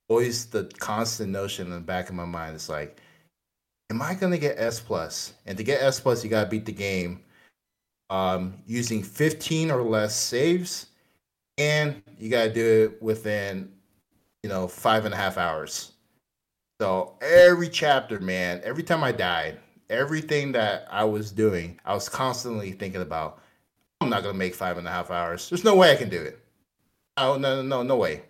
always the constant notion in the back of my mind is like am I gonna get S plus? And to get S plus, you gotta beat the game um, using 15 or less saves, and you gotta do it within you know five and a half hours. So every chapter, man, every time I died, everything that I was doing, I was constantly thinking about. I'm not gonna make five and a half hours. There's no way I can do it. Oh no no no no way.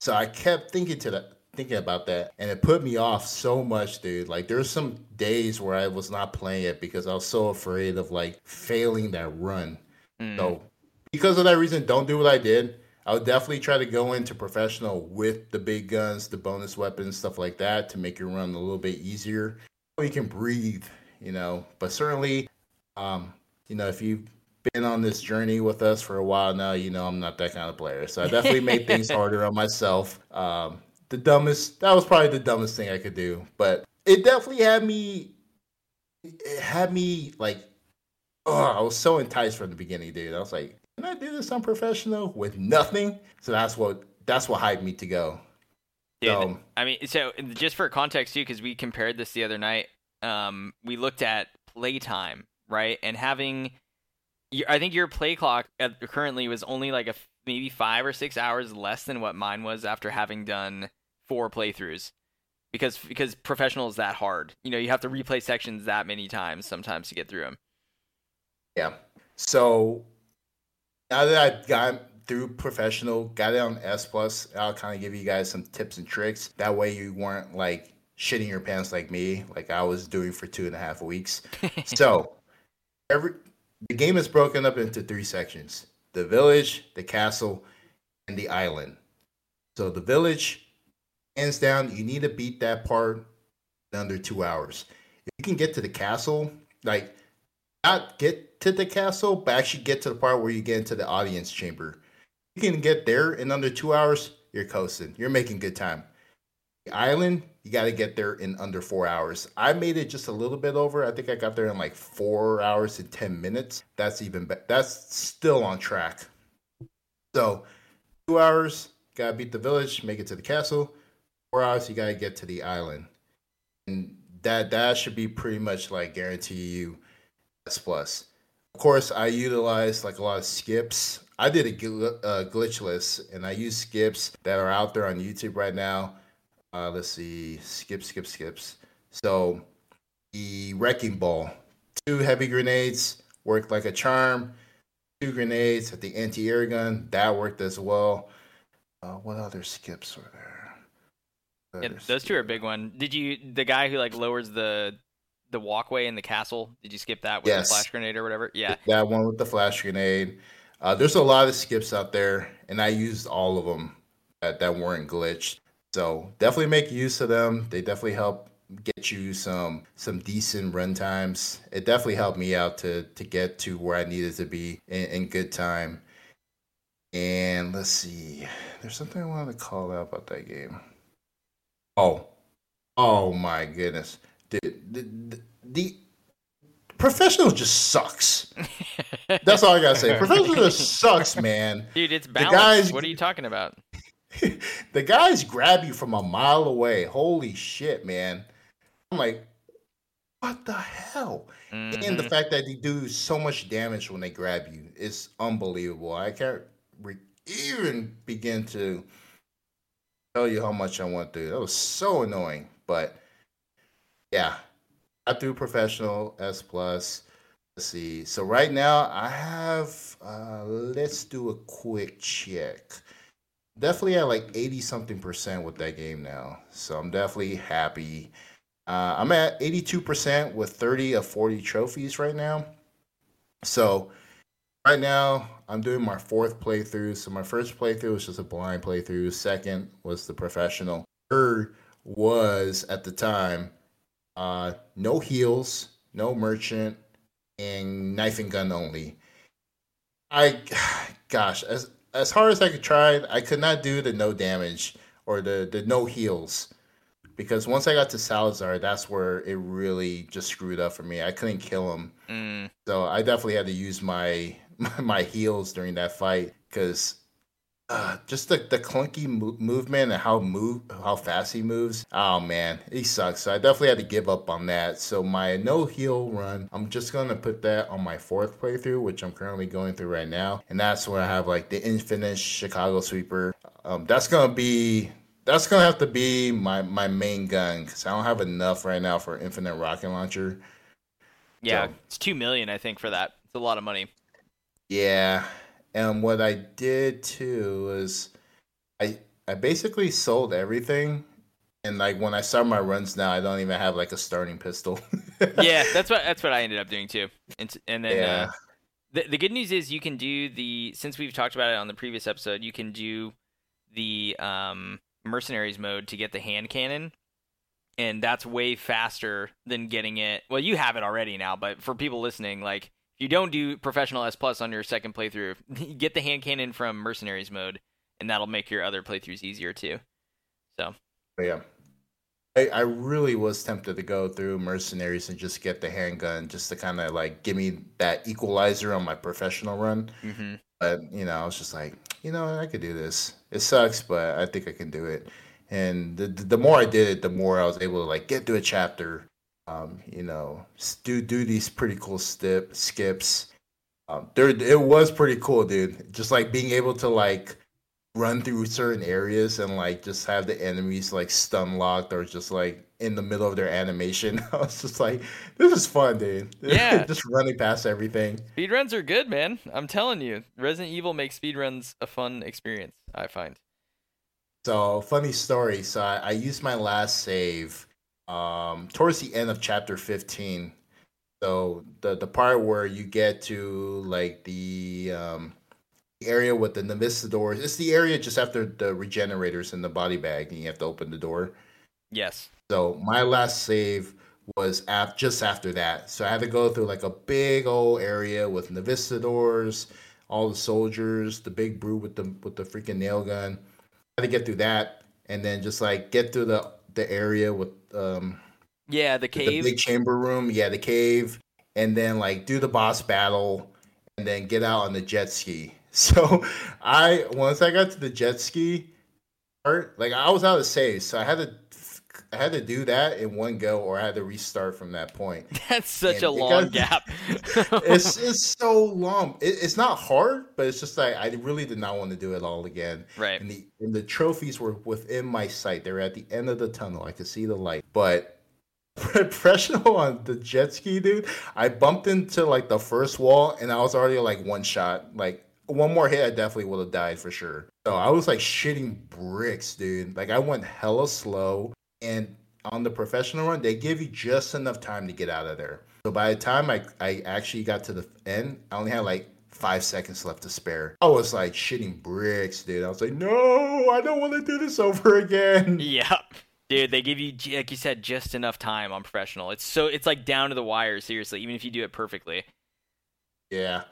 So I kept thinking to that thinking about that and it put me off so much dude like there's some days where i was not playing it because i was so afraid of like failing that run mm. so because of that reason don't do what i did i would definitely try to go into professional with the big guns the bonus weapons stuff like that to make your run a little bit easier so you can breathe you know but certainly um you know if you've been on this journey with us for a while now, you know I'm not that kind of player. So I definitely made things harder on myself. Um, the dumbest. That was probably the dumbest thing I could do, but it definitely had me. It had me like, oh, I was so enticed from the beginning, dude. I was like, can I do this unprofessional with nothing? So that's what that's what hyped me to go. Dude, so, I mean, so just for context too, because we compared this the other night. Um, we looked at playtime, right, and having. I think your play clock currently was only like a maybe five or six hours less than what mine was after having done four playthroughs because because professional is that hard. You know, you have to replay sections that many times sometimes to get through them. Yeah. So now that I've got through professional, got it on S plus, I'll kind of give you guys some tips and tricks. That way you weren't like shitting your pants like me, like I was doing for two and a half weeks. so every the game is broken up into three sections: the village, the castle, and the island. So the village hands down, you need to beat that part in under two hours. If you can get to the castle, like not get to the castle, but actually get to the part where you get into the audience chamber. You can get there in under two hours, you're coasting. You're making good time. The island, you got to get there in under four hours. I made it just a little bit over. I think I got there in like four hours and 10 minutes. That's even better. That's still on track. So, two hours, got to beat the village, make it to the castle four hours, you got to get to the island. And that that should be pretty much like guarantee you S plus. Of course, I utilize like a lot of skips. I did a gl- uh, glitchless, and I use skips that are out there on YouTube right now. Uh, let's see, skip, skip, skips. So the wrecking ball, two heavy grenades worked like a charm. Two grenades at the anti-air gun that worked as well. Uh, what other skips were there? Yeah, those two are a big one. Did you the guy who like lowers the the walkway in the castle? Did you skip that with Yes. the flash grenade or whatever? Yeah. that one with the flash grenade. Uh, there's a lot of skips out there, and I used all of them that, that weren't glitched. So definitely make use of them. They definitely help get you some some decent run times. It definitely helped me out to to get to where I needed to be in, in good time. And let's see, there's something I wanted to call out about that game. Oh, oh my goodness, the the, the, the professional just sucks. That's all I gotta say. Professional just sucks, man. Dude, it's The balanced. guys- What are you talking about? the guys grab you from a mile away. Holy shit, man. I'm like, what the hell? And the Mhm. fact that they do so much damage when they grab you is unbelievable. I can't re- even begin to tell you how much I went through. That was so annoying. But yeah, I through professional S plus. Let's see. So right now I have. Uh, let's do a quick check. Definitely at like eighty something percent with that game now. So I'm definitely happy. Uh, I'm at 82% with 30 of 40 trophies right now. So, right now, I'm doing my fourth playthrough. So, my first playthrough was just a blind playthrough. Second was the professional. Third was, at the time, uh, no heals, no merchant, and knife and gun only. I, gosh, as, as hard as I could try, I could not do the no damage or the, the no heals. Because once I got to Salazar, that's where it really just screwed up for me. I couldn't kill him, Mm, so I definitely had to use my my heals during that fight because uh, just the, the clunky mo- movement and how move how fast he moves. Oh man, he sucks. So I definitely had to give up on that. So my no heal run, I'm just gonna put that on my fourth playthrough, which I'm currently going through right now, and that's where I have like the infinite Chicago sweeper. Um, that's gonna be that's gonna have to be my my main gun because I don't have enough right now for infinite rocket launcher. yeah, So- it's two million, I think, for that. It's a lot of money. Yeah, and what I did too is I I basically sold everything, and like when I start my runs now, I don't even have like a starting pistol. yeah, that's what that's what I ended up doing too. And and then Yeah. uh, the the good news is you can do the since we've talked about it on the previous episode, you can do the um mercenaries mode to get the hand cannon. And that's way faster than getting it. Well, you have it already now, but for people listening, like if you don't do professional S plus on your second playthrough, get the hand cannon from mercenaries mode, and that'll make your other playthroughs easier too. So yeah. I, I really was tempted to go through mercenaries and just get the handgun just to kind of like give me that equalizer on my professional run. hmm But you know, I was just like, you know, I could do this. It sucks, but I think I can do it. And the the more I did it, the more I was able to like get through a chapter. Um, you know, do do these pretty cool stip skips. Um, there it was pretty cool, dude. Just like being able to like run through certain areas and like just have the enemies like stun locked or just like in the middle of their animation. I was just like, this is fun, dude. Yeah. just running past everything. Speedruns are good, man. I'm telling you. Resident Evil makes speedruns a fun experience, I find. So funny story. So I, I used my last save um, towards the end of chapter fifteen. So the the part where you get to like the um, area with the Novistadors. It's the area just after the regenerators in the body bag, and you have to open the door. Yes. So my last save was af- just after that. So I had to go through like a big old area with Novistadors, all the soldiers, the big brute with the with the freaking nail gun. I had to get through that, and then just like get through the the area with um Yeah, the the cave. big chamber room. Yeah, the cave, and then like do the boss battle, and then get out on the jet ski. So I once I got to the jet ski part, like I was out of save, so I had to I had to do that in one go, or I had to restart from that point. That's such and a long got, gap. it's it's so long. It, it's not hard, but it's just like I really did not want to do it all again. Right. And the and the trophies were within my sight. They were at the end of the tunnel. I could see the light, but professional on the jet ski, dude. I bumped into like the first wall and I was already like one shot. Like one more hit, I definitely would have died for sure. So I was like shitting bricks, dude. Like I went hella slow. And on the professional run, they give you just enough time to get out of there. So by the time I, I actually got to the end, I only had like five seconds left to spare. I was like shitting bricks, dude. I was like, no, I don't want to do this over again. Yep. Dude, they give you like you said just enough time on professional. It's so it's like down to the wire, seriously, even if you do it perfectly. Yeah.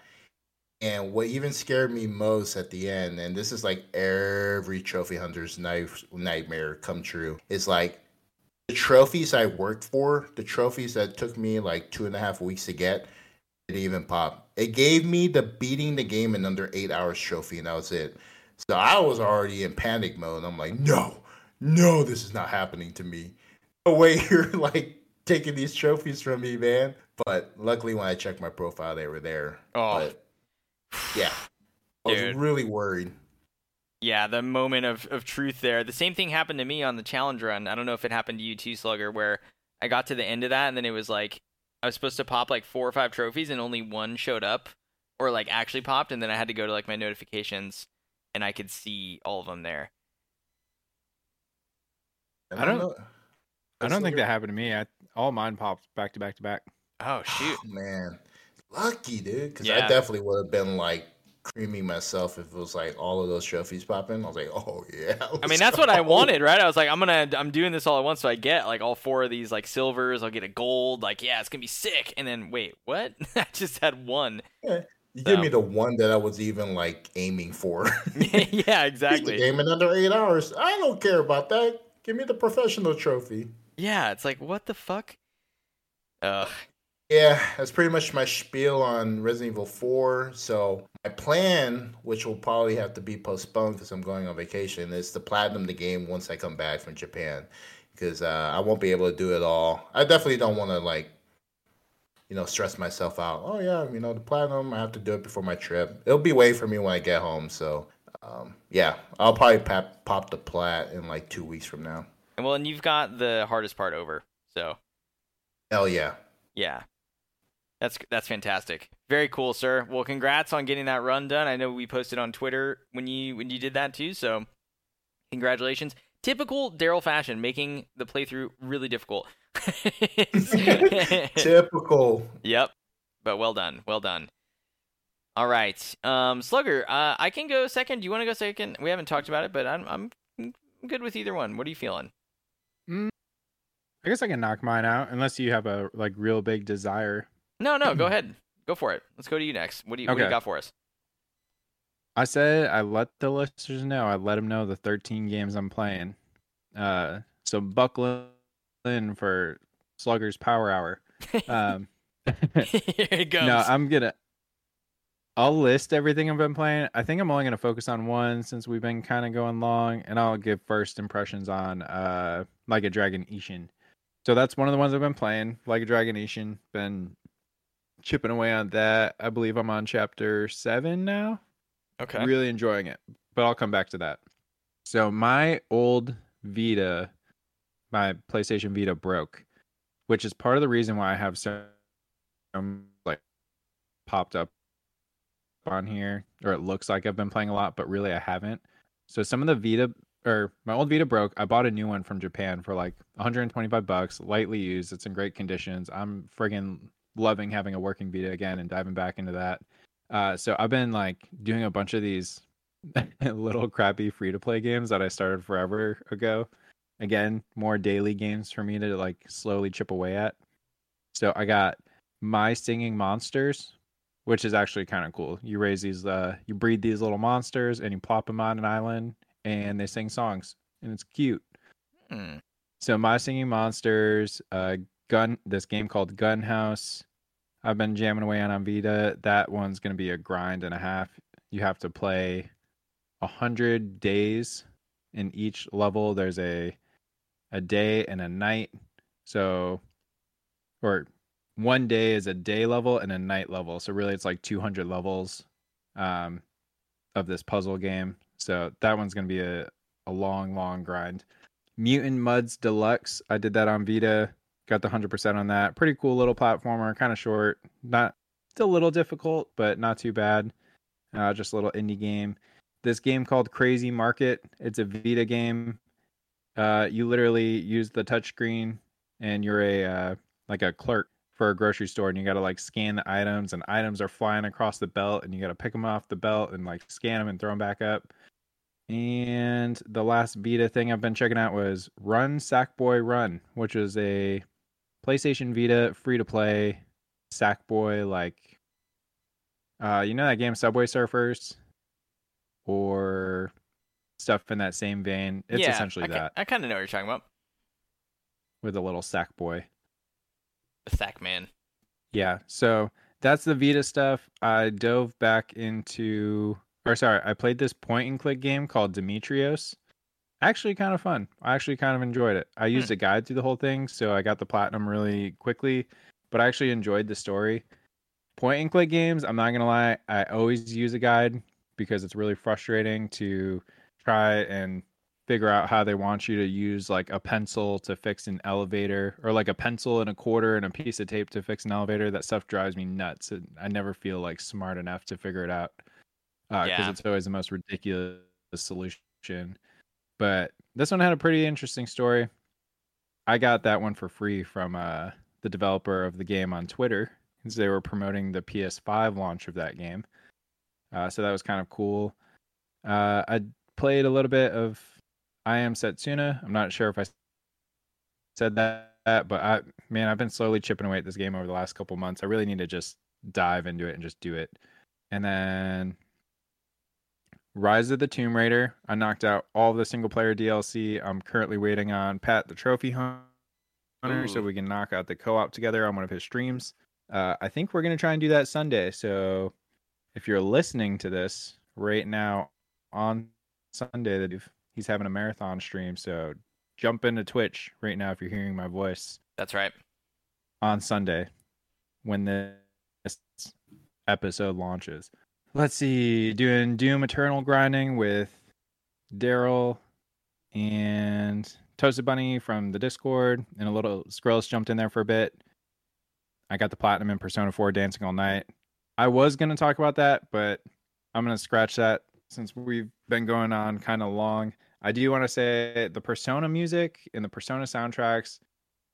And what even scared me most at the end, and this is like every trophy hunter's knife, nightmare come true, is like the trophies I worked for, the trophies that took me like two and a half weeks to get, it even pop. It gave me the beating the game in under eight hours trophy, and that was it. So I was already in panic mode. I'm like, no, no, this is not happening to me. No way you're like taking these trophies from me, man. But luckily, when I checked my profile, they were there. Oh, but, yeah. I was Dude. really worried. Yeah, the moment of, of truth there. The same thing happened to me on the challenge run. I don't know if it happened to you too, Slugger, where I got to the end of that and then it was like I was supposed to pop like four or five trophies and only one showed up or like actually popped and then I had to go to like my notifications and I could see all of them there. I don't. Know. I don't think that happened to me. I, all mine popped back to back to back. Oh shoot, oh, man, lucky dude. Because yeah. I definitely would have been like creaming myself if it was like all of those trophies popping. I was like, oh yeah. I mean, that's go. what I wanted, right? I was like, I'm gonna, I'm doing this all at once, so I get like all four of these like silvers. I'll get a gold. Like, yeah, it's gonna be sick. And then wait, what? I just had one. Yeah. You so. give me the one that I was even like aiming for. yeah, exactly. game in under eight hours. I don't care about that. Give me the professional trophy. Yeah, it's like what the fuck? Ugh. Yeah, that's pretty much my spiel on Resident Evil 4. So my plan, which will probably have to be postponed because I'm going on vacation, is to platinum the game once I come back from Japan. Because uh, I won't be able to do it all. I definitely don't want to like, you know, stress myself out. Oh yeah, you know, the platinum, I have to do it before my trip. It'll be wait for me when I get home. So um, yeah, I'll probably pop, pop the plat in like two weeks from now. Well, and you've got the hardest part over, so. Hell yeah. Yeah. That's that's fantastic. Very cool, sir. Well, congrats on getting that run done. I know we posted on Twitter when you when you did that too. So, congratulations. Typical Daryl fashion, making the playthrough really difficult. Typical. Yep. But well done. Well done. All right, um, Slugger, uh, I can go second. Do you want to go second? We haven't talked about it, but I'm I'm good with either one. What are you feeling? Mm, I guess I can knock mine out, unless you have a like real big desire. No, no, go ahead, go for it. Let's go to you next. What do you, what do you got for us? I said I let the listeners know. I let them know the 13 games I'm playing. Uh, so buckle in for Slugger's Power Hour. Um, Here it goes. No, I'm gonna I'll list everything I've been playing. I think I'm only going to focus on one since we've been kind of going long, and I'll give first impressions on uh like a Dragon Ishin. So that's one of the ones I've been playing. Like a Dragon Ishin, been chipping away on that. I believe I'm on chapter seven now. Okay. Really enjoying it, but I'll come back to that. So my old Vita, my PlayStation Vita broke, which is part of the reason why I have some like popped up on here, or it looks like I've been playing a lot, but really I haven't. So some of the Vita or my old Vita broke. I bought a new one from Japan for like 125 bucks, lightly used. It's in great conditions. I'm friggin' loving having a working Vita again and diving back into that. Uh, so I've been like doing a bunch of these little crappy free to play games that I started forever ago. Again, more daily games for me to like slowly chip away at. So I got My Singing Monsters, which is actually kind of cool. You raise these, uh, you breed these little monsters, and you plop them on an island, and they sing songs, and it's cute. Hmm. So my singing monsters, uh, gun, this game called Gunhouse. I've been jamming away on on Vita. That one's gonna be a grind and a half. You have to play a hundred days in each level. There's a a day and a night. So, or one day is a day level and a night level. So really, it's like 200 levels um, of this puzzle game. So that one's gonna be a a long, long grind. Mutant Mudds Deluxe. I did that on Vita. Got the 100% on that. Pretty cool little platformer, kind of short. Not it's a little difficult, but not too bad. Uh, just a little indie game. This game called Crazy Market. It's a Vita game. Uh, you literally use the touchscreen, and you're a uh, like a clerk for a grocery store, and you got to like scan the items, and items are flying across the belt, and you got to pick them off the belt and like scan them and throw them back up. And the last Vita thing I've been checking out was Run Sackboy Run, which is a PlayStation Vita free to play Sackboy like uh you know that game Subway Surfers or stuff in that same vein. It's yeah, essentially I, that I kind of know what you're talking about. with a little Sackboy. The Sack Man. Yeah, so that's the Vita stuff. I dove back into, or sorry, I played this point and click game called Demetrios. Actually, kind of fun. I actually kind of enjoyed it. I hmm. used a guide through the whole thing, so I got the platinum really quickly, but I actually enjoyed the story. Point and click games, I'm not gonna lie, I always use a guide because it's really frustrating to try and figure out how they want you to use like a pencil to fix an elevator or like a pencil and a quarter and a piece of tape to fix an elevator that stuff drives me nuts and i never feel like smart enough to figure it out uh, because Yeah. it's always the most ridiculous solution but this one had a pretty interesting story i got that one for free from uh, the developer of the game on twitter because they were promoting the ps5 launch of that game uh, so that was kind of cool uh, I played a little bit of I Am Setsuna. I'm not sure if I said that, but I man, I've been slowly chipping away at this game over the last couple months. I really need to just dive into it and just do it. And then Rise of the Tomb Raider. I knocked out all the single player DLC. I'm currently waiting on Pat the Trophy Hunter so we can knock out the co-op together on one of his streams. Uh, I think we're gonna try and do that Sunday. So if you're listening to this right now on Sunday, that he's having a marathon stream, so jump into Twitch right now if you're hearing my voice That's right. on Sunday when this episode launches. Let's see, doing Doom Eternal grinding with Daryl and Toasted Bunny from the Discord, and a little Skrillex jumped in there for a bit. I got the platinum in Persona 4 Dancing All Night. I was going to talk about that, but I'm going to scratch that since we've been going on kind of long. I do want to say the Persona music and the Persona soundtracks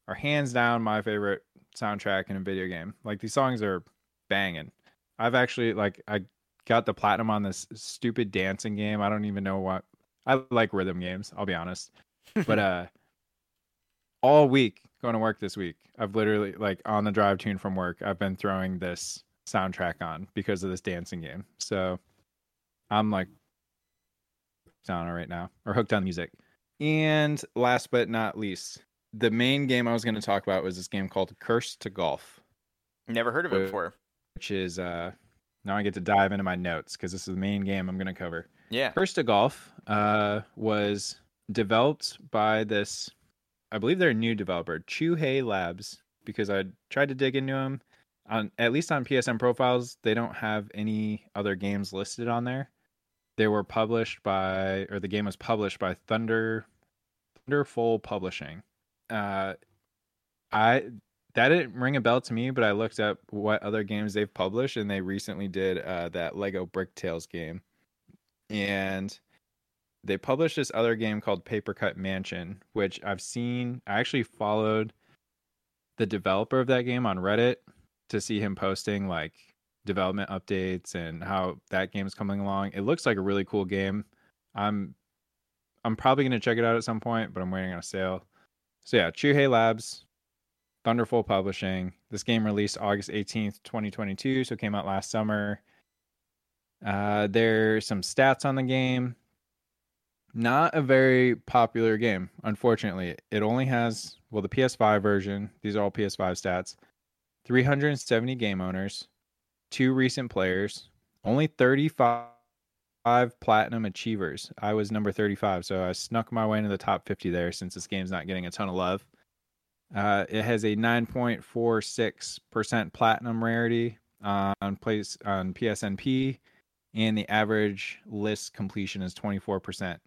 are hands down my favorite soundtrack in a video game. Like these songs are banging. I've actually like I got the platinum on this stupid dancing game. I don't even know what I like rhythm games, I'll be honest. But uh all week going to work this week, I've literally like on the drive tune from work, I've been throwing this soundtrack on because of this dancing game. So I'm like on it right now or hooked on music. And last but not least, the main game I was going to talk about was this game called Cursed to Golf, Never heard of it before. which is uh now I get to dive into my notes because this is the main game I'm going to cover. Yeah. Cursed to Golf uh, was developed by this, I believe they're a new developer, Chuhai Labs, because I tried to dig into them. On at least on PSN profiles, they don't have any other games listed on there. They were published by, or the game was published by Thunder, Thunderful Publishing. Uh, I that didn't ring a bell to me, but I looked up what other games they've published, and they recently did uh, that Lego Brick Tales game and they published this other game called Paper Cut Mansion, which I've seen. I actually followed the developer of that game on Reddit to see him posting like development updates and how that game's coming along. It looks like a really cool game. I'm I'm probably gonna check it out at some point, but I'm waiting on a sale. So yeah, Chuhai Labs, Thunderful Publishing. This game released August 18th, 2022, so it came out last summer. Uh, there's some stats on the game. Not a very popular game, unfortunately. It only has, well, the PS5 version, these are all PS5 stats, 370 game owners, two recent players, only 35 platinum achievers. I was number 35, so I snuck my way into the top 50 there since this game's not getting a ton of love. Uh, it has a 9.46% platinum rarity on place on PSNP, and the average list completion is 24%.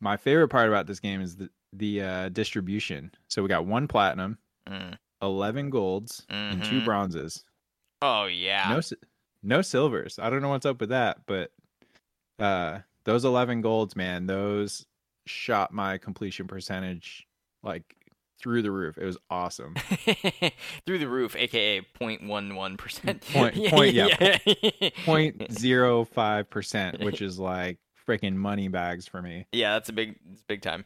My favorite part about this game is the the uh, distribution. So we got one platinum, Mm. 11 golds, and two Mhm. bronzes. Oh yeah. No, no silvers. I don't know what's up with that, but uh, those 11 golds, man, those shot my completion percentage like through the roof. It was awesome. Through the roof, aka 0.11 percent. Point- point- yeah, 0.05 percent, which is like freaking money bags for me. yeah, that's a big, it's big time.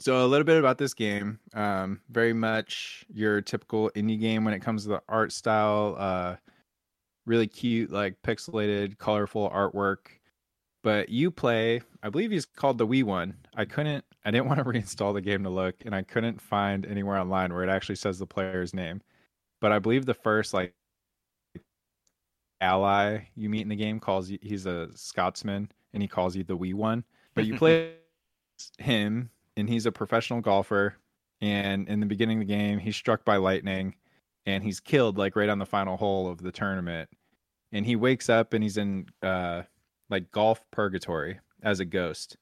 So a little bit about this game. Um, very much your typical indie game when it comes to the art style. Uh, really cute, like pixelated, colorful artwork. But you play, I believe he's called the wee one. I couldn't, I didn't want to reinstall the game to look, and I couldn't find anywhere online where it actually says the player's name. But I believe the first like ally you meet in the game calls you, he's a Scotsman, and he calls you the wee one. But you play him and he's a professional golfer. And in the beginning of the game, he's struck by lightning and he's killed like right on the final hole of the tournament. And he wakes up and he's in uh like golf purgatory as a ghost.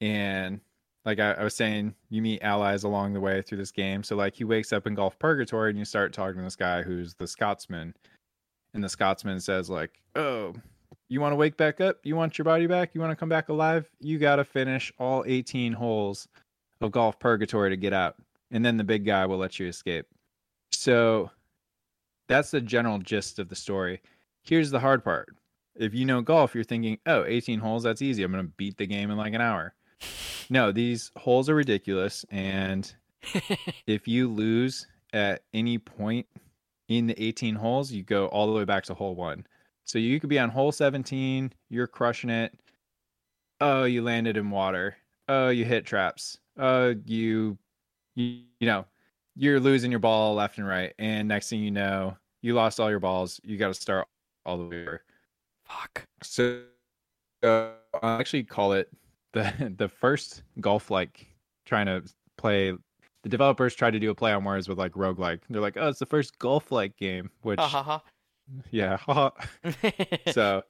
And like I, I was saying, you meet allies along the way through this game. So like he wakes up in golf purgatory and you start talking to this guy who's the Scotsman. And the Scotsman says, like, oh, you want to wake back up? You want your body back? You want to come back alive? You got to finish all 18 holes of golf purgatory to get out. And then the big guy will let you escape. So that's the general gist of the story. Here's the hard part. If you know golf, you're thinking, oh, 18 holes, that's easy. I'm going to beat the game in like an hour. No, these holes are ridiculous. And if you lose at any point in the 18 holes, you go all the way back to hole one. So you could be on hole 17, you're crushing it. Oh, you landed in water. Oh, you hit traps. Oh, you, you, you know, you're losing your ball left and right. And next thing you know, you lost all your balls. You got to start all the way over. Fuck. So uh, I actually call it the the first golf like trying to play. The developers tried to do a play on words with like roguelike. They're like, oh, it's the first golf like game, which Ha ha ha. yeah. so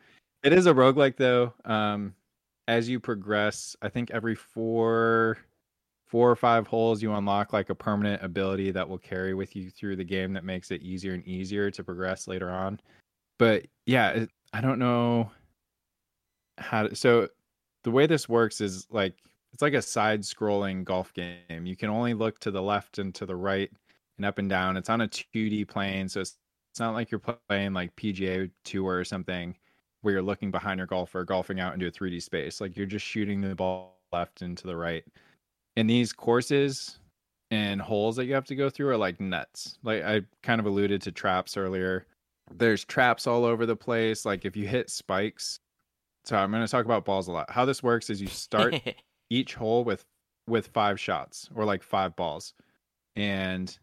it is a roguelike though. Um as you progress, I think every four four or five holes you unlock like a permanent ability that will carry with you through the game that makes it easier and easier to progress later on. But yeah, it, I don't know how to, so the way this works is like it's like a side scrolling golf game. You can only look to the left and to the right and up and down. It's on a 2D plane, so it's it's not like you're playing like PGA Tour or something where you're looking behind your golfer, golfing out into a 3D space. Like you're just shooting the ball left and to the right. And these courses and holes that you have to go through are like nuts. Like I kind of alluded to traps earlier. There's traps all over the place. Like if you hit spikes, so I'm going to talk about balls a lot. How this works is you start each hole with with five shots or like five balls and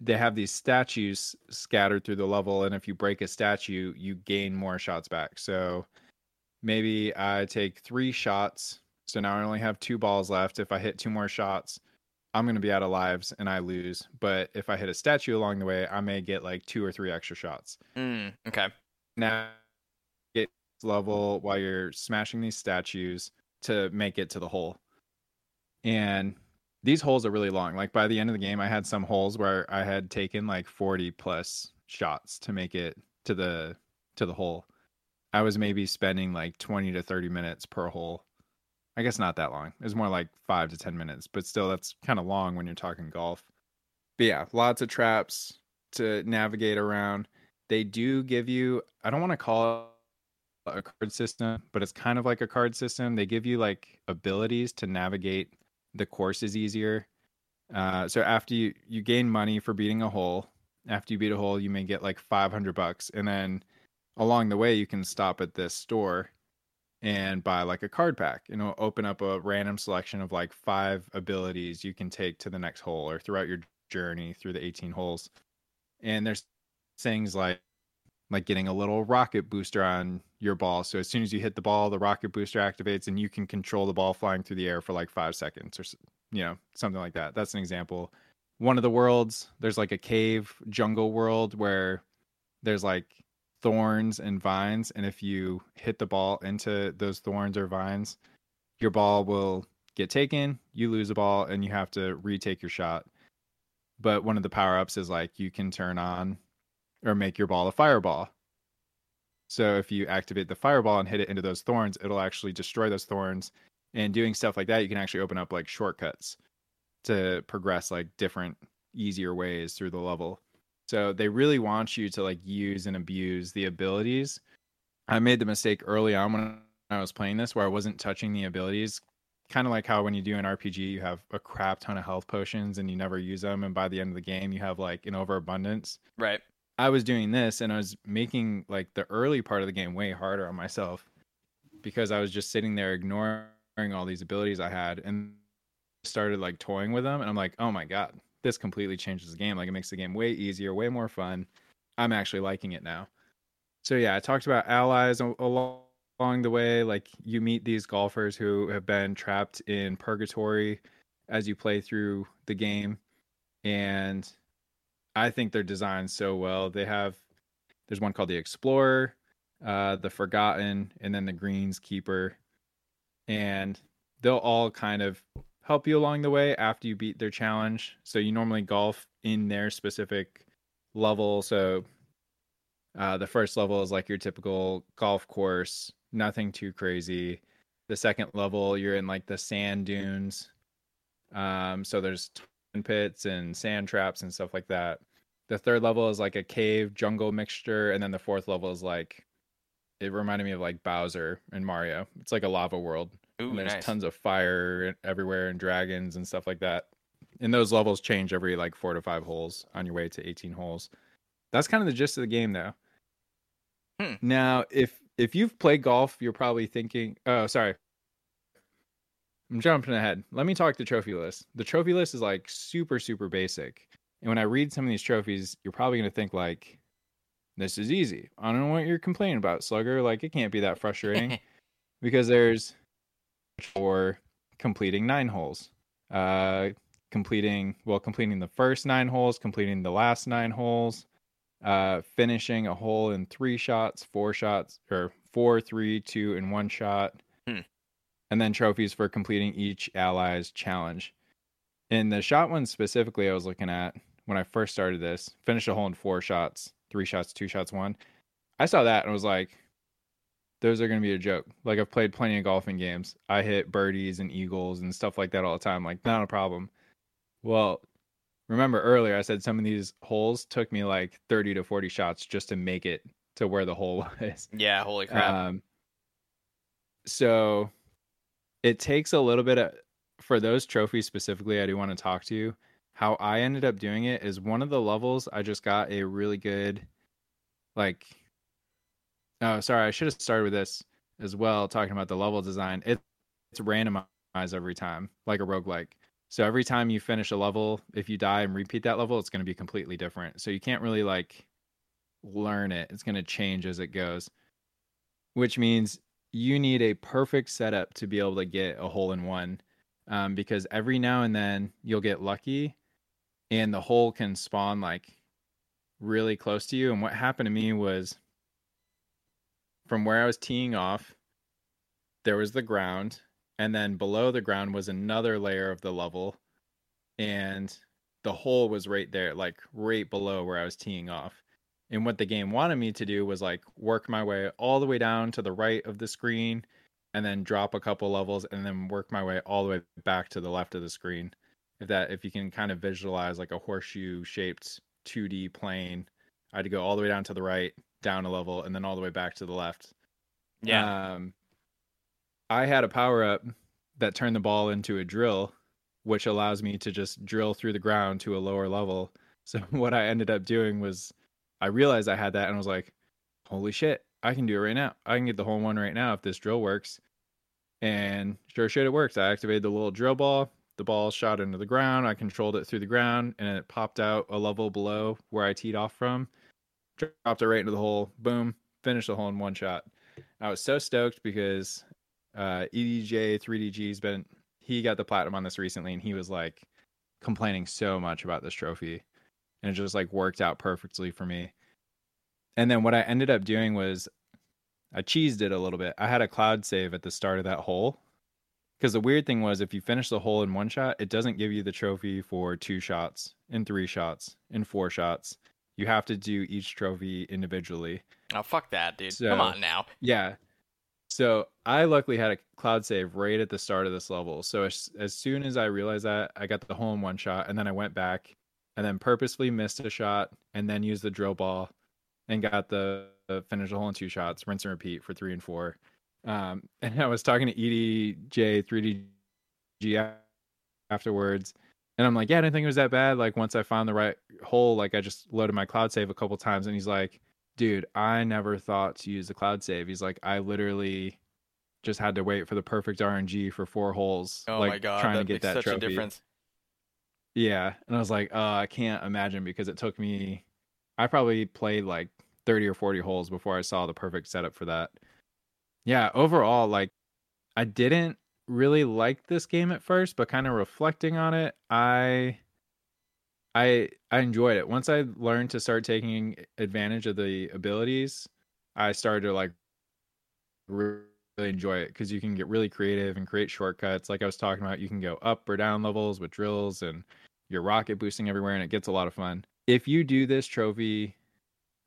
they have these statues scattered through the level and if you break a statue you gain more shots back so maybe i take three shots so now i only have two balls left if i hit two more shots i'm going to be out of lives and i lose but if i hit a statue along the way i may get like two or three extra shots Mm, okay. now get level while you're smashing these statues to make it to the hole. And these holes are really long. Like by the end of the game, I had some holes where I had taken like 40 plus shots to make it to the to the hole. I was maybe spending like 20 to 30 minutes per hole. I guess not that long. It was more like 5 to 10 minutes, but still that's kind of long when you're talking golf. But yeah, lots of traps to navigate around. They do give you I don't want to call it a card system, but it's kind of like a card system. They give you like abilities to navigate the courses easier. Uh, so after you you gain money for beating a hole, after you beat a hole, you may get like 500 bucks, and then along the way you can stop at this store and buy like a card pack. and it'll open up a random selection of like five abilities you can take to the next hole or throughout your journey through the 18 holes. And there's things like like getting a little rocket booster on your ball. So as soon as you hit the ball, the rocket booster activates and you can control the ball flying through the air for like 5 seconds or you know, something like that. That's an example. One of the worlds, there's like a cave jungle world where there's like thorns and vines and if you hit the ball into those thorns or vines, your ball will get taken, you lose a ball and you have to retake your shot. But one of the power ups is like you can turn on or make your ball a fireball. So if you activate the fireball and hit it into those thorns, it'll actually destroy those thorns. And doing stuff like that, you can actually open up like shortcuts to progress like different easier ways through the level. So they really want you to like use and abuse the abilities. I made the mistake early on when I was playing this where I wasn't touching the abilities. Kind of like how when you do an RPG, you have a crap ton of health potions and you never use them. And by the end of the game, you have like an overabundance. Right. I was doing this and I was making like the early part of the game way harder on myself because I was just sitting there ignoring all these abilities I had and started like toying with them and I'm like, "Oh my god, this completely changes the game. Like it makes the game way easier, way more fun. I'm actually liking it now." So yeah, I talked about allies along along the way like you meet these golfers who have been trapped in purgatory as you play through the game and I think they're designed so well. They have there's one called the Explorer, uh, the Forgotten, and then the Greenskeeper, and they'll all kind of help you along the way after you beat their challenge. So you normally golf in their specific level. So uh, the first level is like your typical golf course, nothing too crazy. The second level, you're in like the sand dunes. Um, so there's pits and sand traps and stuff like that. The third level is like a cave jungle mixture, and then the fourth level is like it reminded me of like Bowser and Mario. It's like a lava world. Ooh, and there's nice. tons of fire everywhere and dragons and stuff like that. And those levels change every like four to five holes on your way to 18 holes. That's kind of the gist of the game, though. Hmm. Now, if if you've played golf, you're probably thinking, "Oh, sorry, I'm jumping ahead. Let me talk the trophy list. The trophy list is like super, super basic. And when I read some of these trophies, you're probably going to think like, this is easy. I don't know what you're complaining about, Slugger. Like, it can't be that frustrating because there's for completing nine holes, uh, completing, well, completing the first nine holes, completing the last nine holes, uh, finishing a hole in three shots, four shots, or four, three, two, and one shot and then trophies for completing each ally's challenge. In the shot one specifically, I was looking at when I first started this, finish a hole in four shots, three shots, two shots, one. I saw that and was like, those are going to be a joke. Like I've played plenty of golfing games. I hit birdies and eagles and stuff like that all the time. Like not a problem. Well, remember earlier I said some of these holes took me like 30 to 40 shots just to make it to where the hole was. Yeah, holy crap. Um, so it takes a little bit of for those trophies specifically. I do want to talk to you. How I ended up doing it is one of the levels. I just got a really good, like. Oh, sorry. I should have started with this as well, talking about the level design. It, it's randomized every time, like a roguelike. So every time you finish a level, if you die and repeat that level, it's going to be completely different. So you can't really like learn it. It's going to change as it goes, which means you need a perfect setup to be able to get a hole in one um, because every now and then you'll get lucky and the hole can spawn like really close to you. And what happened to me was from where I was teeing off, there was the ground, and then below the ground was another layer of the level, and the hole was right there, like right below where I was teeing off. And what the game wanted me to do was like work my way all the way down to the right of the screen and then drop a couple levels and then work my way all the way back to the left of the screen. If that if you can kind of visualize like a horseshoe shaped 2D plane, I had to go all the way down to the right, down a level, and then all the way back to the left. yeah. Um, I had a power up that turned the ball into a drill, which allows me to just drill through the ground to a lower level. So what I ended up doing was I realized I had that and I was like, holy shit, I can do it right now. I can get the whole one right now if this drill works. And sure shit, it works. I activated the little drill ball. The ball shot into the ground. I controlled it through the ground and it popped out a level below where I teed off from. Dropped it right into the hole. Boom, finished the hole in one shot. I was so stoked because uh, EDJ 3DG's been he got the platinum on this recently, and he was like complaining so much about this trophy, and it just like worked out perfectly for me. And then what I ended up doing was I cheesed it a little bit. I had a cloud save at the start of that hole. Because the weird thing was, if you finish the hole in one shot, it doesn't give you the trophy for two shots, in three shots, in four shots. You have to do each trophy individually. Oh, fuck that, dude. So, Come on now. Yeah. So I luckily had a cloud save right at the start of this level. So as, as soon as I realized that, I got the hole in one shot, and then I went back and then purposely missed a shot, and then used the drill ball and got the, the finish the hole in two shots, rinse and repeat for three and four. Um, and I was talking to EDJ 3DG afterwards, and I'm like, yeah, I didn't think it was that bad. Like once I found the right hole, like I just loaded my cloud save a couple times, and he's like, dude, I never thought to use the cloud save. He's like, I literally just had to wait for the perfect RNG for four holes. Oh like, my god, trying that to get makes that such trophy. a difference. Yeah, and I was like, uh, I can't imagine because it took me. I probably played like 30 or 40 holes before I saw the perfect setup for that. Yeah, overall, like I didn't really like this game at first, but kind of reflecting on it, I I I enjoyed it. Once I learned to start taking advantage of the abilities, I started to like really enjoy it because you can get really creative and create shortcuts. Like I was talking about, you can go up or down levels with drills and you're rocket boosting everywhere and it gets a lot of fun. If you do this trophy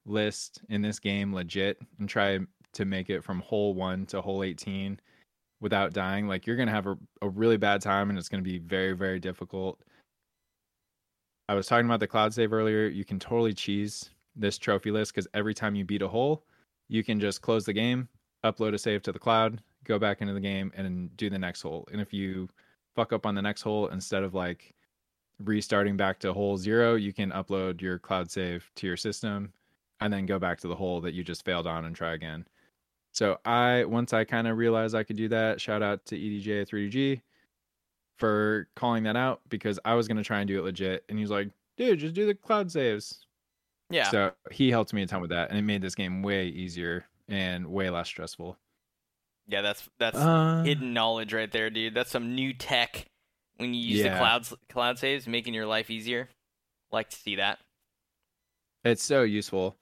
list in this game legit and try to make it from hole 1 to hole 18 without dying, like you're going to have a, a really bad time and it's going to be very very difficult. I was talking about the cloud save earlier. You can totally cheese this trophy list because every time you beat a hole, you can just close the game, upload a save to the cloud, go back into the game, and do the next hole. And if you fuck up on the next hole, instead of like restarting back to hole zero, you can upload your cloud save to your system and then go back to the hole that you just failed on and try again. So I once I kind of realized I could do that, shout out to EDJ 3DG for calling that out because I was gonna try and do it legit, and he's like, "Dude, just do the cloud saves." Yeah. So he helped me a ton with that, and it made this game way easier and way less stressful. Yeah, that's that's Uh, hidden knowledge right there, dude. That's some new tech when you use Yeah. the clouds cloud saves, making your life easier. Like to see that. It's so useful.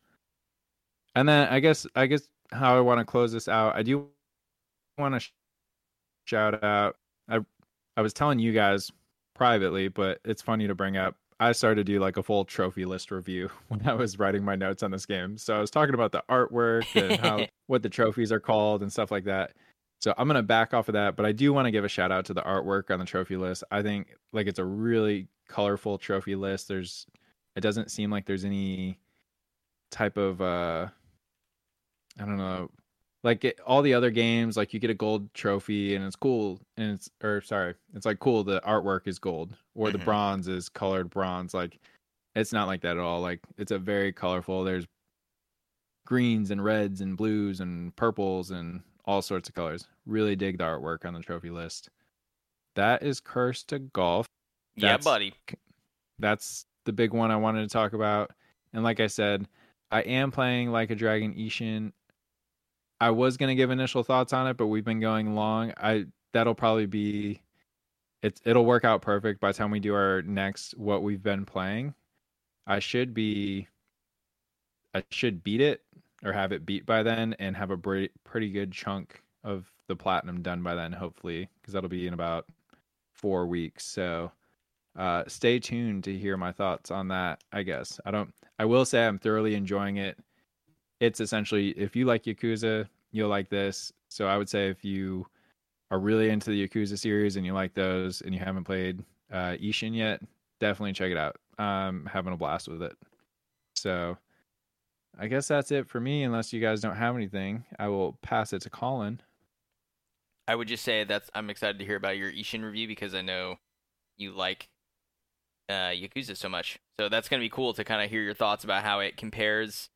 And then I guess I guess how I want to close this out, I do want to sh- shout out. I I was telling you guys privately, but it's funny to bring up. I started to do like a full trophy list review when I was writing my notes on this game. So I was talking about the artwork and how what the trophies are called and stuff like that. So I'm gonna back off of that, but I do want to give a shout out to the artwork on the trophy list. I think like it's a really colorful trophy list. There's it doesn't seem like there's any type of uh I don't know like it, all the other games like you get a gold trophy and it's cool and it's or sorry it's like cool the artwork is gold or the Mhm. bronze is colored bronze like it's not like that at all like it's a very colorful there's greens and reds and blues and purples and all sorts of colors really dig the artwork on the trophy list that is cursed to golf yeah, buddy. that's the big one I wanted to talk about. And like I said, I am playing like a Dragon Ishin. I was gonna give initial thoughts on it, but we've been going long. I that'll probably be it's it'll work out perfect by the time we do our next what we've been playing. I should be I should beat it or have it beat by then and have a pretty pretty good chunk of the platinum done by then hopefully because that'll be in about 4 weeks. So uh, stay tuned to hear my thoughts on that. I guess I don't. I will say I'm thoroughly enjoying it. It's essentially if you like Yakuza, you'll like this. So I would say if you are really into the Yakuza series and you like those and you haven't played uh, Ishin yet, definitely check it out. I'm having a blast with it. So I guess that's it for me. Unless you guys don't have anything, I will pass it to Colin. I would just say that's I'm excited to hear about your Ishin review because I know you like uh, Yakuza so much. So that's gonna be cool to kind of hear your thoughts about how it compares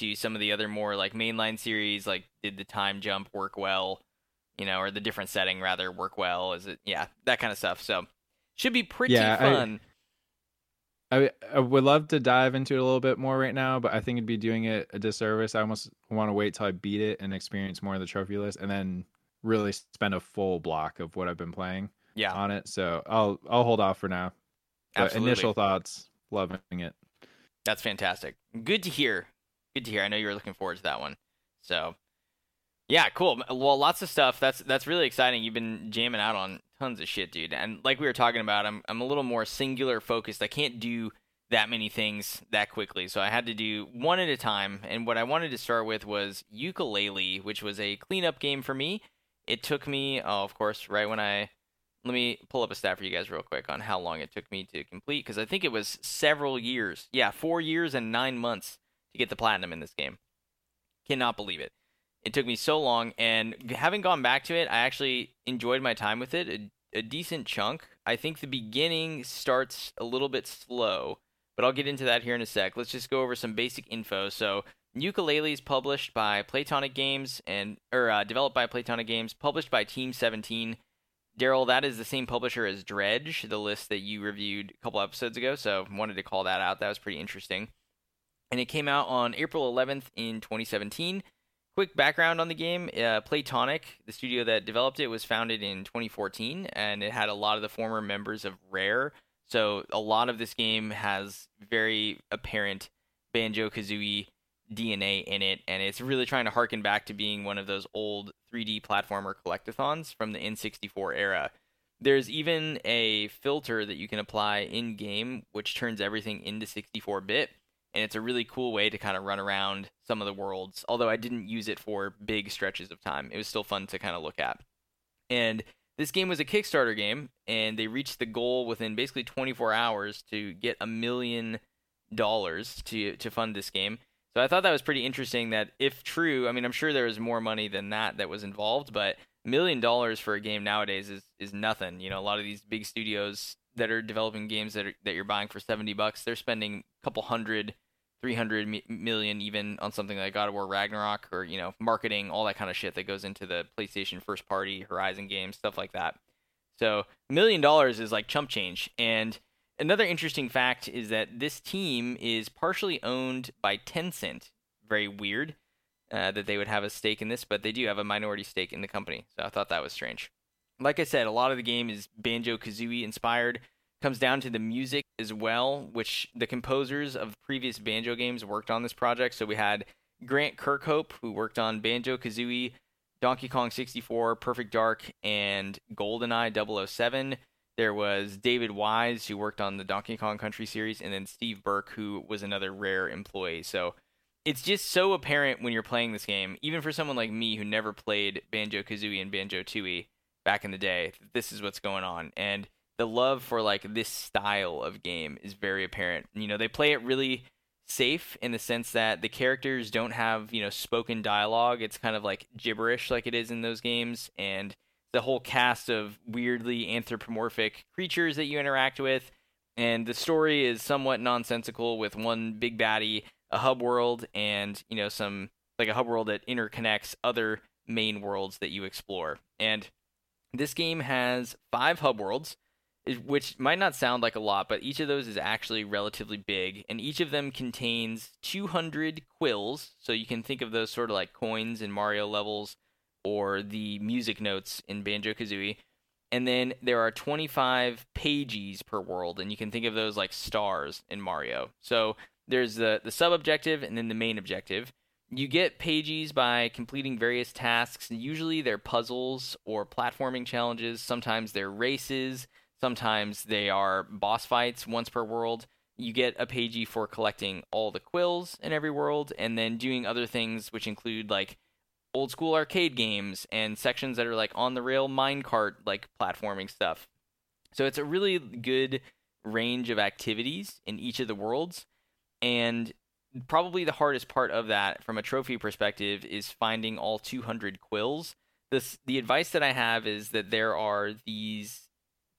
to some of the other more like mainline series. Like, did the time jump work well? You know, or the different setting rather work well? Is it yeah that kind of stuff? So should be pretty Yeah, I- fun. I, I would love to dive into it a little bit more right now, but I think it'd be doing it a disservice. I almost want to wait till I beat it and experience more of the trophy list, and then really spend a full block of what I've been playing Yeah, on it. So I'll I'll hold off for now. Absolutely. initial thoughts, loving it. That's fantastic. Good to hear. Good to hear. I know you were looking forward to that one. So, yeah, cool. Well, lots of stuff. That's that's really exciting. You've been jamming out on tons of shit, dude. And like we were talking about, I'm I'm a little more singular focused. I can't do that many things that quickly, so I had to do one at a time. And what I wanted to start with was Yooka-Laylee, which was a cleanup game for me. It took me, oh, of course, right when I let me pull up a stat for you guys real quick on how long it took me to complete because I think it was several years. Yeah, four years and nine months to get the platinum in this game. Cannot believe it. It took me so long, and having gone back to it, I actually enjoyed my time with it a, a decent chunk. I think the beginning starts a little bit slow, but I'll get into that here in a sec. Let's just go over some basic info. So, Yooka-Laylee is published by Playtonic Games and or uh, developed by Playtonic Games, published by Team 17. Daryl, that is the same publisher as Dredge, the list that you reviewed a couple episodes ago. So wanted to call that out. That was pretty interesting. And it came out on April 11th in 2017. Quick background on the game: uh, Playtonic, the studio that developed it, was founded in 2014, and it had a lot of the former members of Rare. So a lot of this game has very apparent Banjo Kazooie DNA in it, and it's really trying to harken back to being one of those old 3D platformer collectathons from the N64 era. There's even a filter that you can apply in game, which turns everything into 64 bit, and it's a really cool way to kind of run around some of the worlds. Although I didn't use it for big stretches of time, it was still fun to kind of look at. And this game was a Kickstarter game, and they reached the goal within basically 24 hours to get a million dollars to to fund this game. So I thought that was pretty interesting. That if true, I mean, I'm sure there was more money than that that was involved, but million dollars for a game nowadays is is nothing. You know, a lot of these big studios that are developing games that are, that you're buying for 70 bucks, they're spending a couple hundred, 300 million even on something like God of War Ragnarok or, you know, marketing, all that kind of shit that goes into the PlayStation first party Horizon games, stuff like that. So, a million dollars is like chump change and another interesting fact is that this team is partially owned by Tencent. Very weird uh, that they would have a stake in this, but they do have a minority stake in the company. So I thought that was strange. Like I said, a lot of the game is Banjo Kazooie inspired. Comes down to the music as well, which the composers of previous Banjo games worked on this project. So we had Grant Kirkhope, who worked on Banjo Kazooie, Donkey Kong 64, Perfect Dark, and GoldenEye 007. There was David Wise, who worked on the Donkey Kong Country series, and then Steve Burke, who was another rare employee. So it's just so apparent when you're playing this game, even for someone like me who never played Banjo Kazooie and Banjo Tooie back in the day, this is what's going on. And the love for like this style of game is very apparent. You know, they play it really safe in the sense that the characters don't have, you know, spoken dialogue. It's kind of like gibberish like it is in those games and the whole cast of weirdly anthropomorphic creatures that you interact with. And the story is somewhat nonsensical with one big baddie, a hub world, and, you know, some like a hub world that interconnects other main worlds that you explore. And this game has five hub worlds, which might not sound like a lot, but each of those is actually relatively big, and each of them contains 200 quills. So you can think of those sort of like coins in Mario levels or the music notes in Banjo Kazooie. And then there are 25 pages per world, and you can think of those like stars in Mario. So there's the, the sub objective and then the main objective. You get pages by completing various tasks. Usually they're puzzles or platforming challenges. Sometimes they're races. Sometimes they are boss fights once per world. You get a pagie for collecting all the quills in every world and then doing other things, which include like old school arcade games and sections that are like on the rail minecart like platforming stuff. So it's a really good range of activities in each of the worlds. And probably the hardest part of that from a trophy perspective is finding all 200 quills. This the advice that I have is that there are these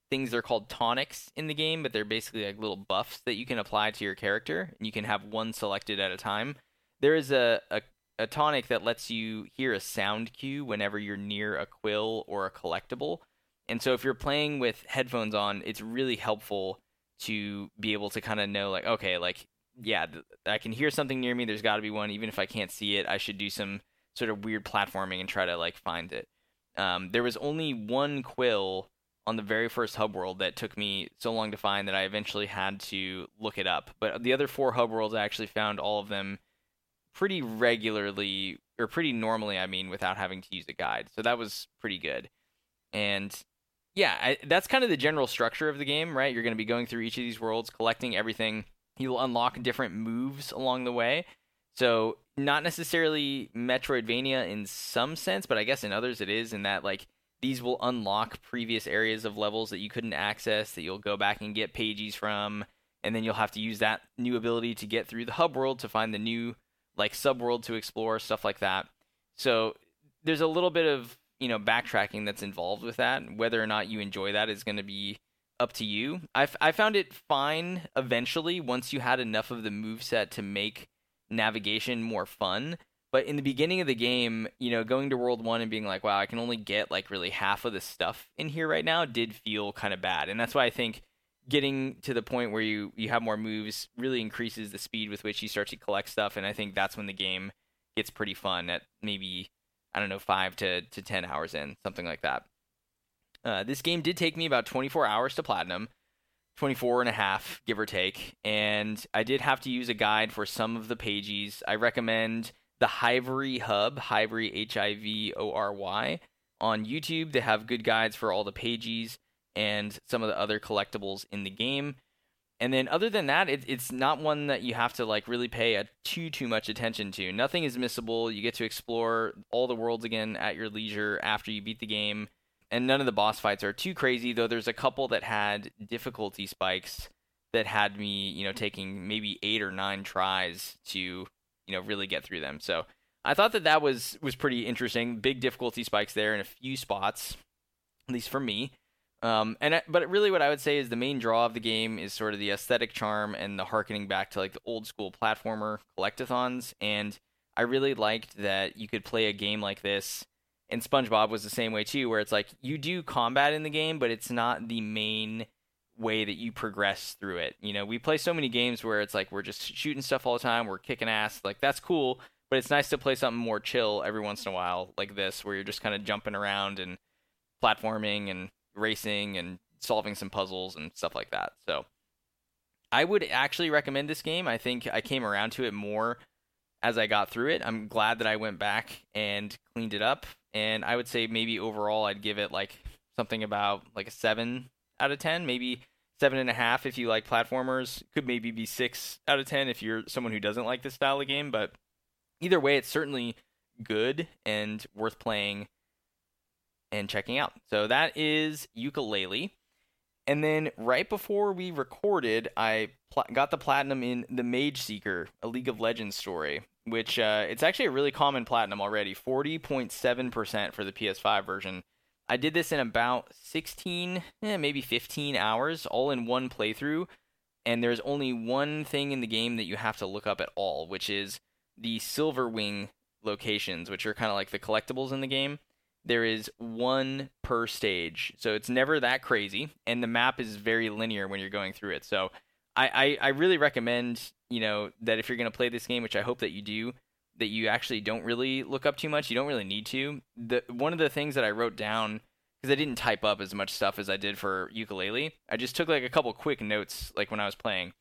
things they're called tonics in the game, but they're basically like little buffs that you can apply to your character, and you can have one selected at a time. There is a, a, a tonic that lets you hear a sound cue whenever you're near a quill or a collectible. And so if you're playing with headphones on, it's really helpful to be able to kind of know like okay like yeah I can hear something near me there's got to be one even if I can't see it I should do some sort of weird platforming and try to like find it. Um, there was only one quill on the very first hub world that took me so long to find that I eventually had to look it up. But the other four hub worlds, I actually found all of them pretty regularly, or pretty normally, I mean, without having to use a guide. So that was pretty good. And yeah, I, that's kind of the general structure of the game, right? You're going to be going through each of these worlds, collecting everything. You'll unlock different moves along the way. So not necessarily Metroidvania in some sense, but I guess in others it is. In that like these will unlock previous areas of levels that you couldn't access that you'll go back and get pages from, and then you'll have to use that new ability to get through the hub world to find the new like subworld to explore, stuff like that. So there's a little bit of you know backtracking that's involved with that. Whether or not you enjoy that is going to be up to you. I, I found it fine eventually once you had enough of the move set to make navigation more fun. But in the beginning of the game, you know, going to World 1 and being like, wow, I can only get like really half of the stuff in here right now did feel kind of bad. And that's why I think getting to the point where you, you have more moves really increases the speed with which you start to collect stuff. And I think that's when the game gets pretty fun at maybe, I don't know, five to, to 10 hours in, something like that. Uh, this game did take me about 24 hours to platinum. 24 and a half, give or take. And I did have to use a guide for some of the pages. I recommend the Hivory Hub, Hivory, H I V O R Y, on YouTube. They have good guides for all the pages and some of the other collectibles in the game. And then other than that, it, it's not one that you have to like really pay a too too much attention to. Nothing is missable. You get to explore all the worlds again at your leisure after you beat the game and none of the boss fights are too crazy though there's a couple that had difficulty spikes that had me you know taking maybe eight or nine tries to you know really get through them. So i thought that that was was pretty interesting. Big difficulty spikes there in a few spots at least for me. Um, and I, but really what i would say is the main draw of the game is sort of the aesthetic charm and the harkening back to like the old school platformer collectathons. And i really liked that you could play a game like this and SpongeBob was the same way too, where it's like you do combat in the game, but it's not the main way that you progress through it. You know, we play so many games where it's like we're just shooting stuff all the time, we're kicking ass, like that's cool, but it's nice to play something more chill every once in a while, like this, where you're just kind of jumping around and platforming and racing and solving some puzzles and stuff like that. So I would actually recommend this game. I think I came around to it more as I got through it. I'm glad that I went back and cleaned it up and I would say maybe overall I'd give it like something about like a seven out of ten, maybe seven and a half if you like platformers. Could maybe be six out of ten if you're someone who doesn't like this style of game. But either way, it's certainly good and worth playing and checking out. So that is Yooka-Laylee. And then right before we recorded, I pl- got the platinum in The Mage Seeker, a League of Legends story which uh, it's actually a really common platinum already 40.7% for the PS5 version. I did this in about 16, eh, maybe 15 hours, all in one playthrough. And there's only one thing in the game that you have to look up at all, which is the Silverwing locations, which are kind of like the collectibles in the game. There is one per stage, so it's never that crazy, and the map is very linear when you're going through it. So I, I, I really recommend you know that if you're going to play this game, which I hope that you do, that you actually don't really look up too much. You don't really need to. The one of the things that I wrote down because I didn't type up as much stuff as I did for Yooka-Laylee. I just took like a couple quick notes like when I was playing.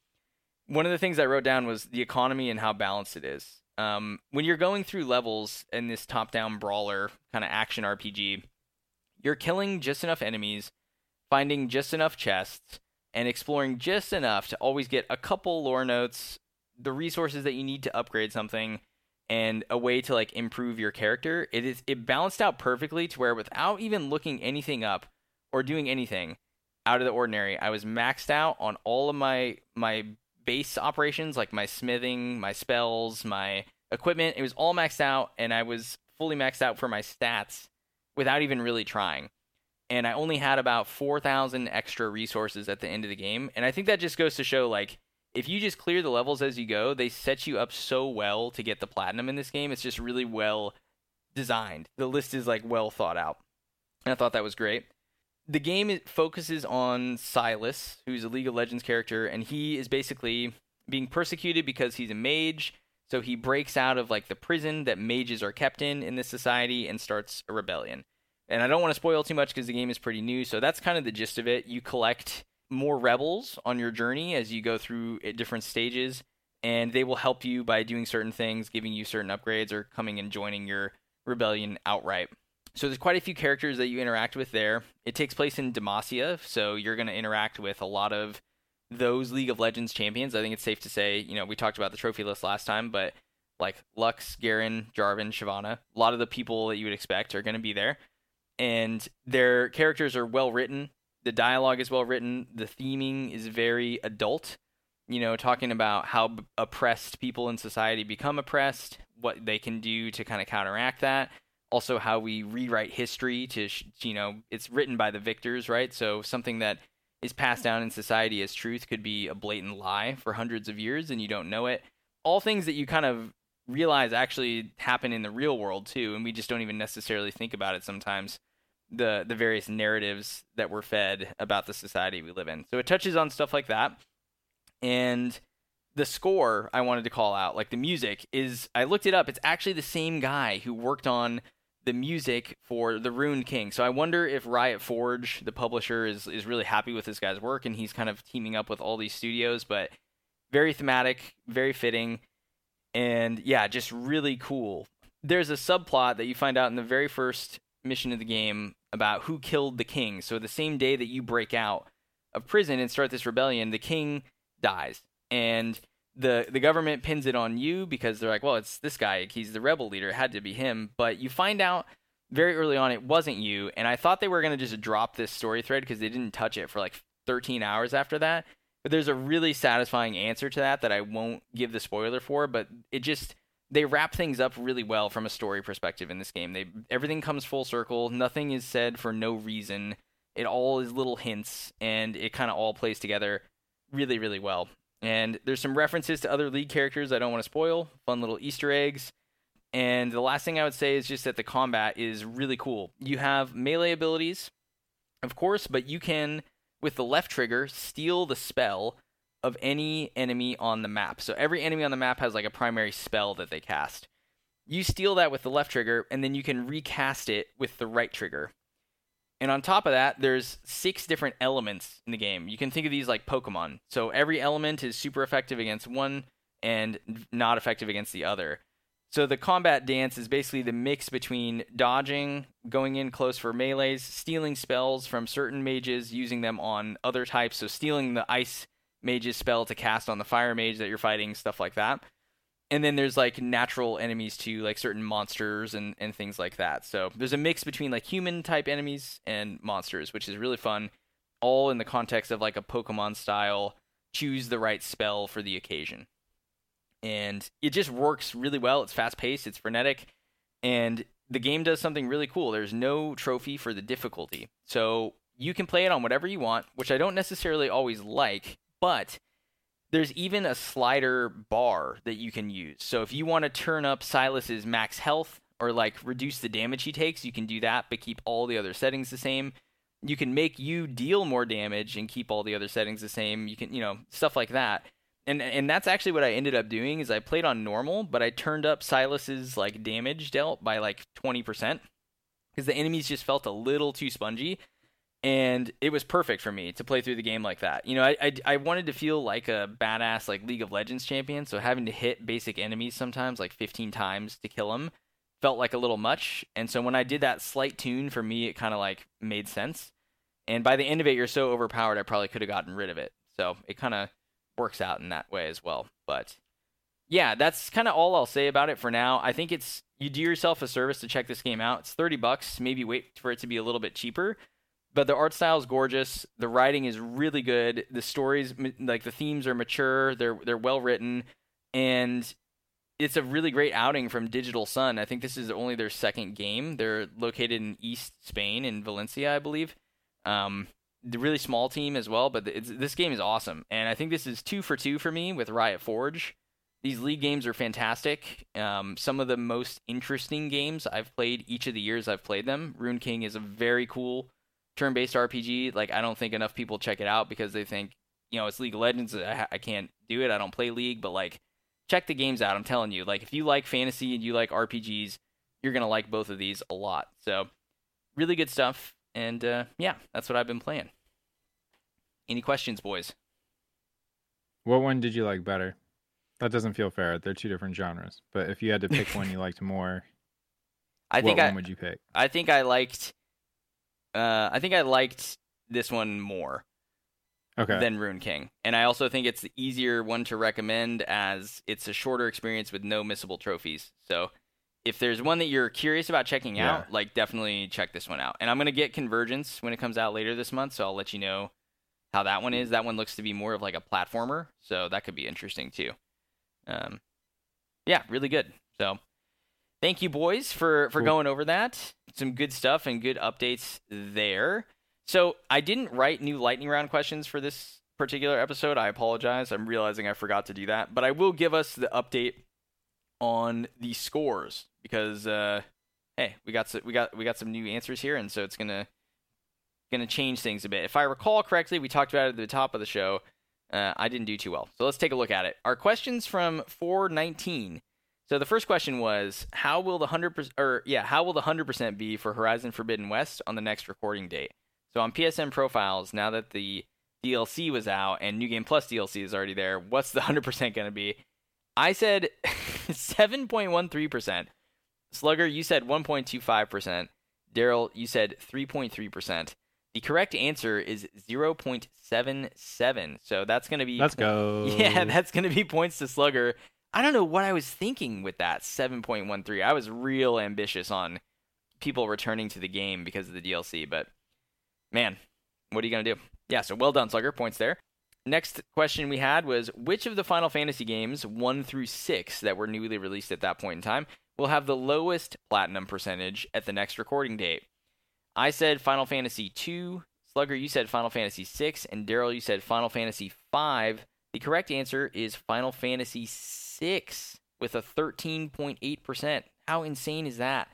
One of the things I wrote down was the economy and how balanced it is. Um, when you're going through levels in this top-down brawler kind of action RPG, you're killing just enough enemies, finding just enough chests, and exploring just enough to always get a couple lore notes, the resources that you need to upgrade something, and a way to like improve your character. It is it balanced out perfectly to where without even looking anything up or doing anything out of the ordinary, I was maxed out on all of my my base operations like my smithing, my spells, my equipment. It was all maxed out and I was fully maxed out for my stats without even really trying and I only had about 4,000 extra resources at the end of the game. And I think that just goes to show like if you just clear the levels as you go, they set you up so well to get the platinum in this game. It's just really well designed. The list is like well thought out. And I thought that was great. the game focuses on Sylas, who's a League of Legends character, and he is basically being persecuted because he's a mage. So he breaks out of like the prison that mages are kept in in this society and starts a rebellion. And I don't want to spoil too much because the game is pretty new. So that's kind of the gist of it. You collect more rebels on your journey as you go through uh, different stages, and they will help you by doing certain things, giving you certain upgrades, or coming and joining your rebellion outright. So there's quite a few characters that you interact with there. It takes place in Demacia, so you're going to interact with a lot of those League of Legends champions. I think it's safe to say, you know, we talked about the trophy list last time, but like Lux, Garen, Jarvan, Shyvana, a lot of the people that you would expect are going to be there. And their characters are well written. The dialogue is well written. The theming is very adult. You know, talking about how oppressed people in society become oppressed, what they can do to kind of counteract that also how we rewrite history to you know it's written by the victors right so something that is passed down in society as truth could be a blatant lie for hundreds of years and you don't know it all things that you kind of realize actually happen in the real world too and we just don't even necessarily think about it sometimes the the various narratives that we're fed about the society we live in so it touches on stuff like that and the score I wanted to call out, like the music, is I looked it up. It's actually the same guy who worked on the music for the Ruined King. So I wonder if Riot Forge, the publisher, is is really happy with this guy's work and he's kind of teaming up with all these studios. But very thematic, very fitting, and yeah, just really cool. There's a subplot that you find out in the very first mission of the game about who killed the king. So the same day that you break out of prison and start this rebellion, the king dies. And the the government pins it on you because they're like, well, it's this guy. He's the rebel leader. It had to be him. But you find out very early on it wasn't you. And I thought they were gonna just drop this story thread because they didn't touch it for like 13 hours after that. But there's a really satisfying answer to that that I won't give the spoiler for. But it just they wrap things up really well from a story perspective in this game. They everything comes full circle. Nothing is said for no reason. It all is little hints, and it kind of all plays together really, really well. And there's some references to other league characters I don't want to spoil, fun little Easter eggs. And the last thing I would say is just that the combat is really cool. You have melee abilities, of course, but you can, with the left trigger, steal the spell of any enemy on the map. So every enemy on the map has like a primary spell that they cast. You steal that with the left trigger, and then you can recast it with the right trigger. And on top of that, there's six different elements in the game. You can think of these like Pokemon. So every element is super effective against one and not effective against the other. So the combat dance is basically the mix between dodging, going in close for melees, stealing spells from certain mages, using them on other types. So stealing the ice mage's spell to cast on the fire mage that you're fighting, stuff like that and then there's like natural enemies too, like certain monsters and, and things like that. So there's a mix between like human type enemies and monsters, which is really fun, all in the context of like a Pokemon style choose the right spell for the occasion. And it just works really well. It's fast paced, it's frenetic, and the game does something really cool. There's no trophy for the difficulty. So you can play it on whatever you want, which I don't necessarily always like, but there's even a slider bar that you can use. So if you want to turn up Sylas's max health or like reduce the damage he takes, you can do that, but keep all the other settings the same. You can make you deal more damage and keep all the other settings the same. You can, you know, stuff like that. And and that's actually what I ended up doing is I played on normal, but I turned up Sylas's like damage dealt by like 20% because the enemies just felt a little too spongy and it was perfect for me to play through the game like that. You know, I, I, I wanted to feel like a badass like League of Legends champion, so having to hit basic enemies sometimes like 15 times to kill them felt like a little much. And so when I did that slight tune for me, it kind of like made sense. And by the end of it, you're so overpowered, I probably could have gotten rid of it. So it kind of works out in that way as well. But yeah, that's kind of all I'll say about it for now. I think it's you do yourself a service to check this game out. It's 30 bucks. Maybe wait for it to be a little bit cheaper but the art style is gorgeous. The writing is really good. The stories, like the themes, are mature. They're they're well written, and it's a really great outing from Digital Sun. I think this is only their second game. They're located in East Spain in Valencia, I believe. Um, the really small team as well, but this game is awesome, and I think this is two for two for me with Riot Forge. These league games are fantastic. Um, some of the most interesting games I've played each of the years I've played them. Ruined King is a very cool turn-based RPG. Like I don't think enough people check it out because they think you know it's League of Legends. I, I can't do it. I don't play League, but like check the games out. I'm telling you, like if you like fantasy and you like RPGs, you're gonna like both of these a lot. So really good stuff. And uh, yeah, that's what I've been playing. Any questions, boys? What one did you like better? That doesn't feel fair. They're two different genres. But if you had to pick one you liked more, I what think one I, would you pick? I think I liked. Uh, I think I liked this one more Okay. than Ruined King, and I also think it's the easier one to recommend as it's a shorter experience with no missable trophies. So, if there's one that you're curious about checking Yeah. out, like definitely check this one out. And I'm gonna get Convergence when it comes out later this month, so I'll let you know how that one is. That one looks to be more of like a platformer, so that could be interesting too. Um, yeah, really good. So, thank you, boys, for for Cool. going over that. Some good stuff and good updates there. So, I didn't write new lightning round questions for this particular episode. I apologize. I'm realizing I forgot to do that, but I will give us the update on the scores because uh, hey, we got some, we got we got some new answers here, and so it's gonna gonna change things a bit. If I recall correctly, we talked about it at the top of the show. Uh, I didn't do too well, so let's take a look at it. Our questions from 419. So the first question was, how will the hundred percent, or yeah, how will the hundred percent be for Horizon Forbidden West on the next recording date? So on PSN profiles, now that the DLC was out and New Game Plus DLC is already there, what's the hundred percent going to be? I said 7.13%. Slugger, you said 1.25%. Daryl, you said 3.3%. The correct answer is 0.77. So that's going to be Let's go. Yeah, that's going to be points to Slugger. I don't know what I was thinking with that 7.13. I was real ambitious on people returning to the game because of the DLC, but man, what are you going to do? Yeah, so well done, Slugger. Points there. Next question we had was which of the Final Fantasy games, 1 through 6, that were newly released at that point in time, will have the lowest platinum percentage at the next recording date? I said Final Fantasy 2, Slugger, you said Final Fantasy 6, and Daryl, you said Final Fantasy 5. The correct answer is Final Fantasy 6 with a 13.8%. How insane is that?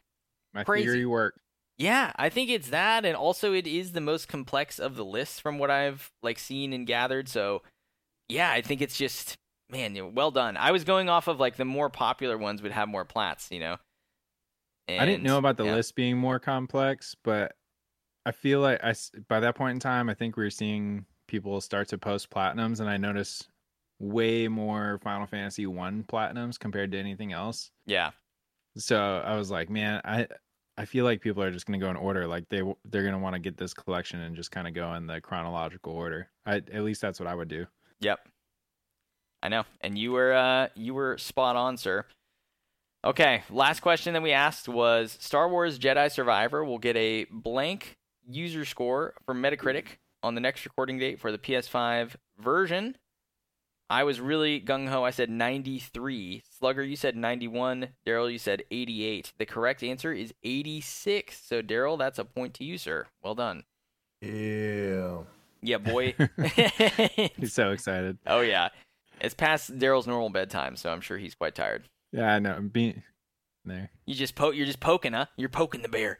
My crazy. theory worked. Yeah, I think it's that, and also it is the most complex of the lists from what I've like seen and gathered. So, yeah, I think it's just man, well done. I was going off of like the more popular ones would have more plats, you know. I didn't know about the yeah. list being more complex, but I feel like I by that point in time, I think we were seeing people start to post platinums, and I noticed way more Final Fantasy One platinums compared to anything else. Yeah, So I was like, man, I I feel like people are just gonna go in order. Like they they're gonna want to get this collection and just kind of go in the chronological order. I at least that's what I would do. Yep. I know. And you were uh you were spot on, sir. Okay, last question that we asked was Star Wars Jedi Survivor will get a blank user score from Metacritic on the next recording date for the PS5 version. I was really gung ho. I said 93. Slugger, you said 91. Daryl, you said 88. The correct answer is 86. So, Daryl, that's a point to you, sir. Well done. Yeah. Yeah, boy. He's so excited. Oh yeah, it's past Daryl's normal bedtime, so I'm sure he's quite tired. Yeah, I know. I'm being there. You just poke. You're just poking, huh? You're poking the bear.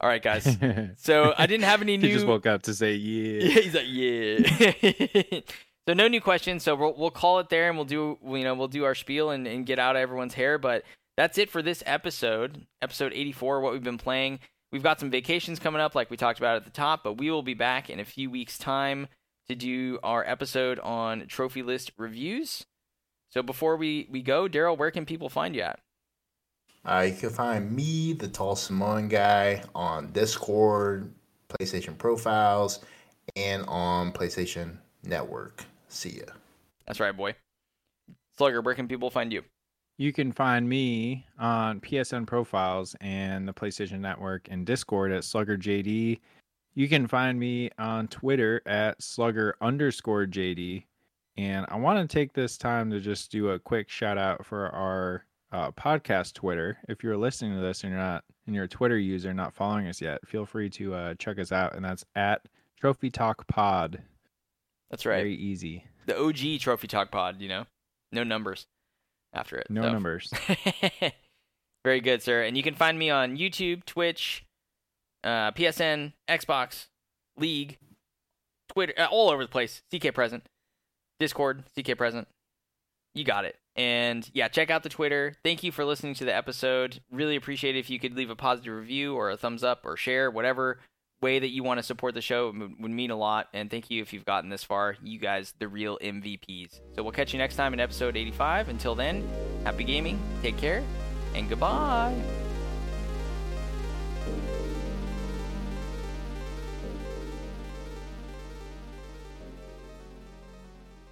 All right, guys. So I didn't have any new. He just woke up to say yeah. Yeah, he's like, yeah. So no new questions. So we'll we'll call it there, and we'll do you know we'll do our spiel and, and get out of everyone's hair. But that's it for this episode, episode 84. What we've been playing. We've got some vacations coming up, like we talked about at the top. But we will be back in a few weeks' time to do our episode on trophy list reviews. So before we we go, Daryl, where can people find you at? Uh, you can find me, the Tall Samoan guy, on Discord, PlayStation Profiles, and on PlayStation Network. See ya. That's right, boy. Slugger, where can people find you? You can find me on PSN profiles and the PlayStation Network and Discord at Slugger JD. You can find me on Twitter at Slugger underscore JD. And I want to take this time to just do a quick shout out for our uh, podcast Twitter. If you're listening to this and you're not and you're a Twitter user not following us yet, feel free to uh, check us out. And that's at Trophy Talk Pod. That's right. Very easy. the OG Trophy Talk Pod, you know, no numbers after it. No so. numbers. Very good, sir. And you can find me on YouTube, Twitch, uh, PSN, Xbox, League, Twitter, uh, all over the place. CK present, Discord, CK present. You got it. And yeah, check out the Twitter. Thank you for listening to the episode. Really appreciate it if you could leave a positive review or a thumbs up or share, whatever way that you want to support the show would mean a lot. And thank you if you've gotten this far. You guys, the real MVPs. So we'll catch you next time in episode 85. Until then, happy gaming, take care, and goodbye.